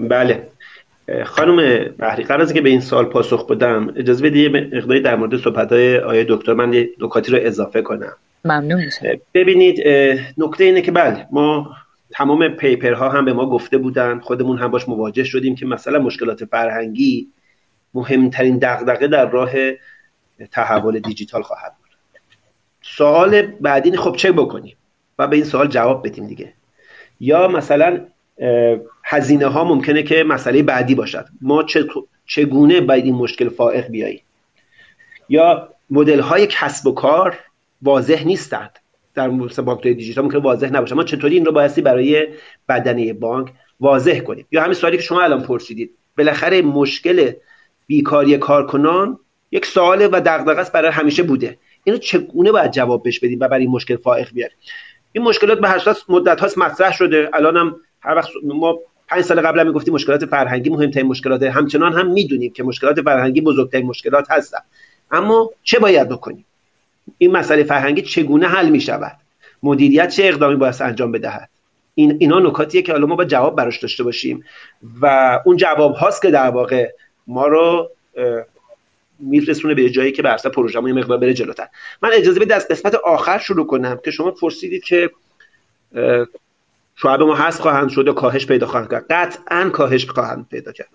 بله. خانم بحری قرار که به این سال پاسخ بدم. اجازه بدید یه مقداری در مورد صحبت های آیه دکتر من یه نکاتی رو اضافه کنم. ممنون میشم. ببینید نکته اینه که بله ما تمام پیپرها هم به ما گفته بودن خودمون هم باش مواجه شدیم که مثلا مشکلات فرهنگی مهمترین دغدغه در راه تحول دیجیتال خواهد بود. سوال بعدی خب چه بکنیم؟ و به این سوال جواب بدیم دیگه. یا مثلا هزینه ها ممکنه که مسئله بعدی باشد. ما چگونه باید این مشکل فائق بیاییم؟ یا مدل های کسب و کار واضح نیستند. در بانک دیجیتال ممکن واضح نباشه. ما چطوری این رو بایستی برای بدنه بانک واضح کنیم؟ یا همین سوالی که شما الان پرسیدید. بالاخره مشکل بیکاری کارکنان یک سوال و دغدغه است برای همیشه بوده. اینو چگونه باید جواب بهش بدیم و برای این مشکل فائق بیاریم؟ این مشکلات به هر صورت مدت هاست مطرح شده. الان هم هر وقت ما پنج سال قبل هم می‌گفتیم مشکلات فرهنگی مهمترین مشکلات همچنان هم می‌دونیم که مشکلات فرهنگی بزرگترین مشکلات هستن. اما چه باید بکنیم؟ این مسئله فرهنگی چگونه حل می شود مدیریت چه اقدامی باید انجام بدهد؟ این اینا نکاتیه که حالا ما با جواب براش داشته باشیم. و اون جواب هاست که در واقع ما رو میرسونه به جایی که اصلا پروژه یه مقدار بره جلوتر. من اجازه بدید از قسمت آخر شروع کنم که شما پرسیدید که شعب ما هست خواهند شد کاهش پیدا خواهند کرد. قطعا کاهش خواهند پیدا کرد.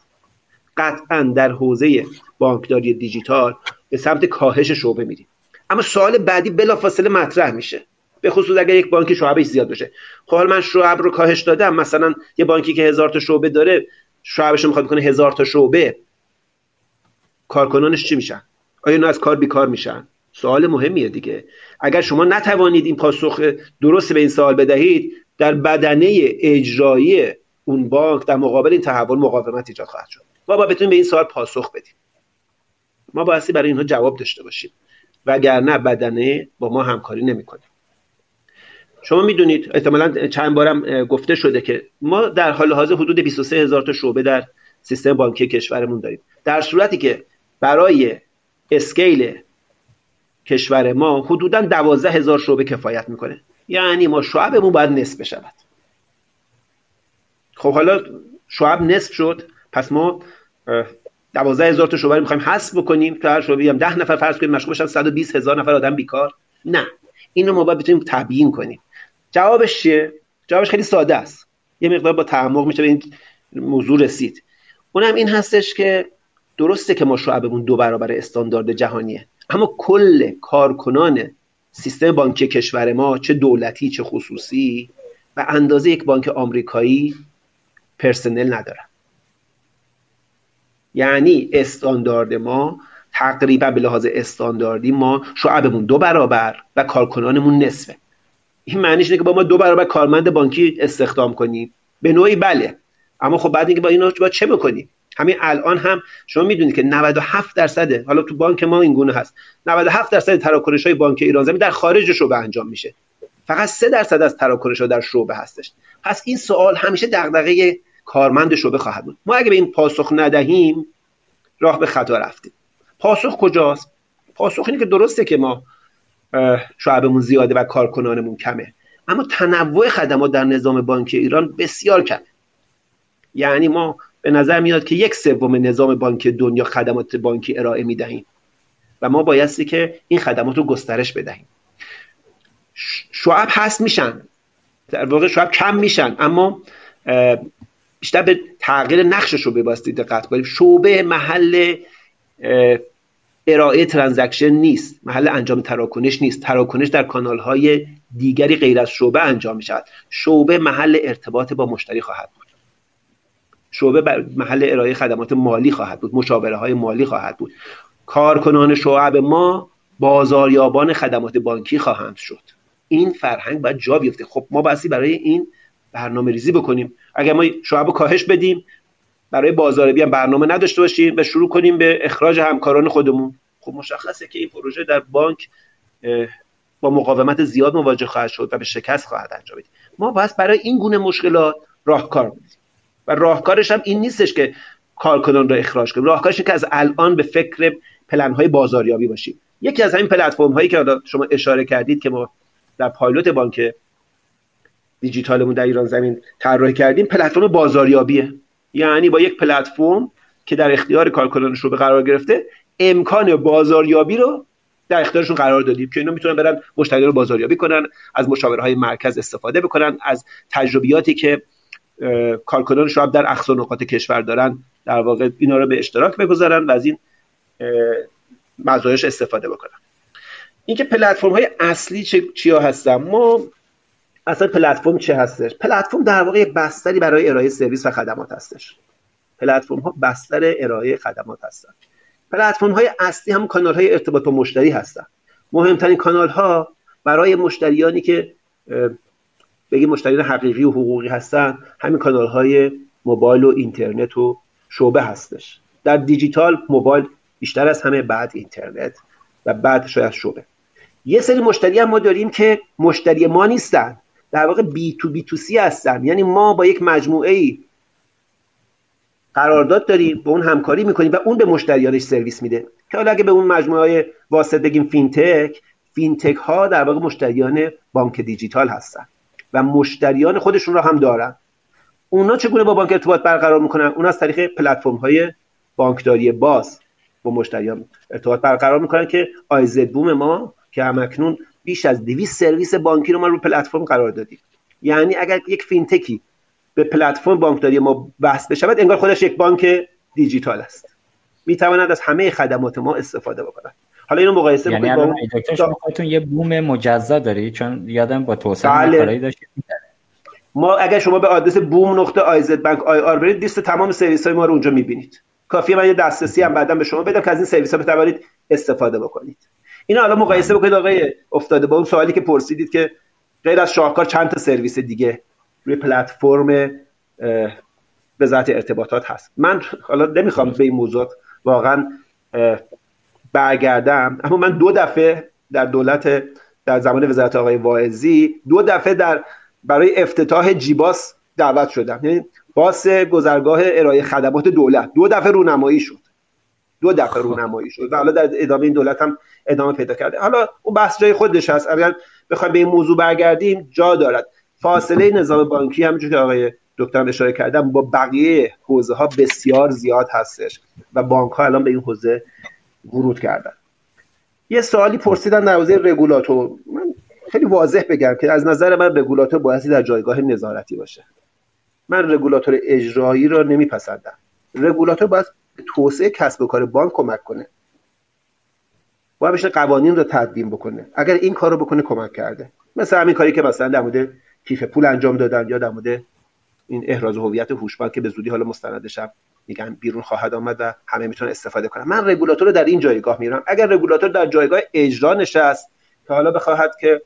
قطعا در حوزه بانکداری دیجیتال به سمت کاهش شعبه میریم. اما سوال بعدی بلافاصله مطرح میشه. به خصوص اگر یک بانکی شعبش زیاد باشه. خب حالا من شعب رو کاهش دادم. مثلا یه بانکی که هزار تا شعبه داره شعبش رو می‌خواد کنه هزار تا شعبه. کارکنانش چی میشن؟ آیا اینا از کار بیکار میشن؟ سوال مهمیه دیگه. اگر شما نتوانید این پاسخ درست به این سوال بدهید در بدنه اجرایی اون بانک در مقابل این تحول مقاومت ایجاد خواهد شد. ما باید بتونیم به این سوال پاسخ بدیم. ما بایستی برای اینها جواب داشته باشیم. وگرنه بدنه با ما همکاری نمی‌کنه. شما می‌دونید احتمالا چند بارم گفته شده که ما در حال حاضر حدود 23 هزار تا شعبه در سیستم بانکی کشورمون داریم. در صورتی که برای اسکیل کشور ما حدودا دوازده هزار شعبه کفایت می‌کنه. یعنی ما شعبمون باید نصف بشود. خب حالا شعب نصف شد. پس ما دوازده هزار تا شعبه می‌خوایم حذف بکنیم که هر شعبه هم ده نفر فرض کنیم مشغول بشن 120 هزار نفر آدم بیکار. نه. اینو ما باید بتونیم تبیین کنیم. جوابش چیه؟ جوابش خیلی ساده است. یه مقدار با تعمق میشه به این موضوع رسید. اونم این هستش که درسته که ما شعبمون دو برابر استاندارد جهانیه. اما کل کارکنان سیستم بانکی کشور ما چه دولتی چه خصوصی و اندازه یک بانک آمریکایی پرسنل ندارن. یعنی استاندارد ما تقریبا به لحاظ استانداردی ما شعبمون دو برابر و کارکنانمون نصفه. این معنیش اینه که با ما دو برابر کارمند بانکی استخدام کنیم. به نوعی بله. اما خب بعد اینکه با اینا با چه بکنیم؟ همین الان هم شما می‌دونید که 97 درصد حالا تو بانک ما این گونه هست. 97 درصد تراکنش های بانک ایران زمین در خارج شعبه انجام میشه. فقط 3 درصد از تراکنش ها در شعبه هستش. پس این سوال همیشه دغدغه کارمند شعبه خواهد بود. ما اگه به این پاسخ ندهیم راه به خطا رفتیم. پاسخ کجاست؟ پاسخ اینه که درسته که ما شعبمون زیاده و کارکنانمون کمه. اما تنوع خدمات در نظام بانک ایران بسیار کمه. یعنی ما به نظر میاد که یک سوم نظام بانک دنیا خدمات بانکی ارائه می‌دهیم. و ما بایستی که این خدمات رو گسترش بدهیم. شعب هست میشن. در واقع شعب کم میشن. اما بیشتر به تغییر نقشش رو بباستی دقت کنیم. شعبه محل ارائه ترانزکشن نیست. محل انجام تراکنش نیست. تراکنش در کانال های دیگری غیر از شعبه انجام می شود شعبه محل ارتباط با مشتری خواهد شعبه بر محل ارائه خدمات مالی خواهد بود مشاوره های مالی خواهد بود. کارکنان شعب ما بازاریابان خدمات بانکی خواهند شد. این فرهنگ باید جا بیفته. خب ما باسی برای این برنامه ریزی بکنیم. اگر ما شعب کاهش بدیم برای بازاریابی هم برنامه نداشته باشیم و شروع کنیم به اخراج همکاران خودمون خب مشخصه که این پروژه در بانک با مقاومت زیاد مواجه خواهد شد و به شکست خواهد انجامید. ما باید برای این گونه مشکلات راهکار و راهکارش هم این نیستش که کارکنان رو اخراج کنیم. راهکارش که از الان به فکر پلن های بازاریابی باشیم. یکی از همین پلتفرم هایی که شما اشاره کردید که ما در پایلوت بانک دیجیتالمون در ایران زمین طراحی کردیم پلتفرم بازاریابیه. یعنی با یک پلتفرم که در اختیار کارکنانش رو به قرار گرفته امکان بازاریابی رو در اختیارشون قرار دادیم که اینا می‌تونن برن مشتری رو بازاریابی کنن از مشاوره های مرکز استفاده بکنن از تجربیاتی که کارکنان شعب در اقصا نقاط کشور دارن در واقع اینا رو به اشتراک بگذارن و از این مزایاش استفاده بکنن. اینکه پلتفرم های اصلی چیا هستن؟ ما اصلا پلتفرم چه هستش؟ پلتفرم در واقع بستری برای ارائه سرویس و خدمات هستش. پلتفرم ها بستر ارائه خدمات هستن. پلتفرم های اصلی هم کانال های ارتباط با مشتری هستن. مهمترین کانال ها برای مشتریانی که بگیم مشتریان حقیقی و حقوقی هستن همین کانال های موبایل و اینترنت و شعبه هستش. در دیجیتال موبایل بیشتر از همه بعد اینترنت و بعد شاید شعبه. یه سری مشتری هم ما داریم که مشتری ما نیستن. در واقع بی تو بی تو سی هستن. یعنی ما با یک مجموعه ای قرارداد داریم به اون همکاری می‌کنیم و اون به مشتریانش سرویس میده. که حالا اگه به اون مجموعه های واسط بگیم فینتک فینتک ها در واقع مشتریان بانک دیجیتال هستن. و مشتریان خودشون رو هم دارن. اونا چگونه با بانک ارتباط برقرار می‌کنن؟ اون از طریق پلتفرم های بانکداری باز با مشتریان ارتباط برقرار می‌کنن که IZ بوم ما که همکنون بیش از 200 سرویس بانکی رو ما رو پلتفرم قرار دادیم. یعنی اگر یک فینتکی به پلتفرم بانکداری ما وصل بشود انگار خودش یک بانک دیجیتال است. می‌تواند از همه خدمات ما استفاده بکند. حالا اینو مقایسه یعنی با شما خودتون یه بوم مجزا داری چون یادم با توسعه بله. داشتید. ما اگر شما به آدرس بوم نقطه IZ بانک ir برید لیست تمام سرویس های ما رو اونجا می‌بینید. کافیه من یه دسترسی هم بعدا به شما بدم که از این سرویس ها بتوانید استفاده بکنید. اینا حالا مقایسه بکنید آقای افتاده با اون سوالی که پرسیدید که غیر از شاهکار چند تا سرویس دیگه روی پلتفرم وزارت ارتباطات هست. من حالا نمی‌خوام به این موضوع واقعا برگردم. اما من دو دفعه در دولت در زمان وزارت آقای واعظی دو دفعه در برای افتتاح جیباس دعوت شدم. یعنی باس گذرگاه ارائه خدمات دولت. دو دفعه رونمایی شد. دو دفعه خب. رونمایی شد. و حالا در ادامه این دولت هم ادامه پیدا کرده. حالا اون بحث جای خودش هست اگر بخوایم به این موضوع برگردیم جا دارد. فاصله نظام بانکی همونجور که آقای دکتر اشاره کردم با بقیه حوزه ها بسیار زیاد هستش. و بانک ها الان به این حوزه ورود کردن. یه سوالی پرسیدن در حوزه رگولاتور. من خیلی واضح بگم که از نظر من رگولاتور بایستی در جایگاه نظارتی باشه. من رگولاتور اجرایی را نمیپسندم. رگولاتور باید توسعه کسب و کار بانک کمک کنه. باید بشه قوانین رو تدوین بکنه. اگر این کار رو بکنه کمک کرده. مثل همین کاری که مثلا در مورد کیف پول انجام دادن یا در مورد این احراز هویت هوشمند که به زودی حالا مستندش میگن بیرون خواهد آمد و همه می‌تونن استفاده کنن. من رگولاتور رو در این جایگاه میرم. اگر رگولاتور در جایگاه اجرا نشست که حالا بخواهد که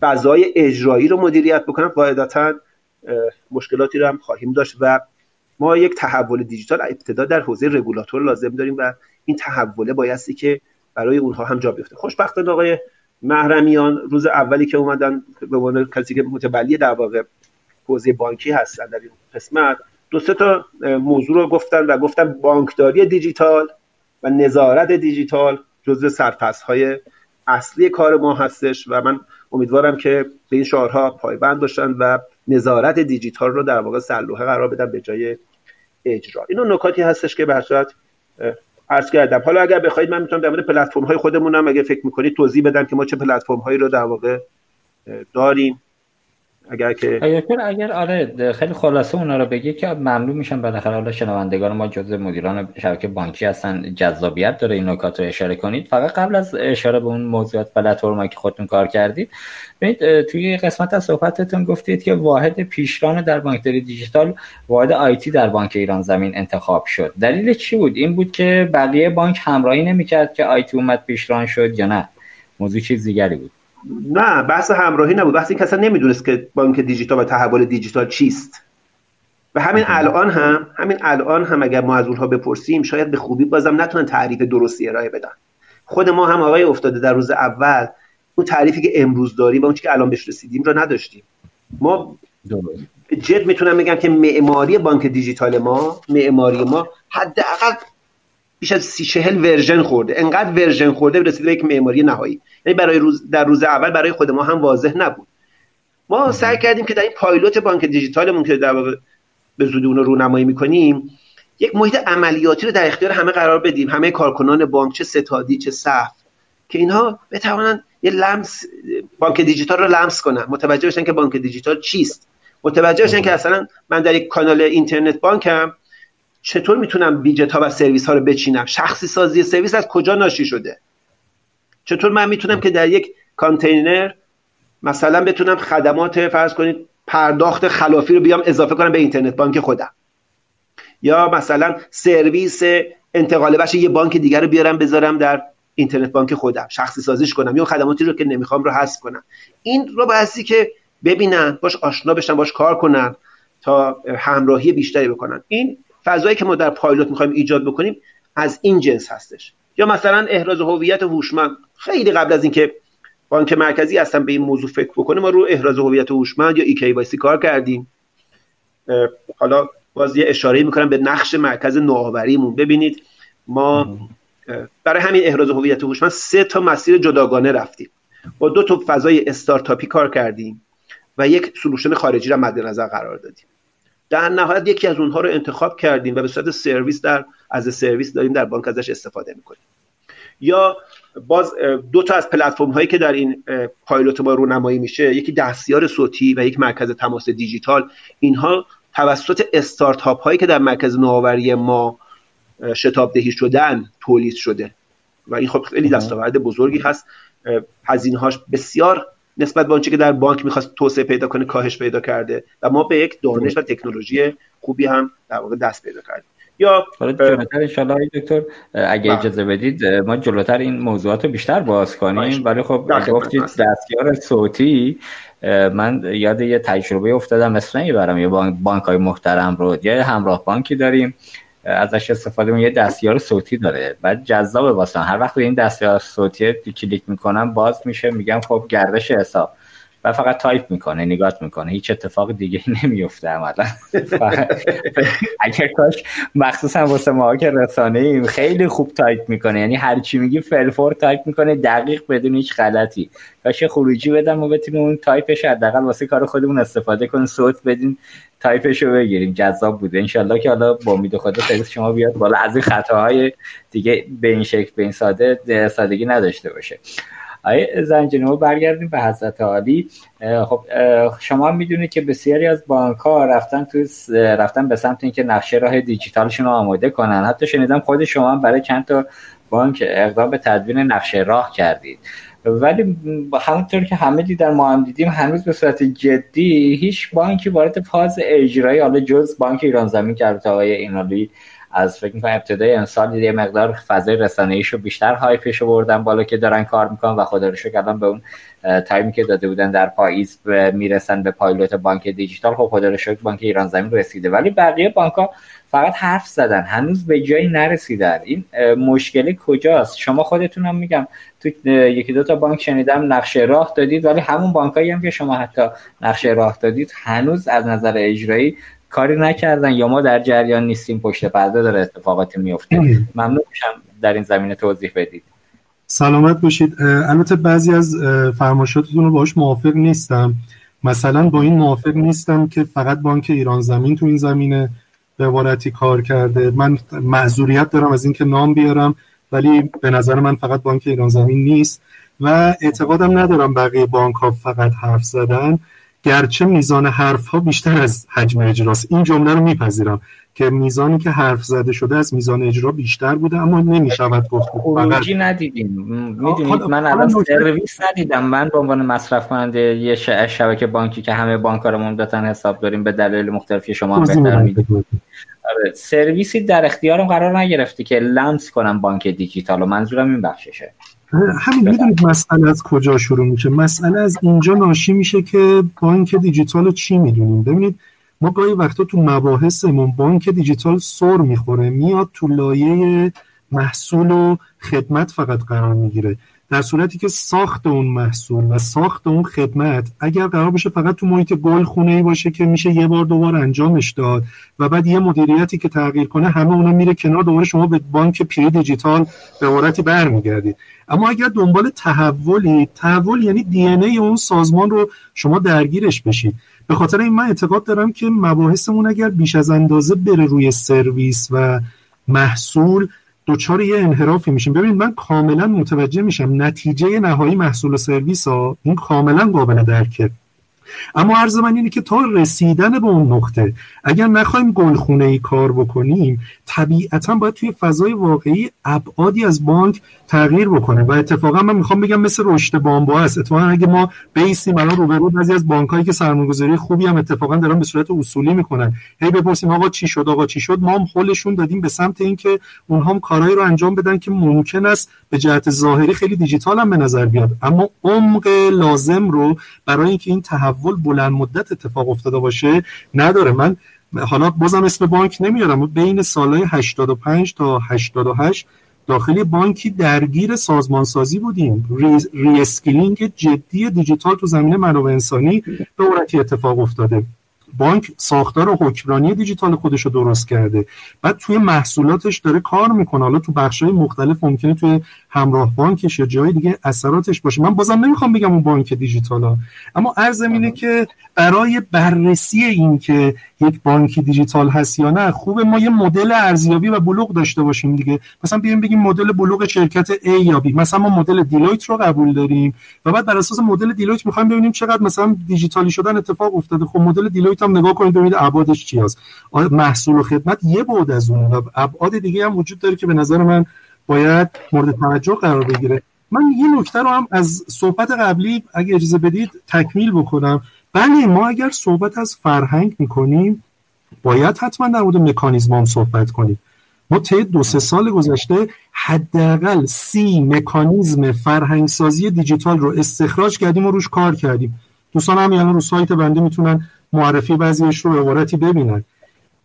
فضای اجرایی رو مدیریت بکنم قاعدتا مشکلاتی رو هم خواهیم داشت و ما یک تحول دیجیتال ابتدا در حوزه رگولاتور لازم داریم و این تحوله بایستی که برای اونها هم جا بیفته. خوشبختانه آقای محرمیان روز اولی که اومدن به عنوان کسی که متولی در واقع حوزه بانکی هستن در این قسمت دو سه تا موضوع رو گفتن و گفتن بانکداری دیجیتال و نظارت دیجیتال جزء سرفصل های اصلی کار ما هستش و من امیدوارم که به این شعارها پایبند باشن و نظارت دیجیتال رو در واقع سلوحه قرار بدن به جای اجرا. اینو نکاتی هستش که به صورت عرض کردم. حالا اگر بخواید من می‌تونم در مورد پلتفرم های خودمونم اگه فکر می‌کنید توضیح بدم که ما چه پلتفرم هایی رو در واقع داریم. اگر که اگر اگر آره خیلی خلاصه اونا رو بگی که ممنون میشم بالاخره حالا شنوندگان ما جزء مدیران شبکه بانکی هستن جذابیت داره این نکات رو اشاره کنید. فقط قبل از اشاره به اون موضوعات پلتفرم که خودتون کار کردید ببینید توی قسمت از صحبتتون گفتید که واحد پیشران در بانکداری دیجیتال واحد آیتی در بانک ایران زمین انتخاب شد. دلیل چی بود؟ این بود که بقیه بانک همراهی نمی‌کرد که آیتی اومد پیشران شد یا نه. موضوع چیز دیگری بود. نه بحث همراهی نبود. بحث این کسا نمی‌دونست که بانک دیجیتال و تحول دیجیتال چیست. و همین الان هم همین الان هم اگر ما از اونها بپرسیم شاید به خوبی بازم نتونن تعریف درستی ارائه بدن. خود ما هم آقای افتاده در روز اول اون تعریفی که امروز داریم و اون که الان بهش رسیدیم رو نداشتیم. ما به جد می‌تونم بگم که معماری بانک دیجیتال ما معماری ما حداقل بیش از سی چهل version خورده. انقدر version خورده رسیده به یک معماری نهایی. یعنی برای روز در روز اول برای خود ما هم واضح نبود. ما سعی کردیم که در این پایلوت بانک دیجیتالمون که در به زودی اون رو رونمایی می‌کنیم یک محیط عملیاتی رو در اختیار همه قرار بدیم. همه کارکنان بانک چه ستادی چه صف. که اینها بتوانند یه لمس بانک دیجیتال رو لمس کنن. متوجه بشن که بانک دیجیتال چیست. متوجه بشن که اصلا من در یک کانال اینترنت بانکم. چطور می‌تونم بیجت ها و سرویس ها رو بچینم؟ شخصی سازی سرویس از کجا ناشی شده؟ چطور من می‌تونم که در یک کانتینر مثلا بتونم خدمات فرض کنید پرداخت خلافی رو بیام اضافه کنم به اینترنت بانک خودم؟ یا مثلا سرویس انتقال وجه یه بانک دیگر رو بیارم بذارم در اینترنت بانک خودم شخصی سازیش کنم یا خدماتی رو که نمی‌خوام رو حذف کنم؟ این رو بایستی که ببینن باش آشنا بشن باش کار کنن تا همراهی بیشتری بکنن. این فضایی که ما در پایلوت می‌خوایم ایجاد بکنیم از این جنس هستش. یا مثلا احراز هویت هوشمند. خیلی قبل از اینکه بانک مرکزی اصلا به این موضوع فکر بکنه ما رو احراز هویت هوشمند یا ای کار کردیم. حالا باز یه اشاره می‌کنم به نقش مرکز نوآوریمون. ببینید ما برای همین احراز هویت هوشمند سه تا مسیر جداگانه رفتیم. با دو تا فضای استارتاپی کار کردیم و یک solution خارجی را مد نظر قرار دادیم. در نهایت یکی از اونها رو انتخاب کردیم و به صورت سرویس در as a service داریم در بانک ازش استفاده می‌کنیم. یا باز دو تا از پلتفرم هایی که در این پایلوت ما رونمایی میشه یکی دستیار صوتی و یک مرکز تماس دیجیتال. اینها توسط استارتاپ هایی که در مرکز نوآوری ما شتاب دهی شدن تولید شده. و این خب خیلی دستاورد بزرگی هست. هزینه هاش بسیار نسبت به آنچه که در بانک می‌خواست توسعه پیدا کنه کاهش پیدا کرده. و ما به یک دانش و تکنولوژی خوبی هم در واقع دست پیدا کردیم. یا جلوتر انشالله دکتر اگه بله. اجازه بدید ما جلوتر این موضوعات رو بیشتر باز کنیم. ولی خب گفتید دستیار صوتی. من یاد یه تجربه افتادم مثل برام یه بانک های محترم رو یه همراه بانکی داریم. ازش استفاده می یه دستیار صوتی داره. بعد جذابه واسه هر وقت این دستیار صوتی کلیک می‌کنم باز میشه میگم خب گردش حساب. و فقط تایپ می‌کنه نگات می‌کنه. هیچ اتفاق دیگه نمیفته عملا. اگر کاش مخصوصا واسه ما که رسانه ایم خیلی خوب تایپ می‌کنه یعنی هر چی میگی فی‌الفور تایپ می‌کنه دقیق بدون هیچ غلطی. کاش خروجی بدم و بتونیم اون تایپش حداقل واسه کار خودمون استفاده کنیم صوت بدین تایپش رو بگیریم. جذاب بوده. انشالله که حالا با امید خدا سرویس شما بیاد بالا. از این خطاهای دیگه به این شکل به این ساده سادگی نداشته باشه. آقای زنجنو برگردیم به حضرت عالی. خب شما می‌دونید که بسیاری از بانک ها رفتن تو رفتن به سمت اینکه نقشه راه دیجیتالشون رو آماده کنن. حتی شنیدم خود شما برای چند تا بانک اقدام به تدوین نقشه راه کردید. ولی همونطور که همه دیدن ما هم دیدیم هنوز به صورت جدی هیچ بانکی وارد فاز اجرایی حالا جز بانک ایران زمین که آقای اینالی از فکر می‌کنم ابتدای امسال یه مقدار فضای رسانه رو بیشتر هایپش رو بردن بالا که دارن کار می‌کنن و خدا رو شکر به اون تایمی که داده بودن در پاییز می‌رسن به پایلوت بانک دیجیتال. خب خدا رو شکر بانک ایران زمین رسیده. ولی بقیه بانک ها فقط حرف زدن. هنوز به جایی نرسیدن این مشکلی کجاست؟ شما خودتون هم میگم تو یکی دو تا بانک شنیدم نقشه راه دادید ولی همون بانکایی هم که شما حتی نقشه راه دادید هنوز از نظر اجرایی کاری نکردن یا ما در جریان نیستیم پشت پرده داره اتفاقاتی میفته ممنون میشم در این زمینه توضیح بدید. سلامت باشید. البته بعضی از فرمایشاتتون رو باش موافق نیستم. مثلا با این موافق نیستم که فقط بانک ایران زمین تو این زمینه به عبارتی کار کرده. من معذوریت دارم از اینکه نام بیارم ولی به نظر من فقط بانک ایران زمین نیست. و اعتقادم ندارم بقیه بانک ها فقط حرف زدن. گرچه میزان حرف ها بیشتر از حجم اجراست. این جمله رو میپذیرم که میزانی که حرف زده شده از میزان اجرا بیشتر بوده اما نمی‌شود گفت. خروجی ندیدیم. می‌دونید من الان سرویس ندیدم. من به عنوان مصرف کننده یه شبکه بانکی که همه بانکارمون داتن حساب داریم به دلیل مختلفی شما بهتر می‌دونید. آره سرویسی در اختیارم قرار نگرفته که لمس کنم بانک دیجیتال و منظورم این بخششه. همین می‌دونید مسئله از کجا شروع میشه. مسئله از اینجا ناشی میشه که بانک دیجیتال چی می‌دونیم. ببینید ما گاهی وقتا تو مباحثمون بانک دیجیتال سر می‌خوره میاد تو لایه محصول و خدمت فقط قرار می‌گیره. در صورتی که ساخت اون محصول و ساخت اون خدمت اگر قرار باشه فقط تو محیط گل خونه ای باشه که میشه یه بار دوبار انجامش داد و بعد یه مدیریتی که تغییر کنه همه اونا میره کنار دوباره شما به بانک پی دیجیتال به عبارتی برمیگردید. اما اگر دنبال تحولی تحول یعنی دی ای اون سازمان رو شما درگیرش بشید. به خاطر این من اعتقاد دارم که مباحثمون اگر بیش از اندازه بره روی سرویس و محصول دچار یه انحرافی میشیم. ببینید من کاملا متوجه میشم نتیجه نهایی محصول سرویس ها این کاملا قابل درکه. اما عرض من اینه که تا رسیدن به اون نقطه اگر نخوایم گلخونه ای کار بکنیم طبیعتا باید توی فضای واقعی ابعادی از بانک تغییر بکنه. و اتفاقا من می‌خوام بگم مثل رشد بامبا است اتفاقا اگه ما بیسیم الان روبرو بعضی از بانکایی که سرمایه‌گذاری خوبی هم اتفاقا دارن به صورت اصولی می‌کنن. هی بپرسیم آقا چی شد؟ آقا چی شد؟ ما هم هلشون دادیم به سمت اینکه اونها هم کارهایی رو انجام بدن که ممکن است به جهت ظاهری خیلی دیجیتال هم به نظر بیاد. اما عمق لازم رو برای اینکه این تحول بلند مدت اتفاق افتاده باشه نداره. من حالا بازم اسم بانک نمیارم. بین سالهای 85 تا 88 داخل بانکی درگیر سازمانسازی بودیم. reskilling جدی دیجیتال تو زمینه منابع انسانی به عورتی اتفاق افتاده. بانک ساختار حکمرانی دیجیتال خودش رو درست کرده. بعد توی محصولاتش داره کار می‌کنه. حالا تو بخشای مختلف ممکنه توی همراه بانکش یا جای دیگه اثراتش باشه. من بازم نمی‌خوام بگم اون بانک دیجیتال ها اما ارزم اینه که برای بررسی این که یک بانکی دیجیتال هست یا نه خوبه ما یه مدل ارزیابی و بلوغ داشته باشیم دیگه. مثلا بیایم بگیم مدل بلوغ شرکت A یا B. مثلا ما مدل دیلویت رو قبول داریم و بعد بر اساس مدل دیلویت می‌خوایم ببینیم چقدر مثلا دیجیتالی شدن اتفاق افتاده. خب مدل دیلویت هم نگاه کنید ببینید ابعادش چی هست. محصول و خدمت یه بعد از اون و ابعاد دیگه هم وجود داره که به نظر من باید مورد توجه قرار بگیره. من یه نکته رو هم از صحبت قبلی اگه اجازه بدید تکمیل بکنم. بله ما اگر صحبت از فرهنگ می‌کنیم باید حتما در مورد مکانیزم هم صحبت کنیم. ما طی دو سه سال گذشته حداقل سی مکانیزم فرهنگسازی دیجیتال رو استخراج کردیم و روش کار کردیم. دوستان هم یعنی رو سایت بنده می‌تونن معرفی بعضیش رو عبارتی ببینن.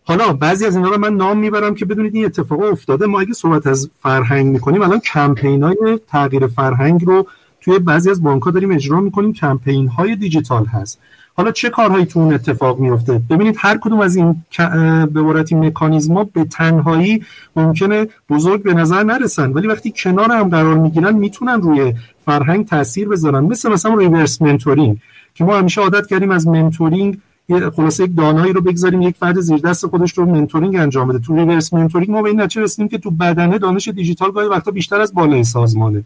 حالا بعضی از اینا رو من نام می‌برم که بدونید این اتفاق افتاده. ما اگه صحبت از فرهنگ می‌کنیم الان کمپین های تغییر فرهنگ رو توی بعضی از بانک ها داریم اجرا می‌کنیم. کمپین های دیجیتال هست. حالا چه کارهایی تو اون اتفاق میفته ببینید هر کدوم از این به عبارت مکانیزما به تنهایی ممکنه بزرگ به نظر نرسن. ولی وقتی کنار هم قرار می‌گیرن می‌تونن روی فرهنگ تاثیر بذارن. مثل مثلا reverse mentoring که ما همیشه عادت کردیم از mentoring خلاصه یک دانایی رو بگذاریم یک فرد زیر دست خودش رو mentoring انجام بده. تو reverse mentoring ما به این نتیجه رسیدیم که تو بدنه دانش دیجیتال گاهی وقتا بیشتر از بالای سازمانه.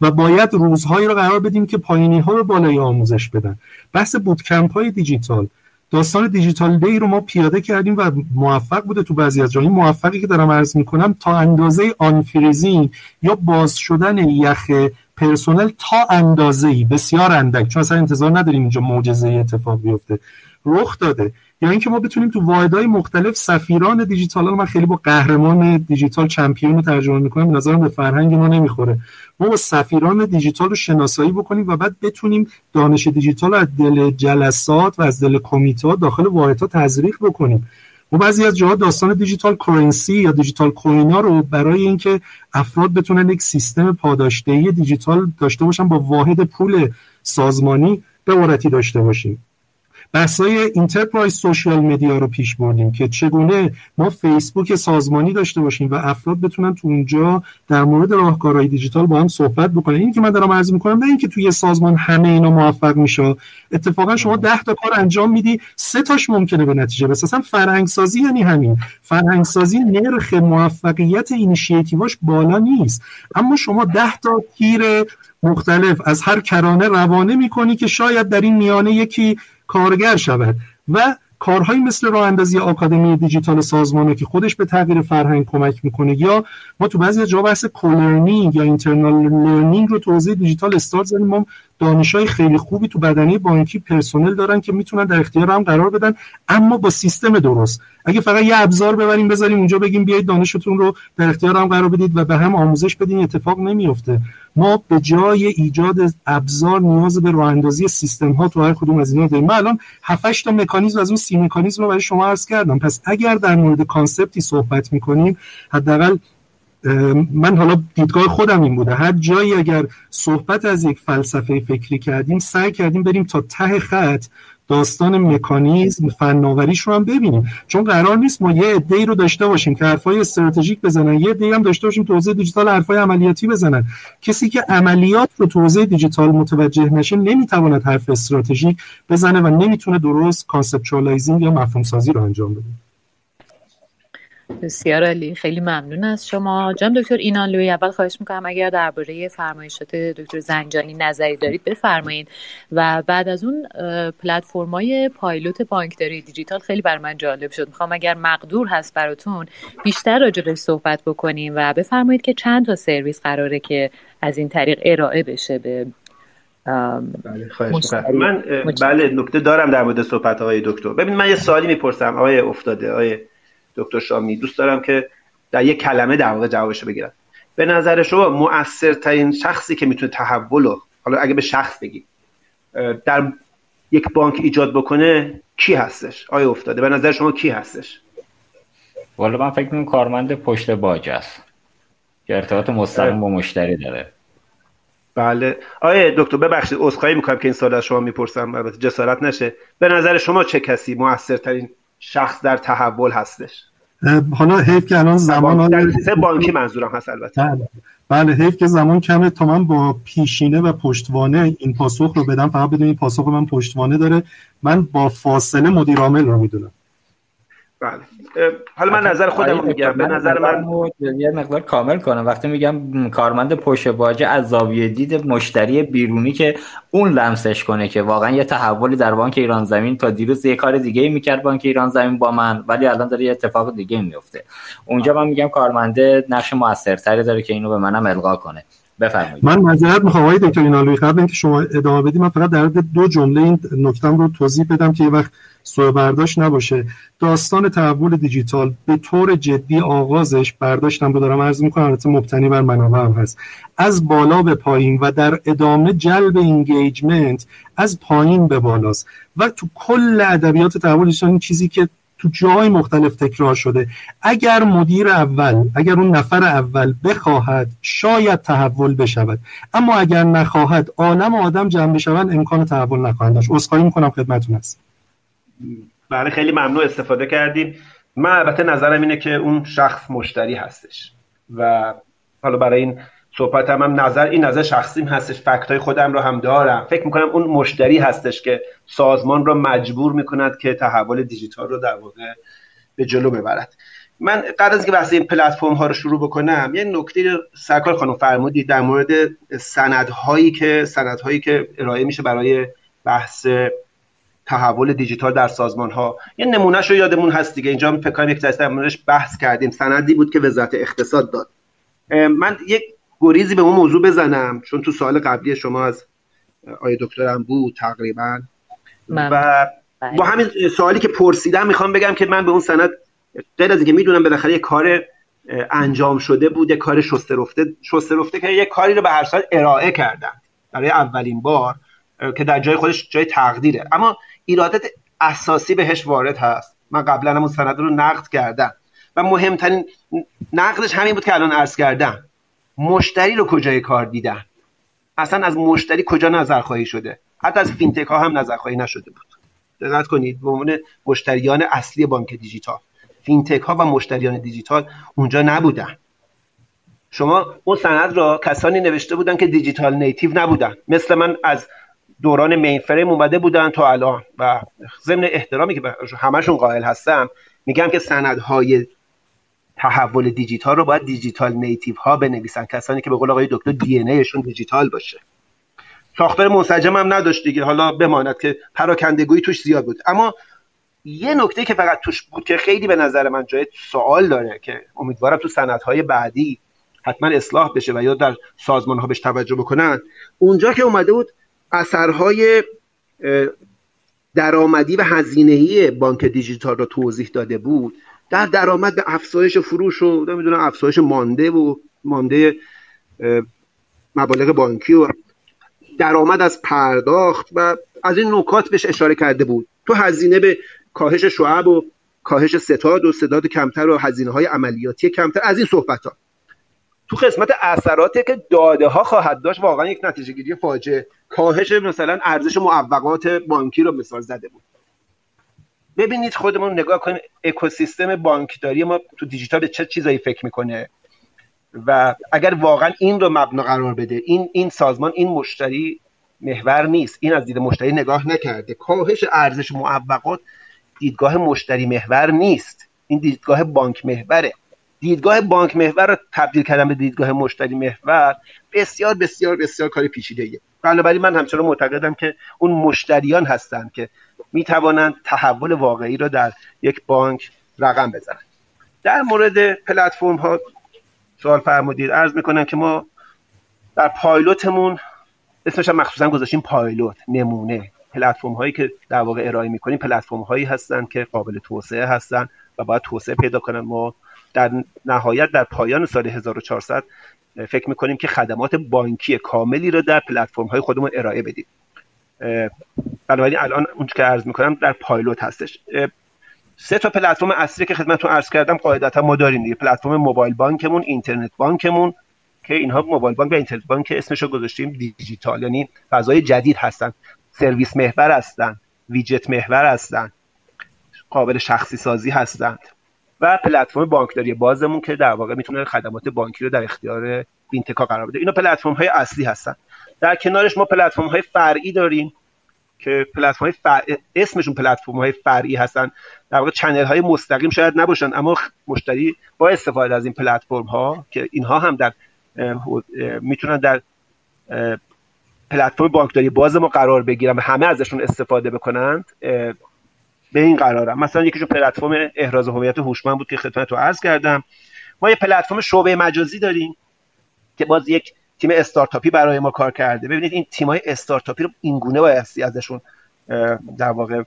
و باید روزهایی رو قرار بدیم که پایینی ها رو بالای آموزش بدن. بحث bootcamp های دیجیتال. داستان digital day رو ما پیاده کردیم و موفق بوده تو بعضی از جایی موفقی که دارم عرض می‌کنم تا اندازه unfreezing یا باز شدن یخ پرسنل تا اندازه بسیار اندک. چون اصلا انتظار نداریم اینجا معجزه اتفاق بیفته. رخ داده. یا اینکه ما بتونیم تو واحدهای مختلف سفیران دیجیتال رو من خیلی با قهرمان digital champion رو ترجمه می‌کنم نظرم به فرهنگ ما نمی‌خوره. ما با سفیران دیجیتال رو شناسایی بکنیم و بعد بتونیم دانش دیجیتال از دل جلسات و از دل کمیته داخل واحدها تزریق بکنیم. و بعضی از جاها داستان digital currency یا digital coin ا رو برای اینکه افراد بتونن یک سیستم پاداشدهی دیجیتال داشته باشن با واحد پول سازمانی به داشته باشیم. بحثای enterprise social media رو پیش بردیم که چگونه ما فیسبوک سازمانی داشته باشیم و افراد بتونن تو اونجا در مورد راهکارهای دیجیتال با هم صحبت بکنن. این که من دارم عرض می‌کنم نه اینکه توی سازمان همه اینا موفق میشه اتفاقا شما ده تا کار انجام میدی سه تاش ممکنه به نتیجه برسه. اصلا فرهنگ سازی یعنی همین. فرهنگ سازی نرخ موفقیت اینیشیتیواش بالا نیست. اما شما ده تا تیر مختلف از هر کرانه روانه می‌کنی که شاید در این میانه یکی کارگر شود و کارهایی مثل راه اندازی آکادمی دیجیتال سازمانه که خودش به تغییر فرهنگ کمک می‌کنه یا ما تو بعضی جا بحث co-learning یا internal learning رو تو حوزه دیجیتال استارت زدیم ما دانشای خیلی خوبی تو بدنه بانکی پرسنل دارن که می‌تونن در اختیار هم قرار بدن اما با سیستم درست. اگه فقط یه ابزار ببریم بذاریم اونجا بگیم بیایید دانشتون رو در اختیار هم قرار بدید و به هم آموزش بدین اتفاق نمیفته ما به جای ایجاد ابزار نیاز به راه اندازی سیستم ها تو هر کدوم از اینا داریم. من الان 7 تا مکانیزم از اون سی مکانیزم رو برای شما عرض کردم. پس اگر در مورد کانسپتی صحبت می‌کنیم حداقل من حالا دیدگاه خودم این بوده. هر جایی اگر صحبت از یک فلسفه فکری کردیم سعی کردیم بریم تا ته خط داستان مکانیزم فناوریش رو هم ببینیم. چون قرار نیست ما یه عده‌ای رو داشته باشیم که حرفای استراتژیک بزنن یه عده‌ای هم داشته باشیم تو حوزه دیجیتال حرفای عملیاتی بزنن. کسی که عملیات رو تو حوزه دیجیتال متوجه نشه نمی‌تواند حرف استراتژیک بزنه و نمی‌تونه درست conceptualizing یا مفهوم سازی رو انجام بده. بسیار عالی خیلی ممنون از شما. جناب دکتر اینالوی اول خواهش می‌کنم اگر درباره فرمایشات دکتر زنجانی نظری دارید بفرمایید. و بعد از اون پلتفرمای پایلوت بانکداری دیجیتال خیلی بر من جالب شد. می‌خوام اگر مقدور هست براتون بیشتر راجع صحبت بکنیم و بفرمایید که چند تا سرویس قراره که از این طریق ارائه بشه به بله من بله نکته دارم در مورد صحبت آقای دکتر. ببین من یه سوالی می‌پرسم آقای افتاده آقای دکتر شامی دوست دارم که در یک کلمه در واقع جوابشو بگیرم. به نظر شما مؤثرترین شخصی که می‌تونه تحول رو حالا اگه به شخص بگی در یک بانک ایجاد بکنه کی هستش؟ آیا افتاده به نظر شما کی هستش؟ والا من فکر می‌کنم کارمند پشت باج است که ارتباط مستقیم با مشتری داره. بله. آیا دکتر ببخشید عذرخواهی می‌کنم که این سال از شما می‌پرسم البته جسارت نشه. به نظر شما چه کسی موثرترین شخص در تحول هستش. حالا حیف که الان زمان در سه بانکی منظورم هست البته. بله. بله حیف که زمان کمه. تا من با پیشینه و پشتوانه این پاسخ رو بدم فقط بدون این پاسخ من پشتوانه داره. من با فاصله مدیر عامل رو می‌دونم. بله. حالا من نظر خودم میگم. به نظر من یه مقدار کامل کنم. وقتی میگم کارمند پشت باجه از زاویه دید مشتری بیرونی که اون لمسش کنه که واقعا یه تحولی در بانک ایران زمین تا دیروز یه کار دیگه می‌کرد بانک ایران زمین با من ولی الان داره یه اتفاق دیگه میفته اونجا من میگم کارمنده نقش موثرتری داره که اینو به منم القا کنه. بفرمایید. من معذرت می‌خوام آقای دکتر اینالوی قبل اینکه شما ادامه بدید من فقط در دو جمله این نکتم رو توضیح بدم که یه وقت سوء برداشت نباشه. داستان تحول دیجیتال به طور جدی آغازش برداشتم رو دارم عرض می‌کنم. البته مبتنی بر منابع هم هست. از بالا به پایین و در ادامه جلب engagement از پایین به بالاست. و تو کل ادبیات تحول دیجیتال این چیزی که تو جای مختلف تکرار شده. اگر مدیر اول اگر اون نفر اول بخواهد شاید تحول بشود. اما اگر نخواهد عالم آدم جمع بشوند امکان تحول نخواهند داشت. عذرخواهی می‌کنم خدمتتون هست بله خیلی ممنون استفاده کردیم من البته نظرم اینه که اون شخص مشتری هستش. و حالا برای این صحبت هم, هم نظر این نظر شخصیم هستش فکت های خودم رو هم دارم. فکر می‌کنم اون مشتری هستش که سازمان رو مجبور می‌کند که تحول دیجیتال رو در واقع به جلو ببرد. من قبل از که بحث این پلتفرم ها رو شروع بکنم یه نکته سرکار خانم فرمودی در مورد سندهایی که سندهایی که ارائه میشه برای بحث تحول دیجیتال در سازمان ها یه نمونهش رو یادمون هست دیگه. اینجا فکر کنم یک بحث کردیم. سندی بود که وزارت اقتصاد داد. من یک گریزی به اون موضوع بزنم چون تو سال قبلی شما از آیه دکترم بود تقریبا. و با همین سوالی که پرسیدم می‌خوام بگم که من به اون سند غیر از اینکه می‌دونم بالاخره یه کار انجام شده بود یه کار شسته رفته شسته رفته که یه کاری رو به هر سال ارائه کردم برای اولین بار که در جای خودش جای تقدیره. اما ایرادات اساسی بهش وارد هست. من قبلا همون سند رو نقد کردم. و مهمترین نقدش همین بود که الان عرض کردم. مشتری رو کجای کار دیدن؟ اصلا از مشتری کجا نظرخواهی شده؟ حتی از فینتک ها هم نظرخواهی نشده بود. دقت کنید به عنوان مشتریان اصلی بانک دیجیتال. فینتک ها و مشتریان دیجیتال اونجا نبودن. شما اون سند را کسانی نوشته بودن که digital native نبودن. مثل من از دوران mainframe اومده بودن تا الان و ضمن احترامی که همشون قائل هستم میگم که سندهای تحول دیجیتال رو باید digital native ها بنویسن کسانی که به قول آقای دکتر DNA شون دیجیتال باشه. ساختار منسجم هم نداشت دیگه حالا بماند که پراکندگویی توش زیاد بود. اما یه نکته که فقط توش بود که خیلی به نظر من جای سوال داره که امیدوارم تو سندهای بعدی حتما اصلاح بشه و یا در سازمان ها بهش توجه بکنن. اونجا که اومده بود اثرهای درآمدی و هزینه‌ای بانک دیجیتال رو توضیح داده بود. در درآمد به افزایش فروش و نمی‌دونم افزایش مانده و مانده مبالغ بانکی و درآمد از پرداخت و از این نکات بهش اشاره کرده بود. تو هزینه به کاهش شعب و کاهش ستاد و ستاد کمتر و هزینه های عملیاتی کمتر. از این صحبت ها تو قسمت اثراتی که داده ها خواهد داشت واقعا یک نتیجه گیری فاجعه. کاهش مثلا ارزش معوقات بانکی رو مثال زده بود. ببینید خودمون نگاه کنیم اکوسیستم بانکداری ما تو دیجیتال به چه چیزایی فکر می‌کنه؟ و اگر واقعا این رو مبنا قرار بده این این سازمان این مشتری محور نیست. این از دید مشتری نگاه نکرده. کاهش ارزش معوقات دیدگاه مشتری محور نیست. این دیدگاه بانک محوره. دیدگاه بانک محور رو تبدیل کردن به دیدگاه مشتری محور بسیار بسیار بسیار کار پیچیده ایه بنابراین من همچنان معتقدم که اون مشتریان هستند که می توانند تحول واقعی رو در یک بانک رقم بزنند در مورد پلتفرم ها سوال فرمودید. عرض می‌کنم که ما در پایلوتمون اسمش هم مخصوصا گذاشتیم پایلوت نمونه. پلتفرم هایی که در واقع ارائه می‌کنیم پلتفرم هایی هستند که قابل توسعه هستند و باید توسعه پیدا کنن. ما در نهایت در پایان سال 1400 فکر می‌کنیم که خدمات بانکی کاملی رو در پلتفرم های خودمون ارائه بدیم. بنابراین الان اون که عرض می‌کنم در پایلوت هستش. سه تا پلتفرم اصلی که خدمتتون عرض کردم قاعدتا ما داریم دیگه. پلتفرم موبایل بانکمون اینترنت بانکمون که اینها موبایل بانک و اینترنت بانک اسمش رو گذاشتیم دیجیتال. یعنی فضای جدید هستن. سرویس محور هستن. ویجت محور هستن. قابل شخصی سازی هستند و پلتفرم بانکداری بازمون که در واقع می‌تونه خدمات بانکی رو در اختیار بینتکا قرار بده. اینا پلتفرم های اصلی هستن. در کنارش ما پلتفرم های فرعی داریم که پلتفرم فر... اسمشون پلتفرم های فرعی هستن. در واقع چنل های مستقیم شاید نباشن اما مشتری با استفاده از این پلتفرم ها که اینها هم در می‌تونن در پلتفرم بانکداری باز ما قرار بگیرن همه ازشون استفاده بکنند به این قرارم مثلا یکیشون پلتفرم احراز هویت هوشمند بود که خدمت رو عرض کردم. ما یه پلتفرم شعبه مجازی داریم که باز یک تیم استارتاپی برای ما کار کرده. ببینید این تیمای استارتاپی رو اینگونه بایستی ازشون در واقع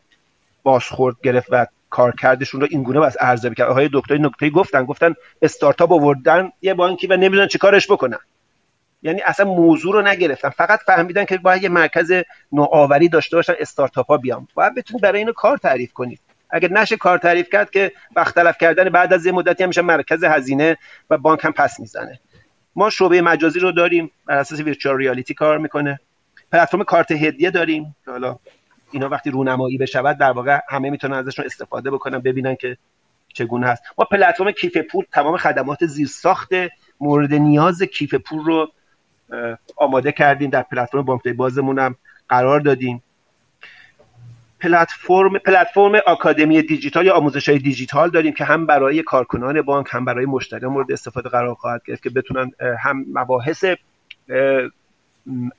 بازخورد گرفت و کارکردشون رو اینگونه باید ارزیابی کرد. آقای دکتر نکته گفتن گفتن استارتاپ آوردن یه بانکی و نمی‌دونن چیکارش بکنن. یعنی اصلا موضوع رو نگرفتن. فقط فهمیدن که باید یه مرکز نوآوری داشته باشن استارتاپ ها بیان. باید بتونید برای اینو کار تعریف کنید. اگر نشه کار تعریف کرد که وقت تلف کردن بعد از یه مدتی همیشه مرکز هزینه و بانک هم پس می‌زنه. ما شعبه مجازی رو داریم بر اساس ویرچوال ریالیتی کار می‌کنه. پلتفرم کارت هدیه داریم حالا اینا وقتی رونمایی بشود در واقع همه می‌تونن ازشون استفاده بکنن ببینن که چگونه هست. ما پلتفرم کیف پول تمام خدمات زیرساخت مورد نیاز کیف پول رو آماده کردیم در پلتفرم بانکداری بازمون هم قرار دادیم. پلتفرم پلتفرم آکادمی دیجیتال یا آموزش های دیجیتال داریم که هم برای کارکنان بانک هم برای مشتریان مورد استفاده قرار خواهد گرفت که بتونن هم مباحث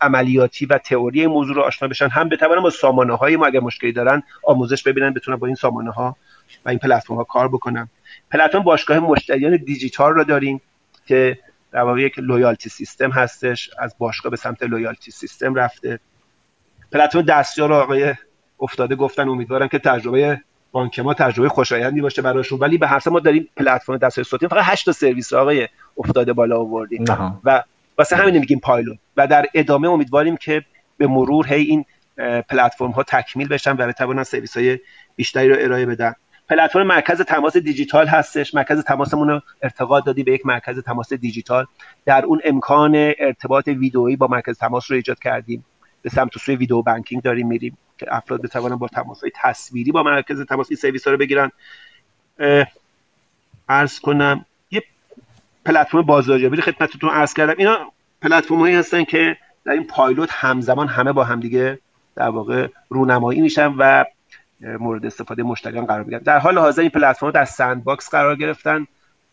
عملیاتی و تئوری موضوع رو آشنا بشن هم بتونن با سامانه های ما اگر مشکلی دارن آموزش ببینن بتونن با این سامانه ها و این پلتفرم ها کار بکنن. پلتفرم باشگاه مشتریان دیجیتال رو داریم که در واقع یک loyalty system هستش از باشگاه به سمت loyalty system رفته. پلتفرم دستیار آقای افتاده گفتن امیدوارم که تجربه بانک ما تجربه خوشایندی باشه براشون. ولی به هر ما داریم پلتفرم دسترسی صوتی فقط 8 تا سرویس آقای افتاده بالا آوردیم. و واسه همین میگیم پایلوت و در ادامه امیدواریم که به مرور هی این پلتفرم ها تکمیل بشن و بتوانن سرویس های بیشتری رو ارائه بدن. پلتفرم مرکز تماس دیجیتال هستش. مرکز تماسمون رو ارتقا دادیم به یک مرکز تماس دیجیتال. در اون امکان ارتباط ویدئویی با مرکز تماس رو ایجاد کردیم. به سمت سوی video banking داریم میریم که افراد بتوانن با تماس های تصویری با مرکز تماس این سرویس رو بگیرن. عرض کنم یه پلتفرم بازاریابی خدمتتون عرض کردم. اینا پلتفرم هایی هستن که در این پایلوت همزمان همه با همدیگه در واقع رونمایی میشن و مورد استفاده مشتریان قرار می‌گیرن. در حال حاضر این پلتفرم در sandbox قرار گرفتن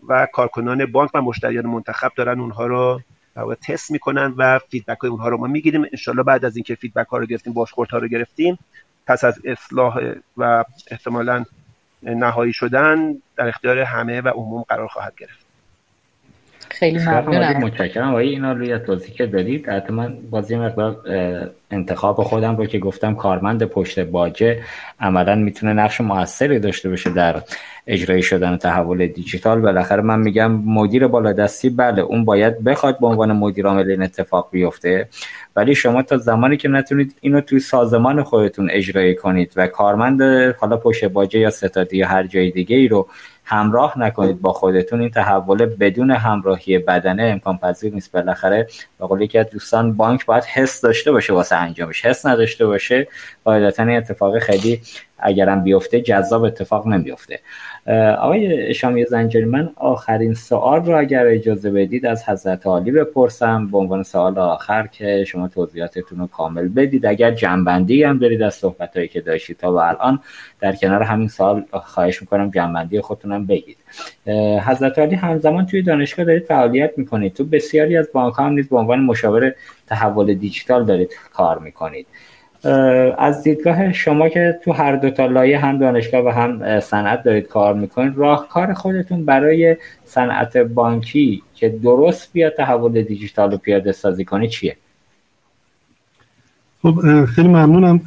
و کارکنان بانک و مشتریان منتخب دارن اونها رو تست می‌کنن و feedback های اونها رو ما می‌گیریم. انشالله بعد از اینکه feedback ها رو گرفتیم بازخورد ها رو گرفتیم پس از اصلاح و احتمالا نهایی شدن در اختیار همه و عموم قرار خواهد گرفت. خیلی ممنونم متشکرم. آقای اینالوی توضیح که دادید حتما باز یه مقدار انتقاد خودم رو که گفتم کارمند پشت باجه عملا می‌تونه نقش موثری داشته باشه در اجرایی شدن تحول دیجیتال. بالاخره من میگم مدیر بالادستی بله اون باید بخواد به عنوان مدیر عامل این اتفاق بیفته ولی شما تا زمانی که نتونید اینو توی سازمان خودتون اجرایی کنید و کارمند حالا پشت باجه یا ستادی یا هر جای دیگه ای رو همراه نکنید با خودتون. این تحول بدون همراهی بدنه امکان پذیر نیست. بالاخره به قول یکی دوستان بانک باید حس داشته باشه واسه انجامش. حس نداشته باشه قاعدتا این اتفاق خیلی اگرم بیفته جذاب اتفاق نمیفته. آقای شامی زنجانی من آخرین سوال رو اگر اجازه بدید از حضرت عالی بپرسم. به عنوان سوال آخر که شما توضیحاتتون رو کامل بدید. اگر جنبندی هم دارید از صحبت که داشتید تا به الان در کنار همین سوال خواهش می‌کنم جنبندی خودتونم بگید. حضرت عالی همزمان توی دانشگاه دارید فعالیت می‌کنید. تو بسیاری از بانک هم نیز به عنوان مشاور تحول دیجیتال دارید کار می‌کنید. از دیدگاه شما که تو هر دو تا لایه هم دانشگاه و هم صنعت دارید کار می‌کنید راهکار خودتون برای صنعت بانکی که درست بیاد تحول دیجیتال رو پیاده سازی کنه چیه؟ خب خیلی ممنونم.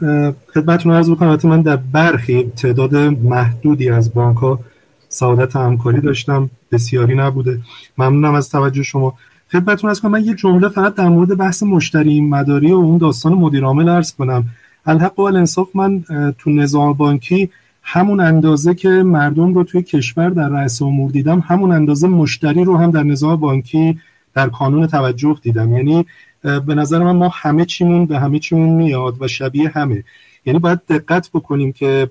خدمتتون عرض بکنم من در برخی تعداد محدودی از بانک ها سعادت همکاری داشتم. بسیاری نبوده. ممنونم از توجه شما. خدمتتون از کنم من یه جمله فقط در مورد بحث مشتری مداری و اون داستان مدیر عامل عرض کنم. الحق و الانصاف من تو نظام بانکی همون اندازه که مردم رو توی کشور در رأس امور دیدم همون اندازه مشتری رو هم در نظام بانکی در کانون توجه دیدم. یعنی به نظر من ما همه چیمون به همه چیمون میاد و شبیه همه. یعنی باید دقت بکنیم که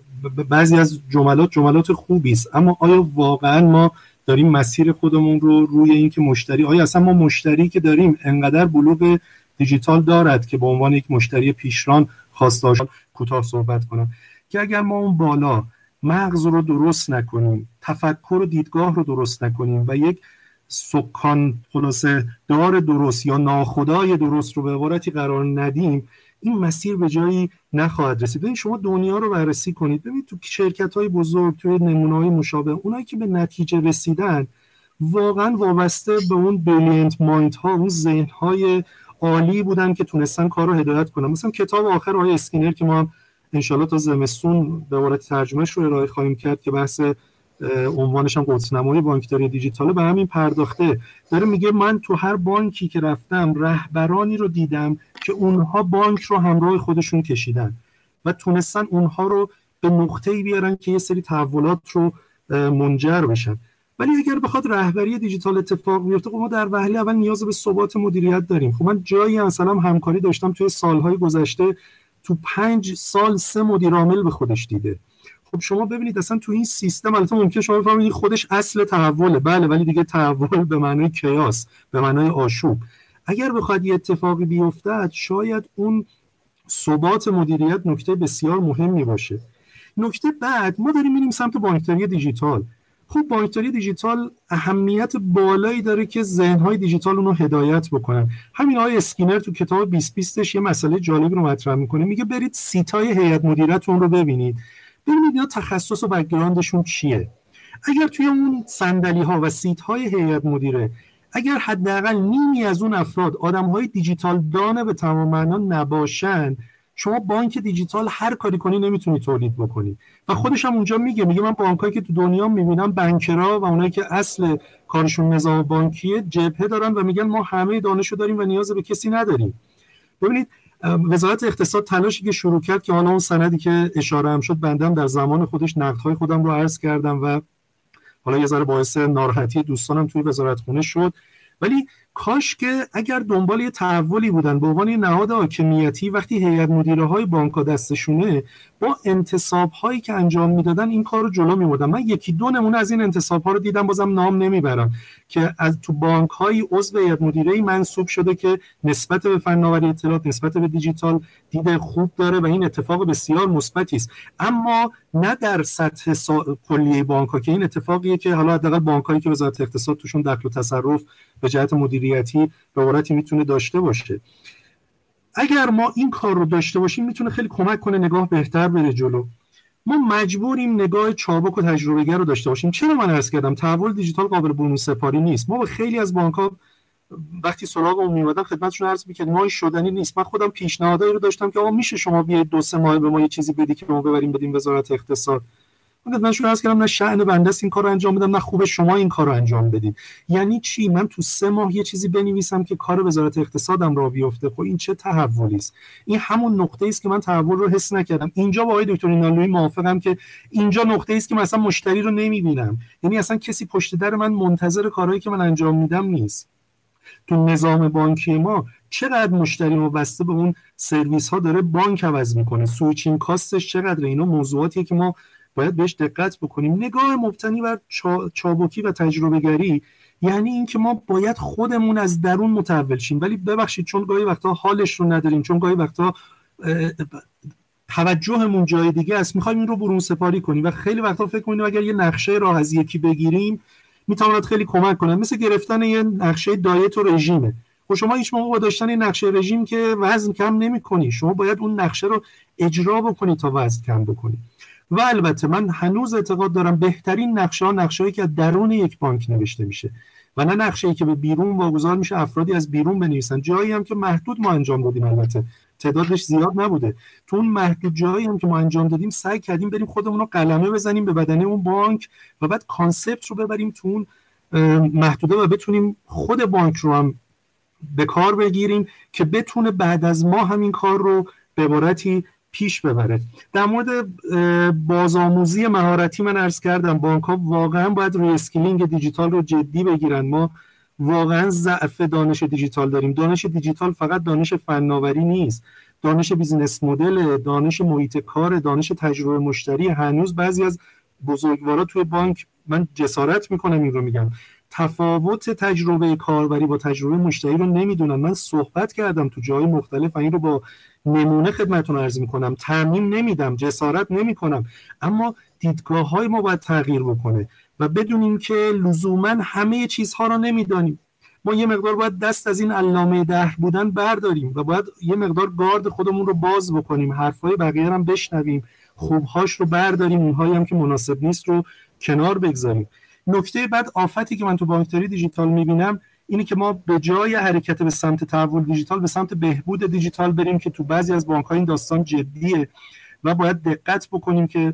بعضی از جملات جملات خوبی است اما آیا واقعا ما داریم مسیر خودمون رو روی اینکه مشتری آیا اصلا ما مشتری که داریم انقدر بلوغ دیجیتال دارد که به عنوان یک مشتری پیشران خواستار کوتاه صحبت کنم. که اگر ما اون بالا مغز رو درست نکنیم تفکر و دیدگاه رو درست نکنیم و یک سکان خلاصه دار درست یا ناخدای درست رو به عبارتی قرار ندیم این مسیر به جایی نخواهد رسید. ببین شما دنیا رو بررسی کنید. ببینید تو شرکت های بزرگ توی نمونه مشابه اونایی که به نتیجه رسیدن واقعا وابسته به اون brilliant mind ها اون ذهن های عالی بودن که تونستن کار رو هدایت کنن. مثلا کتاب آخر آقای اسکینر که ما انشالله تا زمستون به عبارت ترجمهش رو ارائه خواهیم کرد که بحث عنوانش هم قطب‌نمای بانکداری دیجیتاله به همین پرداخته. داره میگه من تو هر بانکی که رفتم رهبرانی رو دیدم که اونها بانک رو همراه خودشون کشیدن و تونستن اونها رو به نقطه بیارن که یه سری تحولات رو منجر بشن. ولی اگر بخواد رهبری دیجیتال اتفاق بیفته خب ما در وهله اول نیاز به ثبات مدیریت داریم. خب من جایی مثلا همکاری داشتم توی سالهای گذشته تو پنج سال سه مدیر عامل به خودش دیده. خب شما ببینید اصلا تو این سیستم البته ممکن شما بفهمید خودش اصل تحوله. بله ولی دیگه تحول به معنای کیاس به معنای آشوب. اگر بخواد یه اتفاقی بیفتد شاید اون ثبات مدیریت نکته بسیار مهمی باشه. نکته بعد ما داریم میریم سمت بانکداری دیجیتال. خب بانکداری دیجیتال اهمیت بالایی داره که ذهنهای دیجیتال اونو هدایت بکنن. همین آقای اسکینر تو کتاب 2020 یه مسئله جالب رو مطرح می‌کنه. میگه برید seat های هیئت مدیرتون رو ببینید. ببینید اینا تخصص و background شون چیه. اگر توی اون صندلی ها و seat های هیئت مدیره اگر حداقل نیمی از اون افراد آدم های دیجیتال دانه به تمام معنا نباشن شما بانک دیجیتال هر کاری کنی نمی‌تونی تولید بکنی. و خودش هم اونجا میگه میگه من بانکایی که تو دنیا می‌بینم بنکرا و اونایی که اصل کارشون نظام بانکیه جبهه دارن و میگن ما همه دانشو داریم و نیاز به کسی نداریم. ببینید وزارت اقتصاد تلاشی که شروع کرد که حالا اون سندی که اشاره هم شد بندم در زمان خودش نقدهای خودم رو عرض کردم و حالا یه ذره باعث ناراحتی دوستانم توی وزارت خونه شد. ولی کاش که اگر دنبال یه تحولی بودن به عنوان نهاد حاکمیتی وقتی هیئت مدیره های بانک دستشونه با انتصاب هایی که انجام می‌دادن این کار رو جلو میبردن من یکی دو نمونه از این انتصاب ها رو دیدم بازم نام نمی‌برم. که از تو بانک های عضو هیئت مدیره منصوب شده که نسبت به فناوری اطلاعات نسبت به دیجیتال دیده خوب داره و این اتفاق بسیار مثبتی است. اما نه در سطح سا... کلیه بانک ها که این اتفاقیه که حالا حداقل بانک هایی که وزارت اقتصاد توشون دخل و تصرف به جهت مدیریتی به عبارتی می‌تونه داشته باشه. اگر ما این کار رو داشته باشیم می‌تونه خیلی کمک کنه نگاه بهتر بره جلو. ما مجبوریم نگاه چابک و تجربهگر رو داشته باشیم. چرا من عرض کردم؟ تحول دیجیتال قابل برون سپاری نیست. ما با خیلی از بانک ها وقتی سراغ میومدن خدمتشون عرض می‌کردیم ما شدنی نیست. من خودم پیشنهادایی رو داشتم که آقا میشه شما بیاید دو سه ماه به ما یه چیزی بدی که ما ببریم بدیم وزارت اقتصاد. من شما عرض کردم نه شأن بنده این کار رو انجام بدم نه خوب شما این کار رو انجام بدید یعنی چی؟ من تو سه ماه یه چیزی بنویسم که کار وزارت اقتصادم راه بیفته. خب این چه تحولی است؟ این همون نقطه است که من تحول رو حس نکردم. اینجا با آقای دکتر اینالوی موافقم که اینجا نقطه است که مثلا مشتری رو نمی‌بینم. یعنی اصلا کسی پشت در من منتظر کارهایی که من انجام میدم نیست. تو نظام بانکی ما چقدر مشتری وابسته به اون سرویس ها داره بانک عوض می‌کنه. switching cost ش چقدر اینا موضوعاتیه که ما باید بهش دقت بکنیم. نگاه مبتنی بر چابکی و تجربه گری یعنی اینکه ما باید خودمون از درون متحول شیم. ولی ببخشید چون گاهی وقتا حالش رو نداریم چون گاهی وقتا توجهمون جای دیگه است. می‌خوایم این رو برون سپاری کنیم و خیلی وقتا فکر کنیم اگر یه نقشه راه از یکی بگیریم می‌تواند خیلی کمک کنه مثل گرفتن یه نقشه دایت و رژیمه. خب شما هیچ موقع با داشتن نقشه رژیم که وزن کم نمی‌کنی شما باید اون نقشه رو اجرا بکنی تا وزن کم بکنی. و البته من هنوز اعتقاد دارم بهترین نقشه ها نقشه که از درون یک بانک نوشته میشه. و نه نقشه ای که به بیرون واگذار میشه افرادی از بیرون بنویسن. جایی هم که محدود ما انجام دادیم البته. تعدادش زیاد نبوده. تو اون محدود جایی هم که ما انجام دادیم سعی کردیم بریم خودمون رو قلمه بزنیم به بدنه اون بانک و بعد کانسپت رو ببریم تو اون محدوده و بتونیم خود بانک رو هم به کار بگیریم که بتونه بعد از ما همین کار رو به عبارتی پیش ببره. در مورد بازآموزی مهارتی من عرض کردم بانک ها واقعا باید reskilling دیجیتال رو جدی بگیرن. ما واقعا ضعف دانش دیجیتال داریم. دانش دیجیتال فقط دانش فناوری نیست. دانش business model دانش محیط کار دانش تجربه مشتری. هنوز بعضی از بزرگوارا توی بانک من جسارت می‌کنم این رو میگم. تفاوت تجربه کاربری با تجربه مشتری رو نمی‌دونم. من صحبت کردم تو جای مختلف و این رو با نمونه خدمتون عرض می‌کنم. تعمیم نمیدم جسارت نمی‌کنم. اما دیدگاه های ما باید تغییر بکنه. و بدونیم که لزوما همه چیزها رو نمی‌دانیم. ما یه مقدار باید دست از این علامه دهر بودن برداریم و باید یه مقدار گارد خودمون رو باز بکنیم حرفای بقیه هم بشنویم خوبهاش رو برداریم اونهایی هم که مناسب نیست رو کنار بگذاریم. نکته بعد آفتی که من تو بانکداری دیجیتال می‌بینم اینه که ما به جای حرکت به سمت تحول دیجیتال به سمت بهبود دیجیتال بریم که تو بعضی از بانک این داستان جدیه و باید دقت بکنیم که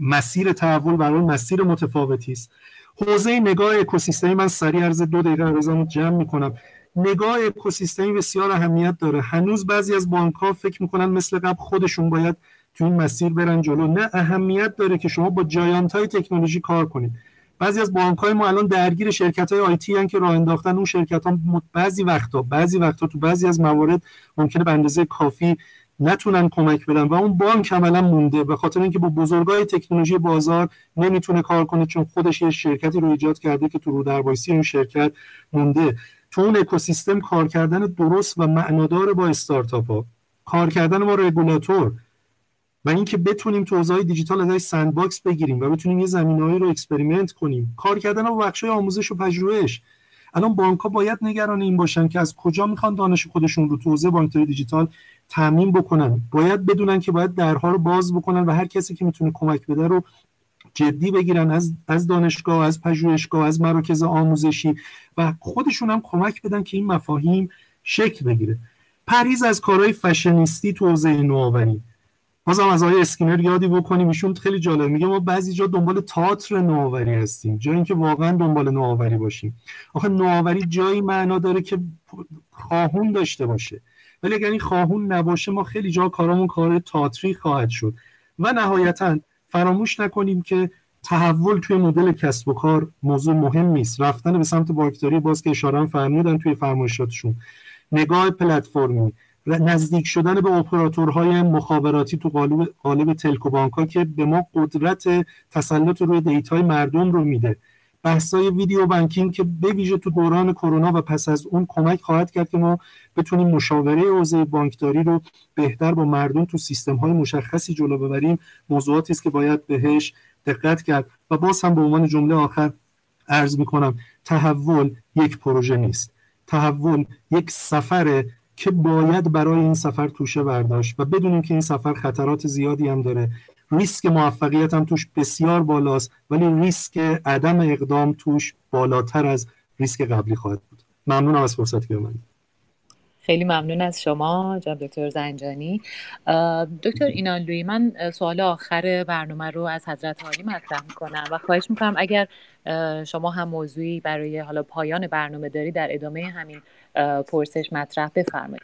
مسیر تحول برای مسیر متفاوتی است. حوزه نگاه اکوسیستمی من سریع عرض دو دقیقه عرضمو جمع می‌کنم. نگاه اکوسیستمی بسیار اهمیت داره. هنوز بعضی از بانک ها فکر می‌کنن مثل قبل خودشون باید تو این مسیر برن جلو. نه اهمیت داره که شما با جایانت های تکنولوژی کار کنید. بعضی از بانک های ما الان درگیر شرکت های آیتی که راه انداختن اون شرکت ها بعضی وقتا بعضی وقتا تو بعضی از موارد ممکنه به اندازه کافی نتونن کمک بدن و اون بانک عملا مونده. به خاطر اینکه با بزرگای تکنولوژی بازار نمی‌تونه کار کنه چون خودش یه شرکتی رو ایجاد کرده که تو رو دربایسی اون شرکت مونده. تو اون اکوسیستم کار کردن درست و معنادار با استارتاپ ها کار کردن با رگولاتور و اینکه بتونیم تو حوزه دیجیتال ازش sandbox بگیریم و بتونیم یه زمینه‌ای رو experiment کنیم. کار کردن با بخش آموزش و پژوهش. الان بانک ها باید نگران این باشن که از کجا می‌خوان دانش خودشون رو تو حوزه بانکداری دیجیتال تامین بکنن. باید بدونن که باید درها رو باز بکنن و هر کسی که می‌تونه کمک بده رو جدی بگیرن از از دانشگاه از پژوهشگاه از مراکز آموزشی و خودشون هم کمک بدن که این مفاهیم شکل بگیره. پریز از کارهای فشنیستی تو حوزه نوآوری. بازم از آقای اسکینر یادی بکنیم ایشون خیلی جالب. میگه ما بعضی جا دنبال تئاتر نوآوری هستیم جایی اینکه واقعا دنبال نوآوری باشیم. آخه نوآوری جایی معنا داره که خواهون داشته باشه. ولی اگر این خواهون نباشه ما خیلی جا کارامون کار تئاتری خواهد شد. و نهایتا فراموش نکنیم که تحول توی مدل کسب و کار موضوع مهم نیست. رفتن به سمت باکتری باز که اشاره فرمودن توی فرمایشاتشون. نگاه پلتفرمی. نزدیک شدن به اپراتورهای مخابراتی تو قالب قالب telco بانک ها که به ما قدرت تسلط روی دیتای مردم رو میده. بحثای video banking که به ویژه تو دوران کرونا و پس از اون کمک خواهد کرد که ما بتونیم مشاوره حوزه بانکداری رو بهتر با مردم تو سیستم های مشخصی جلو ببریم. موضوعاتی است که باید بهش دقت کرد. و باز هم به عنوان جمله آخر عرض می‌کنم تحول یک پروژه نیست. تحول یک سفر که باید برای این سفر توشه برداشت و بدونیم که این سفر خطرات زیادی هم داره. ریسک موفقیت هم توش بسیار بالاست ولی ریسک عدم اقدام توش بالاتر از ریسک قبلی خواهد بود. ممنونم از فرصتی که من خیلی ممنون از شما جناب دکتر زنجانی. دکتر اینانلوی من سوال آخر برنامه رو از حضرت عالی مطرح می‌کنم و خواهش می‌کنم اگر شما هم موضوعی برای حالا پایان برنامه داری در ادامه همین پرسش مطرح بفرمایید.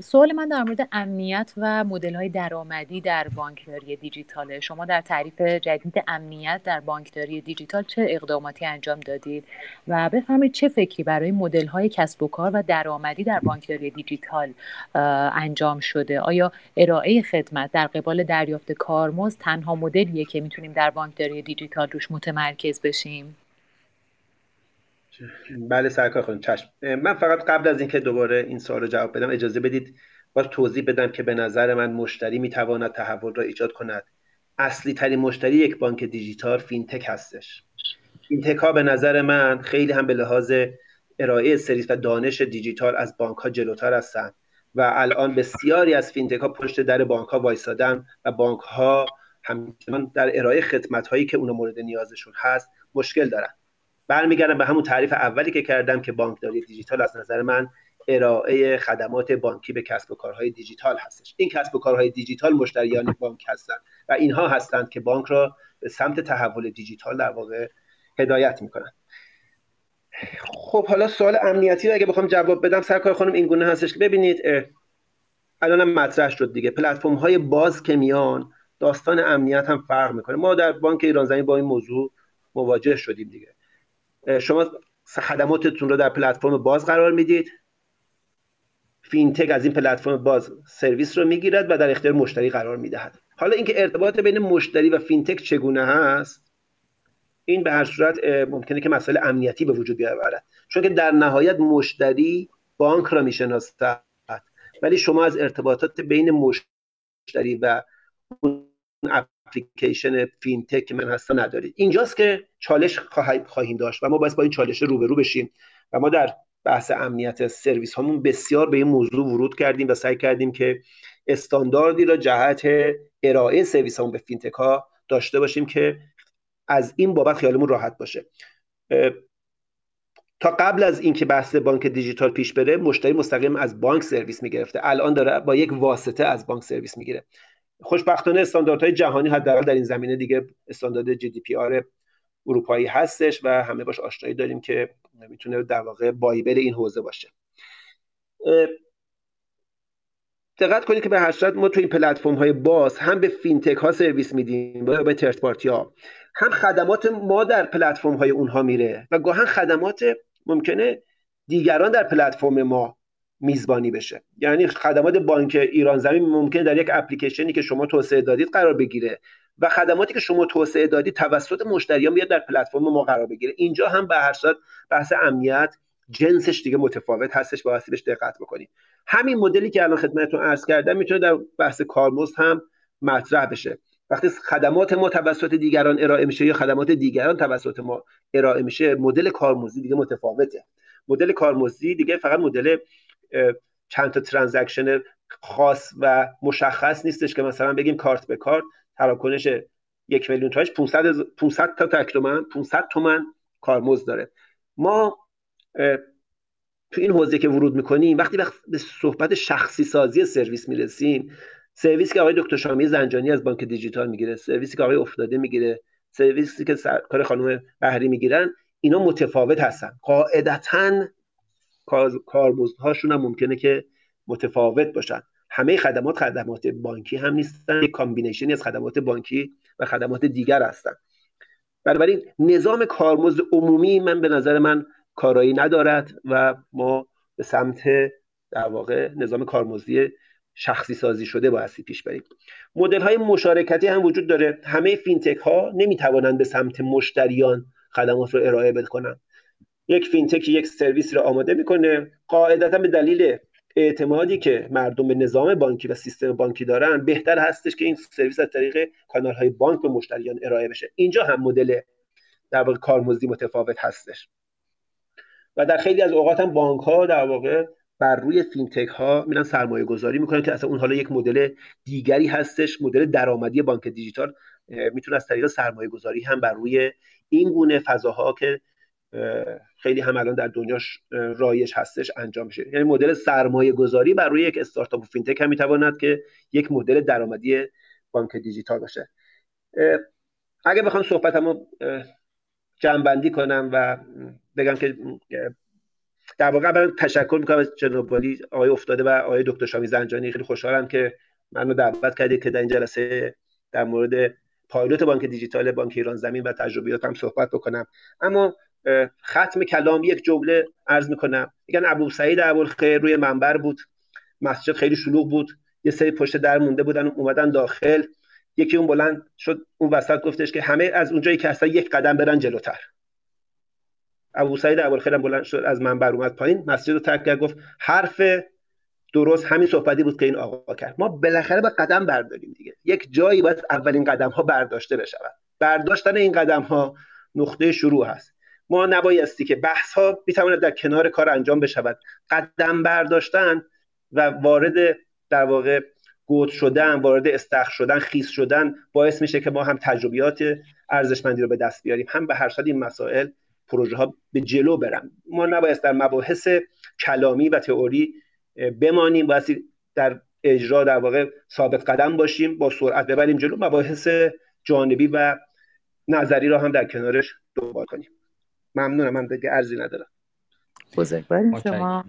سوال من در مورد امنیت و مدل های درآمدی در بانکداری دیجیتاله. شما در تعریف جدید امنیت در بانکداری دیجیتال چه اقداماتی انجام دادید؟ و بفرمایید چه فکری برای مدل های کسب و کار و درآمدی در بانکداری دیجیتال انجام شده؟ آیا ارائه خدمت در قبال دریافت کارمزد تنها مدلیه که می‌تونیم در بانکداری دیجیتال روش متمرکز بشیم؟ بله سرکار خانم چشم. من فقط قبل از اینکه دوباره این سوال رو جواب بدم اجازه بدید باز توضیح بدم که به نظر من مشتری می‌تواند تحول را ایجاد کند. اصلی ترین مشتری یک بانک دیجیتال فینتک هستش. فینتک ها به نظر من خیلی هم به لحاظ ارائه سرویس و دانش دیجیتال از بانک ها جلوتر هستند و الان بسیاری از فینتک ها پشت در بانک ها وایسادن و بانک ها همچنان در ارائه خدمت هایی که اونا مورد نیازشون هست مشکل دارن. برمیگردم به همون تعریف اولی که کردم که بانکداری دیجیتال از نظر من ارائه خدمات بانکی به کسب و کارهای دیجیتال هستش. این کسب و کارهای دیجیتال مشتریان بانک هستند و اینها هستند که بانک را به سمت تحول دیجیتال در واقع هدایت می‌کنن. خب حالا سوال امنیتی رو اگه بخوام جواب بدم سرکار خانم این گونه هستش که ببینید الانم مطرح شد دیگه. پلتفرم های باز که میان داستان امنیت هم فرق می‌کنه. ما در بانک ایران زمین با این موضوع مواجه شدیم دیگه. شما خدماتتون رو در پلتفرم باز قرار می‌دید. فینتک از این پلتفرم باز سرویس رو می‌گیرد و در اختیار مشتری قرار می‌دهد. حالا اینکه ارتباط بین مشتری و فینتک چگونه هست این به هر صورت ممکنه که مسئله امنیتی به وجود بیاورد. چون که در نهایت مشتری بانک را می‌شناسد ولی شما از ارتباطات بین مشتری و اپلیکیشن فینتک که من هستم ندارید. اینجاست که چالش خواهیم داشت و ما باید با این چالش روبرو بشیم و ما در بحث امنیت سرویس هامون بسیار به این موضوع ورود کردیم و سعی کردیم که استانداردی را جهت ارائه سرویس هامون به فینتک ها داشته باشیم که از این بابت خیالمون راحت باشه. تا قبل از اینکه بحث بانک دیجیتال پیش بره مشتری مستقیم از بانک سرویس می‌گرفته. الان داره با یک واسطه از بانک سرویس می‌گیره. خوشبختانه استانداردهای جهانی حداقل در این زمینه دیگه استاندارد GDPR اروپایی هستش و همه باش آشنایی داریم که می‌تونه در واقع Bible این حوزه باشه. دقت کنید که به هر ما تو این پلتفرم های باز هم به فینتک ها سرویس میدیم یا به third party ها هم خدمات ما در پلتفرم های اونها میره و گاهن خدمات ممکنه دیگران در پلتفرم ما میزبانی بشه. یعنی خدمات بانک ایران زمین ممکنه در یک اپلیکیشنی که شما توسعه دادید قرار بگیره و خدماتی که شما توسعه دادید توسط مشتریان بیاد در پلتفرم ما قرار بگیره. اینجا هم به هر صورت بحث امنیت جنسش دیگه متفاوت هستش. با بهش دقت بکنید. همین مدلی که الان خدمتتون عرض کردم می‌تونه در بحث کارمزد هم مطرح بشه. وقتی خدمات ما توسط دیگران ارائه میشه یا خدمات دیگران توسط ما ارائه میشه مدل کارمزدی دیگه متفاوته. مدل کارمزدی دیگه فقط مدل چند تا transaction خاص و مشخص نیستش که مثلا بگیم کارت به کارت تراکنش یک میلیون تاش 500 500 تا تومن 500 تومن کارمزد داره. ما تو این حوزه که ورود می‌کنیم وقتی وقت به صحبت شخصی سازی سرویس می‌رسیم سرویسی که آقای دکتر شامی زنجانی از بانک دیجیتال می‌گیره سرویسی که آقای افتاده می‌گیره سرویسی که سرکار خانم بهری می‌گیرن اینا متفاوت هستن. قاعدتا کارمزدهاشون هم ممکنه که متفاوت باشن. همه خدمات خدمات بانکی هم نیستن یک combination ی از خدمات بانکی و خدمات دیگر هستن. بنابراین نظام کارمزد عمومی من به نظر من کارایی ندارد و ما به سمت در واقع نظام کارمزدی شخصی سازی شده بایستی پیش بریم. مدل های مشارکتی هم وجود داره. همه فینتک ها نمی‌توانند به سمت مشتریان خدمات رو ارائه بکنن یک فینتک یک سرویس رو آماده می‌کنه. قاعدتا به دلیل اعتمادی که مردم به نظام بانکی و سیستم بانکی دارن بهتر هستش که این سرویس از طریق کانال های بانک به مشتریان ارائه بشه. اینجا هم مدل در واقع کارمزدی متفاوت هستش. و در خیلی از اوقات هم بانک ها در واقع بر روی فینتک ها میرن سرمایه گذاری می‌کنن که اصلا اون حالا یک مدل دیگری هستش مدل درآمدی بانک دیجیتال. می‌تونه از طریق سرمایه گذاری هم بر روی این گونه فضاها که خیلی هم الان در دنیاش رایج هستش انجام میشه یعنی مدل سرمایه گذاری بر روی یک استارتاپ و فینتک هم می‌تواند که یک مدل درآمدی بانک دیجیتال باشه. اگه بخوام صحبتمو جمعبندی کنم و بگم که در واقع اولا تشکر می‌کنم از جناب آقای افتاده و آقای دکتر شامی زنجانی. خیلی خوشحالم که منو دعوت کردید که در این جلسه در مورد پایلوت بانک دیجیتال بانک ایران زمین و تجربیاتم صحبت بکنم. اما ختم کلام یک جمله عرض می‌کنم. میگن ابو سعید ابوالخیر روی منبر بود. مسجد خیلی شلوغ بود. یه سری پشت در مونده بودن اومدن داخل. یکی اون بلند شد اون وسط گفتش که همه از اونجایی که هستن یک قدم برن جلوتر. ابو سعید ابوالخیر بلند شد از منبر اومد پایین مسجد رو ترک کرد گفت حرف درست همین صحبتی بود که این آقا کرد. ما بالاخره به قدم برداریم دیگه. یک جایی باید اولین قدم ها برداشته بشود. برداشتن این قدم ها نقطه شروع هست. ما نبایستی که بحث ها می‌تواند در کنار کار انجام بشود. قدم برداشتن و وارد در واقع گود شدن وارد استخ شدن خیس شدن باعث میشه که ما هم تجربیات ارزشمندی رو به دست بیاریم هم به هر این مسائل پروژه ها به جلو برن. ما نباید در مباحث کلامی و تئوری بمانیم و در اجرا در واقع ثابت قدم باشیم با سرعت ببریم جلو مباحث جانبی و نظری را هم در کنارش دنبال کنیم. ممنونم من دیگه ارزی ندارم. بزرگواریم شما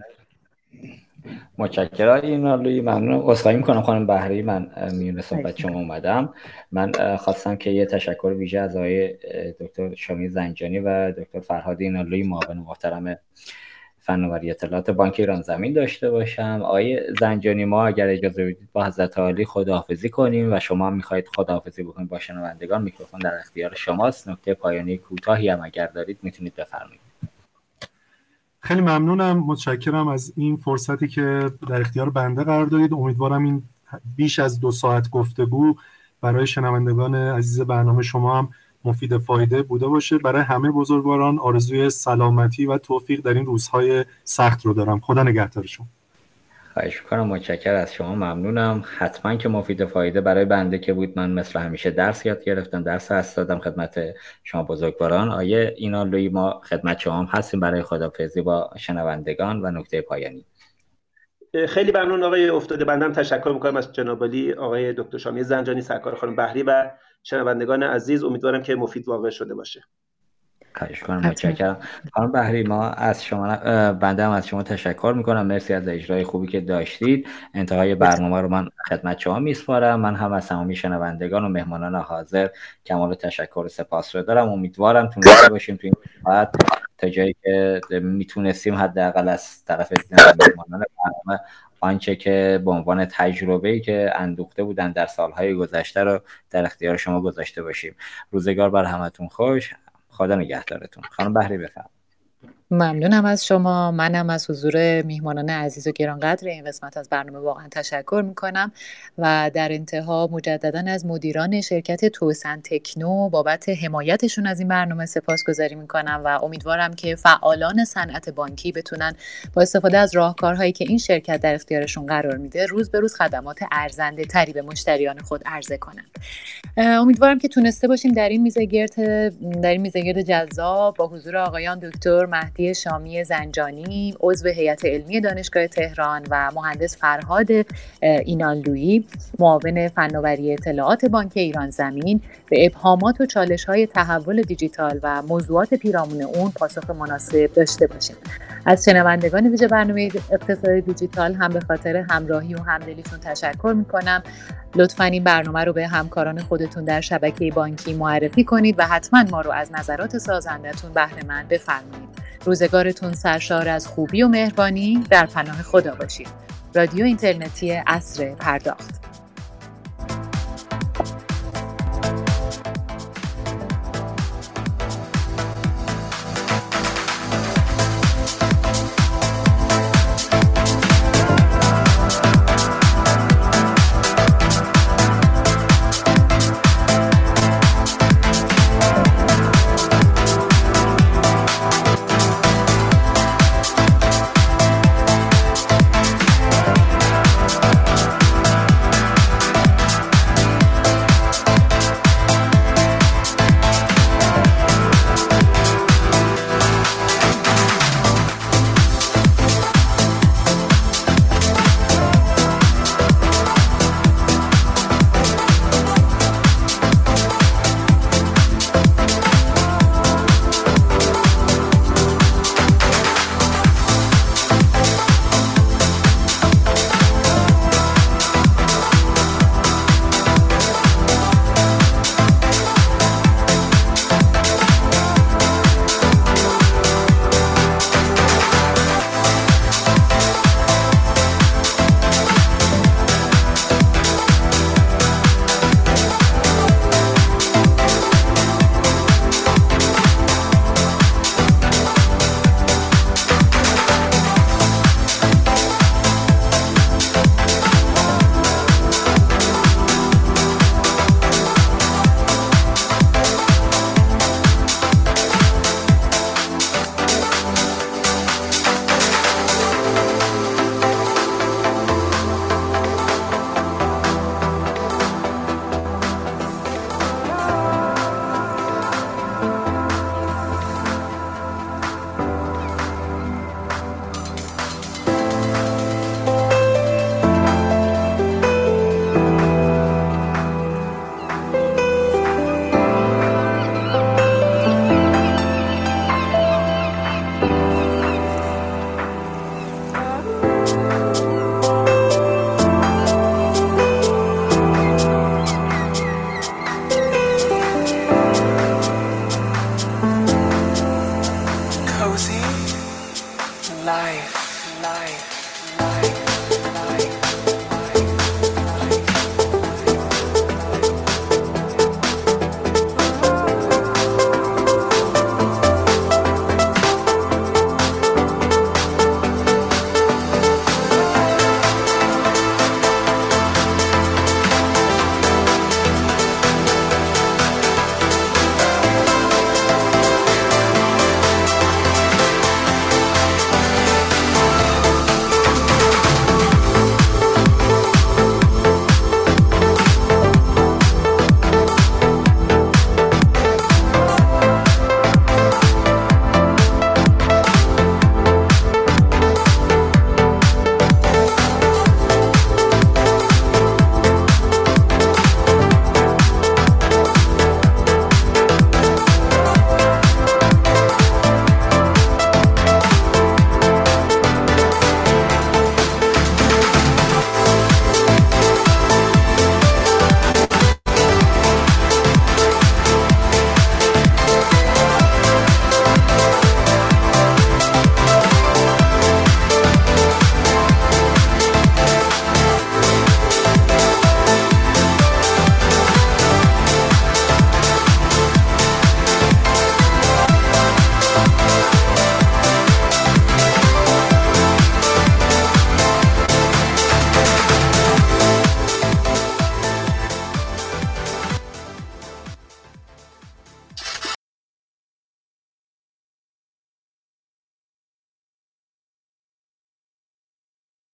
متشکرم. این لوی ممنون عذرخواهی می‌کنم خانم بهری من میون صحبت شما اومدم. من خواستم که یه تشکر ویژه از آقای دکتر شامی زنجانی و دکتر فرهاد اینالوی معاون محترم فناوری اطلاعات بانک ایران زمین داشته باشم. آقای زنجانی ما اگر اجازه بدید با حضرت عالی خداحافظی کنیم و شما می‌خواهید خداحافظی بکنید با شنوندگان میکروفون در اختیار شماست. نکته پایانی کوتاهی هم اگر دارید می‌تونید بفرمایید. خیلی ممنونم. متشکرم از این فرصتی که در اختیار بنده قرار دادید. امیدوارم این بیش از دو ساعت گفتگو برای شنوندگان عزیز برنامه شما هم مفید فایده بوده باشه. برای همه بزرگواران آرزوی سلامتی و توفیق در این روزهای سخت رو دارم. خدا نگهدارشون. خواهش می‌کنم. متشکر از شما. ممنونم. حتما که مفید فایده برای بنده که بود. من مثل همیشه درس یاد گرفتم درس هست دادم خدمت شما بزرگواران. آیه اینا لوی ما خدمت شما هم هستیم. برای خدافزی با شنوندگان و نکته پایانی. خیلی ممنون آقای افتاده. بندم تشکر می‌کنم از جناب آقای دکتر شامی زنجانی سرکار خانم بحری و شنوندگان عزیز امیدوارم که مفید واقع شده باشه. خواهش کنم متشکرم. خانم بحری ما از شما بنده هم از شما تشکر می‌کنم. مرسی از اجرای خوبی که داشتید. انتهای برنامه رو من خدمت شما میسپارم. من هم از تمامی شنوندگان و مهمانان حاضر کمال تشکر و سپاس رو دارم. امیدوارم تونسته باشیم تو این ساعت. تا جایی که می‌تونستیم حداقل از طرف مهمانان برنامه آنچه که به عنوان تجربه که اندوخته بودن در سالهای گذشته رو در اختیار شما گذاشته باشیم. روزگار بر همتون خوش. خدا نگهدارتون. خانم بهری بفرمایید. ممنونم از شما. منم از حضور میهمانان عزیز و گرانقدر این قسمت از برنامه واقعا تشکر می‌کنم و در انتها مجددا از مدیران شرکت توسن تکنو بابت حمایتشون از این برنامه سپاسگزاری می‌کنم و امیدوارم که فعالان صنعت بانکی بتونن با استفاده از راهکارهایی که این شرکت در اختیارشون قرار میده روز به روز خدمات ارزنده تری به مشتریان خود عرضه کنند. امیدوارم که تونسته باشیم در این میزگرد در این میزگرد جذاب با حضور آقایان دکتر مهدی شامی زنجانی عضو هیئت علمی دانشگاه تهران و مهندس فرهاد اینانلویی معاون فناوری اطلاعات بانک ایران زمین. به ابهامات و چالش های تحول دیجیتال و موضوعات پیرامون اون پاسخ مناسب داشته باشیم. از شنوندگان ویژه برنامه اقتصاد دیجیتال هم به خاطر همراهی و همدلیتون تشکر می‌کنم. لطفا این برنامه رو به همکاران خودتون در شبکه بانکی معرفی کنید و حتما ما رو از نظرات سازندتون بهره مند بفرمایید. روزگارتون سرشار از خوبی و مهربانی. در پناه خدا باشید. رادیو اینترنتی اصر پرداخت.